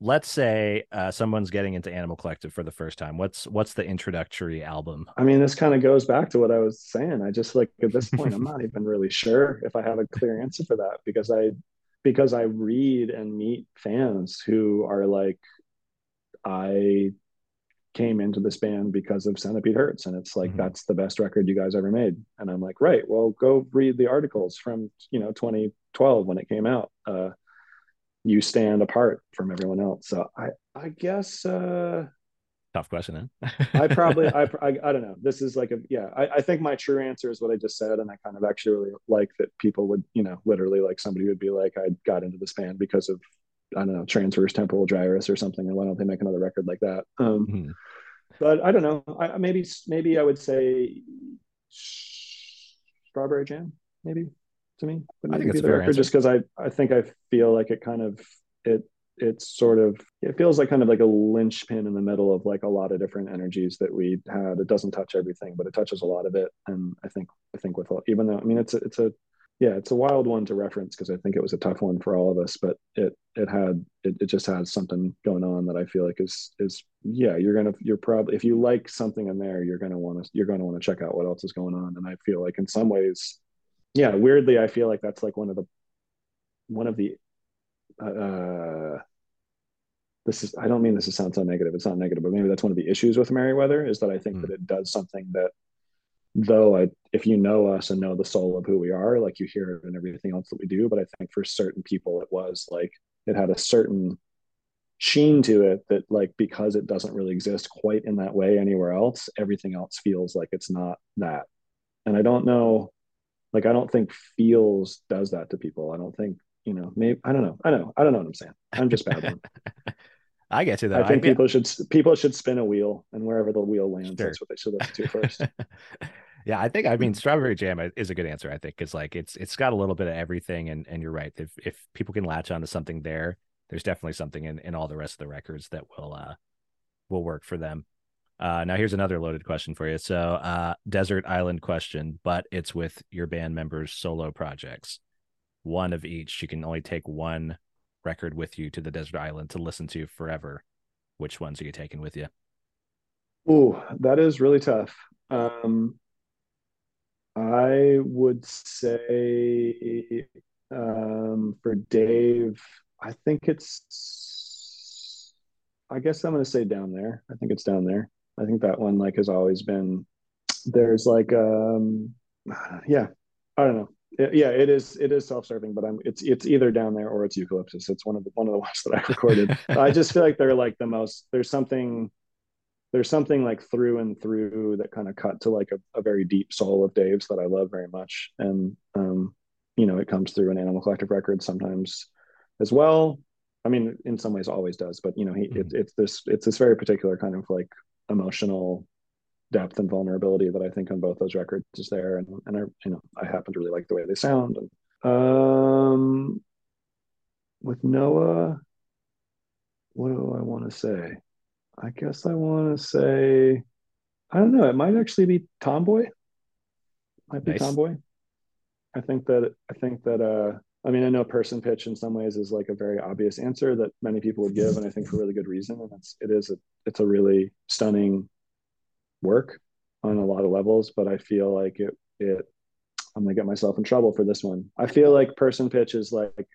let's say uh, someone's getting into Animal Collective for the first time. What's what's the introductory album? I mean, this kind of goes back to what I was saying. I just like at this point, I'm not even really sure if I have a clear answer for that because I because I read and meet fans who are like, I came into this band because of Centipede Hz. And it's like, mm-hmm. that's the best record you guys ever made. And I'm like, right, well, go read the articles from, you know, 2012 when it came out. Uh, you stand apart from everyone else. So I, I guess, uh, tough question. I probably, I, I, I, don't know. This is like a, yeah, I, I think my true answer is what I just said. And I kind of actually really like that people would, you know, literally like somebody would be like, I got into this band because of I don't know, transverse temporal gyrus or something, and why don't they make another record like that? Um, mm-hmm. But I don't know. I, maybe maybe I would say strawberry jam. Maybe to me, but I think it's a fair answer. just because I I think I feel like it kind of it it's sort of it feels like kind of like a linchpin in the middle of like a lot of different energies that we had. It doesn't touch everything, but it touches a lot of it. And I think I think with even though I mean it's a, it's a yeah, it's a wild one to reference because I think it was a tough one for all of us, but it it had it, it just has something going on that I feel like is is yeah, you're gonna you're probably if you like something in there, you're gonna want to you're gonna want to check out what else is going on. And I feel like in some ways, yeah, weirdly, I feel like that's like one of the one of the uh this is I don't mean this to sound so negative. It's not negative, but maybe that's one of the issues with Merriweather is that I think mm. that it does something that though I, if you know us and know the soul of who we are, like you hear it in everything else that we do. But I think for certain people, it was like it had a certain sheen to it that, like, because it doesn't really exist quite in that way anywhere else, everything else feels like it's not that. And I don't know, like, I don't think feels does that to people. I don't think, you know, maybe I don't know. I know. I don't know what I'm saying. I'm just bad one. I get you though. I think I, people should people should spin a wheel, and wherever the wheel lands, sure. that's what they should listen to first. Yeah, I think I mean strawberry jam is a good answer. I think because like it's it's got a little bit of everything, and and you're right. If if people can latch onto something there, there's definitely something in in all the rest of the records that will uh will work for them. Uh, now here's another loaded question for you. So uh, desert island question, but it's with your band members' solo projects. One of each. You can only take one record with you to the desert island to listen to forever. Which ones are you taking with you? Oh, that is really tough. Um, I would say um, for Dave, I think it's. I guess I'm going to say down there. I think it's down there. I think that one like has always been. There's like um, yeah, I don't know. It, yeah, it is. It is self-serving, but I'm. It's it's either down there or it's eucalyptus. It's one of the one of the ones that I recorded. I just feel like they're like the most. There's something there's something like through and through that kind of cut to like a, a very deep soul of Dave's that I love very much. And, um, you know, it comes through an Animal Collective record sometimes as well. I mean, in some ways, always does, but you know, he mm-hmm. it, it's this it's this very particular kind of like emotional depth and vulnerability that I think on both those records is there, and and I you know I happen to really like the way they sound. And um, with Noah, what do I want to say? I guess I want to say, I don't know. It might actually be Tomboy. Might be nice. Tomboy. I think that I think that uh, I mean I know person pitch in some ways is like a very obvious answer that many people would give, and I think for really good reason. And it's it is a it's a really stunning work on a lot of levels. But I feel like it it I'm gonna get myself in trouble for this one. I feel like person pitch is like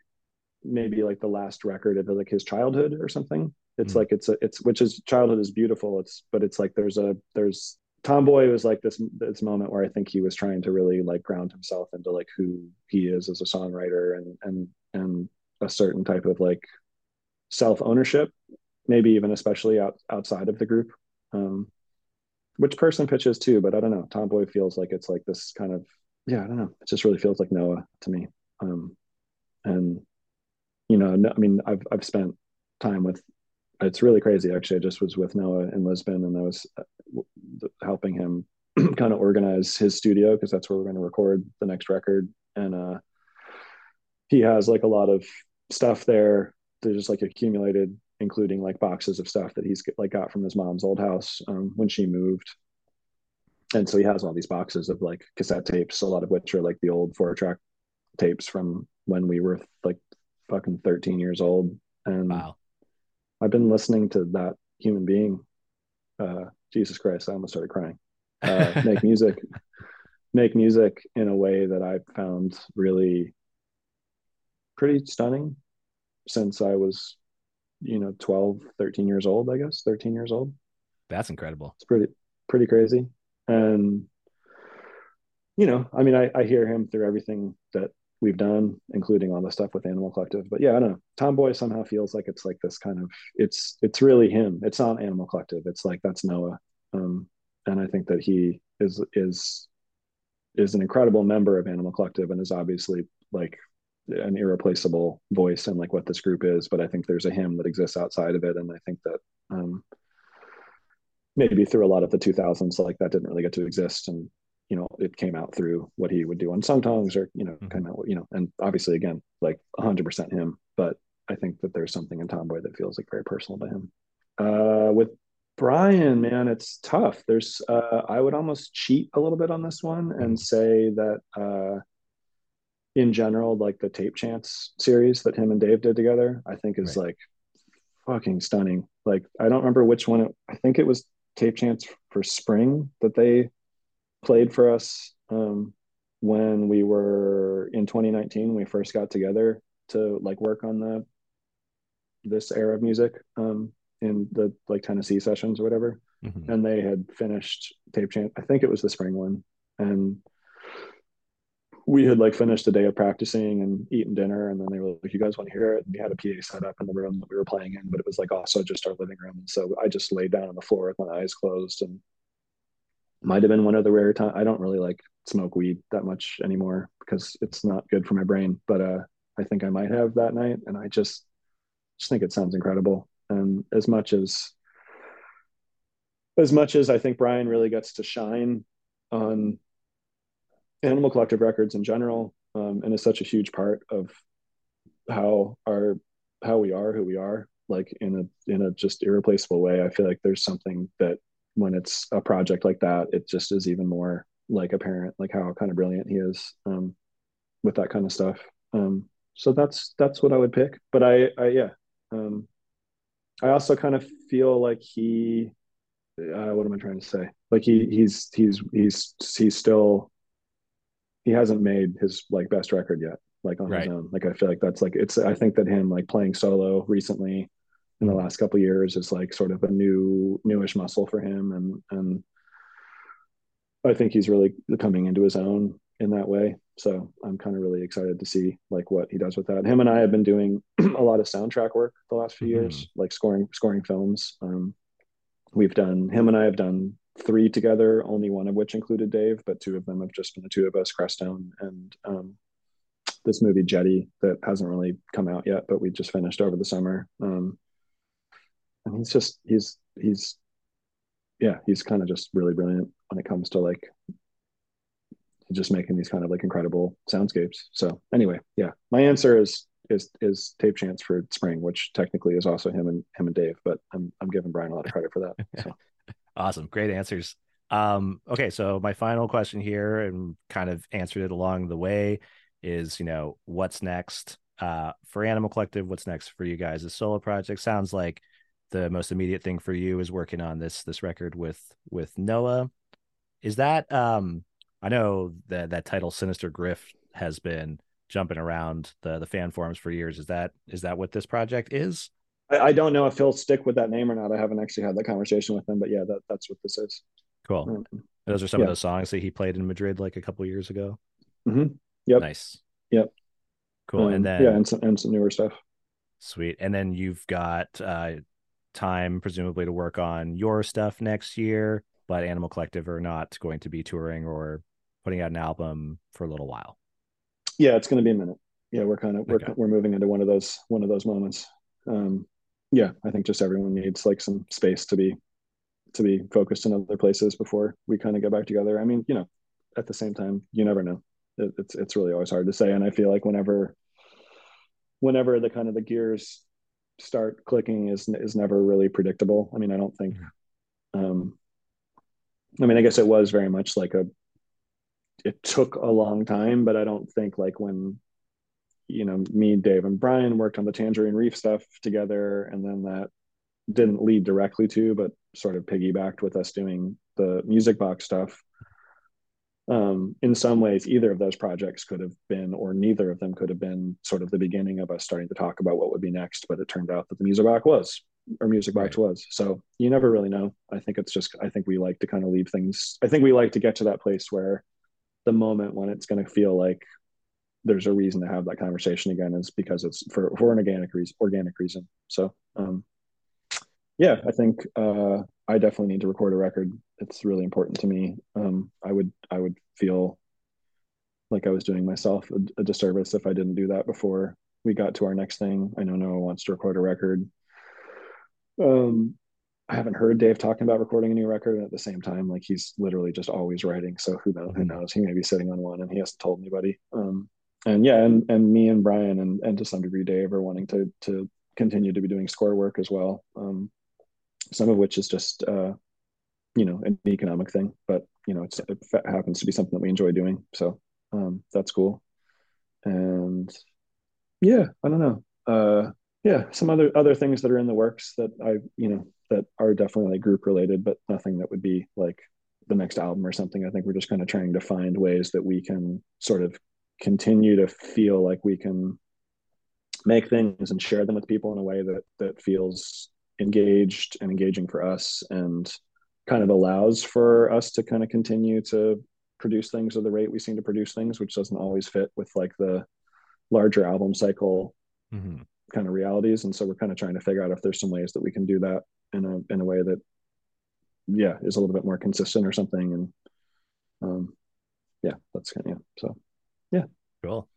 maybe like the last record of like his childhood or something it's mm-hmm. like it's a it's which is childhood is beautiful. It's but it's like there's a there's tomboy was like this this moment where i think he was trying to really like ground himself into like who he is as a songwriter and and and a certain type of like self ownership maybe even especially out, outside of the group. Um which person pitches too but i don't know. Tomboy feels like it's like this kind of yeah i don't know. It just really feels like noah to me. Um and you know i mean i've i've spent time with it's really crazy actually. I just was with noah in lisbon and i was uh, helping him kind of organize his studio because that's where we're going to record the next record. And uh he has like a lot of stuff there there's just like accumulated including like boxes of stuff that he's like got from his mom's old house um, when she moved. And so he has all these boxes of like cassette tapes a lot of which are like the old four track tapes from when we were like fucking 13 years old. And wow I've been listening to that human being, uh, Jesus Christ, I almost started crying, uh, make music, make music in a way that I found really pretty stunning since I was, you know, 12, 13 years old, I guess, 13 years old. That's incredible. It's pretty, pretty crazy. And, you know, I mean, I, I hear him through everything that we've done, including all the stuff with Animal Collective. But yeah, I don't know. Tomboy somehow feels like it's like this kind of it's it's really him. It's not Animal Collective. It's like that's Noah. Um, and I think that he is is is an incredible member of Animal Collective and is obviously like an irreplaceable voice and like what this group is. But I think there's a him that exists outside of it, and I think that um, maybe through a lot of the 2000s, like that didn't really get to exist, and you know it came out through what he would do on songs or you know mm-hmm. kind of you know and obviously again like 100% him but i think that there's something in tomboy that feels like very personal to him uh with brian man it's tough there's uh i would almost cheat a little bit on this one and mm-hmm. say that uh in general, like the Tape Chance series that him and Dave did together, I think is right. like fucking stunning. Like I don't remember which one. It, I think it was Tape Chance for Spring that they played for us um, when we were in 2019. We first got together to like work on the this era of music um, in the like Tennessee sessions or whatever. Mm-hmm. And they had finished Tape Chance. I think it was the spring one, and we had like finished the day of practicing and eating dinner and then they were like you guys want to hear it and we had a pa set up in the room that we were playing in but it was like also just our living room and so i just laid down on the floor with my eyes closed and might have been one of the rare times i don't really like smoke weed that much anymore because it's not good for my brain but uh i think i might have that night and i just just think it sounds incredible and as much as as much as i think brian really gets to shine on Animal Collective Records in general, um, and is such a huge part of how our how we are who we are, like in a in a just irreplaceable way. I feel like there's something that when it's a project like that, it just is even more like apparent, like how kind of brilliant he is um, with that kind of stuff. Um, so that's that's what I would pick. But I, I yeah, um, I also kind of feel like he. Uh, what am I trying to say? Like he he's he's he's he's still he hasn't made his like best record yet, like on right. his own. Like I feel like that's like it's I think that him like playing solo recently in the last couple years is like sort of a new newish muscle for him and and I think he's really coming into his own in that way. So I'm kind of really excited to see like what he does with that. Him and I have been doing a lot of soundtrack work the last few mm-hmm. years, like scoring scoring films. Um, we've done him and I have done three together, only one of which included Dave, but two of them have just been the two of us, Crestone and um, this movie Jetty that hasn't really come out yet, but we just finished over the summer. Um, and he's just he's he's yeah, he's kind of just really brilliant when it comes to like just making these kind of like incredible soundscapes. So anyway, yeah, my answer is is is tape chance for spring, which technically is also him and him and Dave, but I'm I'm giving Brian a lot of credit for that. So. Awesome. Great answers. Um, okay, so my final question here, and kind of answered it along the way, is you know what's next uh, for Animal Collective? What's next for you guys? A solo project sounds like the most immediate thing for you is working on this this record with with Noah. Is that um, I know that that title Sinister Grift has been jumping around the the fan forums for years. Is that is that what this project is? I, I, don't know if he'll stick with that name or not. I haven't actually had that conversation with him, but yeah, that, that's what this is. Cool. Um, Those are some yeah. of those songs that he played in Madrid like a couple years ago. Mm-hmm. Yep. Nice. Yep. Cool. Um, and then yeah, and some, and some newer stuff. Sweet. And then you've got uh, time presumably to work on your stuff next year, but Animal Collective are not going to be touring or putting out an album for a little while. Yeah, it's going to be a minute. Yeah, we're kind of we're, we're moving into one of those one of those moments. Um, yeah, I think just everyone needs like some space to be to be focused in other places before we kind of get back together. I mean, you know, at the same time, you never know. It, it's it's really always hard to say, and I feel like whenever whenever the kind of the gears start clicking is is never really predictable. I mean, I don't think. Um, I mean, I guess it was very much like a. It took a long time, but I don't think like when you know, me, Dave, and Brian worked on the Tangerine Reef stuff together, and then that didn't lead directly to, but sort of piggybacked with us doing the music box stuff. Um, in some ways, either of those projects could have been, or neither of them could have been, sort of the beginning of us starting to talk about what would be next. But it turned out that the music box was, or music box right. was. So you never really know. I think it's just, I think we like to kind of leave things. I think we like to get to that place where the moment when it's going to feel like there's a reason to have that conversation again is because it's for for an organic reason organic reason so um yeah i think uh i definitely need to record a record it's really important to me um i would i would feel like i was doing myself a, a disservice if i didn't do that before we got to our next thing i know noah wants to record a record um I haven't heard Dave talking about recording a new record, and at the same time, like he's literally just always writing. So who knows? Who mm-hmm. knows? He may be sitting on one, and he hasn't told anybody. Um, and yeah, and and me and Brian and and to some degree Dave are wanting to to continue to be doing score work as well. Um, some of which is just uh, you know an economic thing, but you know it happens to be something that we enjoy doing, so um, that's cool. and yeah, I don't know. Uh, yeah, some other other things that are in the works that I you know that are definitely group related, but nothing that would be like the next album or something. I think we're just kind of trying to find ways that we can sort of continue to feel like we can make things and share them with people in a way that that feels engaged and engaging for us and kind of allows for us to kind of continue to produce things at the rate we seem to produce things which doesn't always fit with like the larger album cycle mm-hmm. kind of realities. And so we're kind of trying to figure out if there's some ways that we can do that in a in a way that yeah is a little bit more consistent or something. And um yeah that's kind of yeah so yeah. Cool.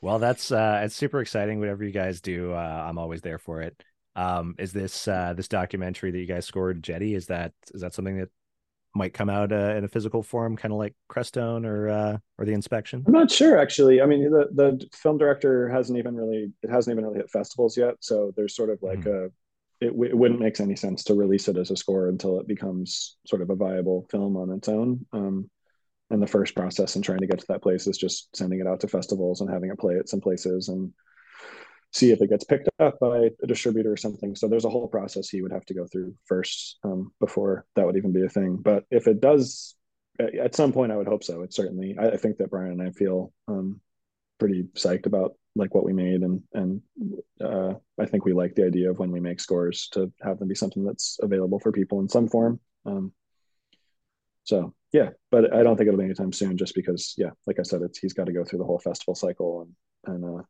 Well that's uh it's super exciting. Whatever you guys do uh i'm always there for it um is this uh this documentary that you guys scored jetty is that is that something that might come out uh, in a physical form kind of like crestone or uh or the inspection i'm not sure actually i mean the the film director hasn't even really it hasn't even really hit festivals yet so there's sort of like mm. a it, w- it, wouldn't make any sense to release it as a score until it becomes sort of a viable film on its own. Um, and the first process in trying to get to that place is just sending it out to festivals and having it play at some places and see if it gets picked up by a distributor or something. So there's a whole process he would have to go through first um, before that would even be a thing. But if it does, at some point, I would hope so. It's certainly. I, I think that Brian and I feel um, pretty psyched about like what we made and and uh, I think we like the idea of when we make scores to have them be something that's available for people in some form. Um, so yeah, but I don't think it'll be anytime soon, just because yeah, like I said, it's he's got to go through the whole festival cycle and and uh,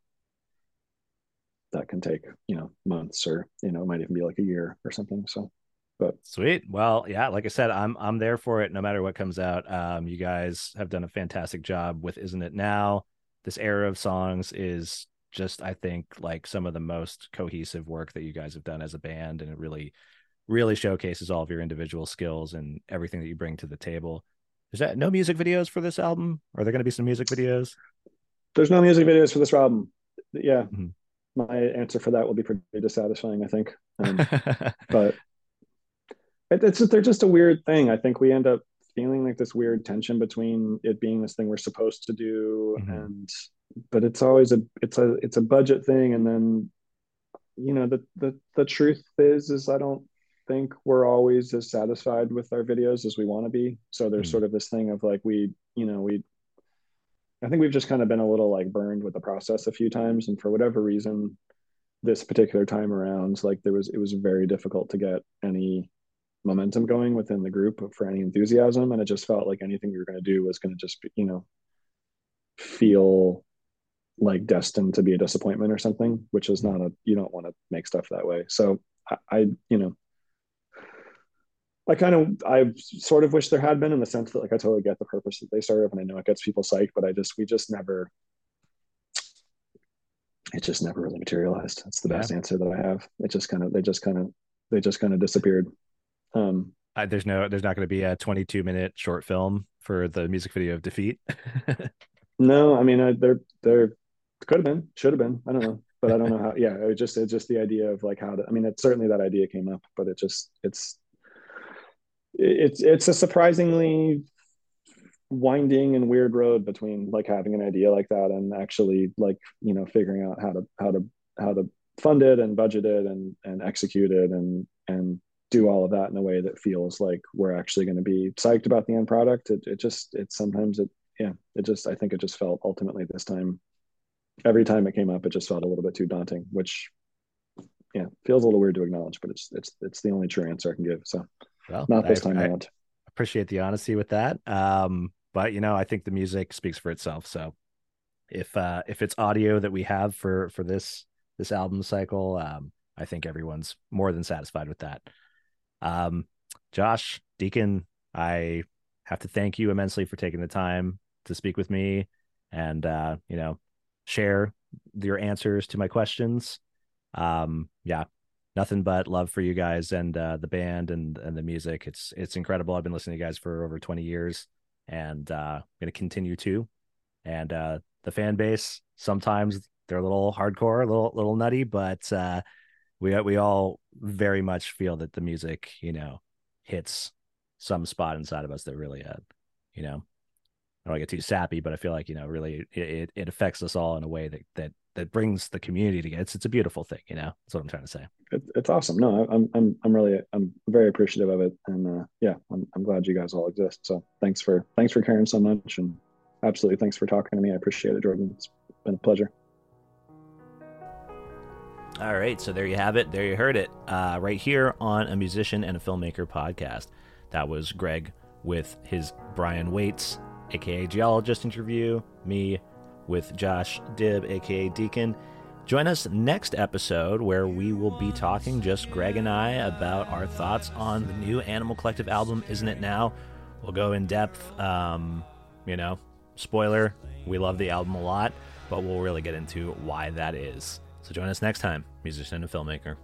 that can take you know months or you know it might even be like a year or something. So. But sweet. Well, yeah, like I said, I'm I'm there for it no matter what comes out. Um, you guys have done a fantastic job with Isn't It Now? this era of songs is just I think like some of the most cohesive work that you guys have done as a band and it really really showcases all of your individual skills and everything that you bring to the table. Is that no music videos for this album? Are there going to be some music videos? There's no music videos for this album. Yeah. Mm-hmm. My answer for that will be pretty dissatisfying, I think. Um, but it, it's they're just a weird thing. I think we end up feeling like this weird tension between it being this thing we're supposed to do mm-hmm. and but it's always a it's a it's a budget thing and then you know the the the truth is is I don't think we're always as satisfied with our videos as we want to be so there's mm-hmm. sort of this thing of like we you know we I think we've just kind of been a little like burned with the process a few times and for whatever reason this particular time around like there was it was very difficult to get any momentum going within the group for any enthusiasm and it just felt like anything we were going to do was going to just be, you know feel like destined to be a disappointment or something which is not a you don't want to make stuff that way. So I, I you know I kind of I sort of wish there had been in the sense that like I totally get the purpose that they serve and I know it gets people psyched, but I just we just never it just never really materialized. That's the yeah. best answer that I have. It just kind of they just kind of they just kind of disappeared. Um, uh, there's no, there's not going to be a 22 minute short film for the music video of Defeat. no, I mean, I, there, there could have been, should have been. I don't know, but I don't know how. Yeah, it just, it's just the idea of like how to. I mean, it's certainly that idea came up, but it just, it's, it's, it's a surprisingly winding and weird road between like having an idea like that and actually like you know figuring out how to how to how to fund it and budget it and and execute it and and do all of that in a way that feels like we're actually going to be psyched about the end product. It, it just, it sometimes it, yeah, it just, I think it just felt ultimately this time, every time it came up, it just felt a little bit too daunting, which, yeah, feels a little weird to acknowledge, but it's, it's, it's the only true answer I can give. So well, not this I, time I around. Appreciate the honesty with that. Um, but you know, I think the music speaks for itself. So if, uh, if it's audio that we have for, for this, this album cycle, um, I think everyone's more than satisfied with that. Um, Josh Deakin, I have to thank you immensely for taking the time to speak with me and uh, you know share your answers to my questions. Um, yeah, nothing but love for you guys and uh, the band and and the music. It's it's incredible. I've been listening to you guys for over 20 years and uh, I'm going to continue to. And uh, the fan base sometimes they're a little hardcore, a little little nutty, but uh, we we all very much feel that the music, you know, hits some spot inside of us that really, uh, you know, I don't want to get too sappy, but I feel like you know, really, it, it, it affects us all in a way that that that brings the community together. It's it's a beautiful thing, you know. That's what I'm trying to say. It, it's awesome. No, I'm I'm I'm really I'm very appreciative of it, and uh, yeah, I'm I'm glad you guys all exist. So thanks for thanks for caring so much, and absolutely thanks for talking to me. I appreciate it, Jordan. It's been a pleasure. All right, so there you have it. There you heard it, uh, right here on a musician and a filmmaker podcast. That was Greg with his Brian Weitz, aka Geologist interview me with Josh Dibb, aka Deakin. Join us next episode where we will be talking, just Greg and I, about our thoughts on the new Animal Collective album, Isn't It Now? We'll go in depth. Um, you know, spoiler, we love the album a lot, but we'll really get into why that is. So join us next time, musician and filmmaker.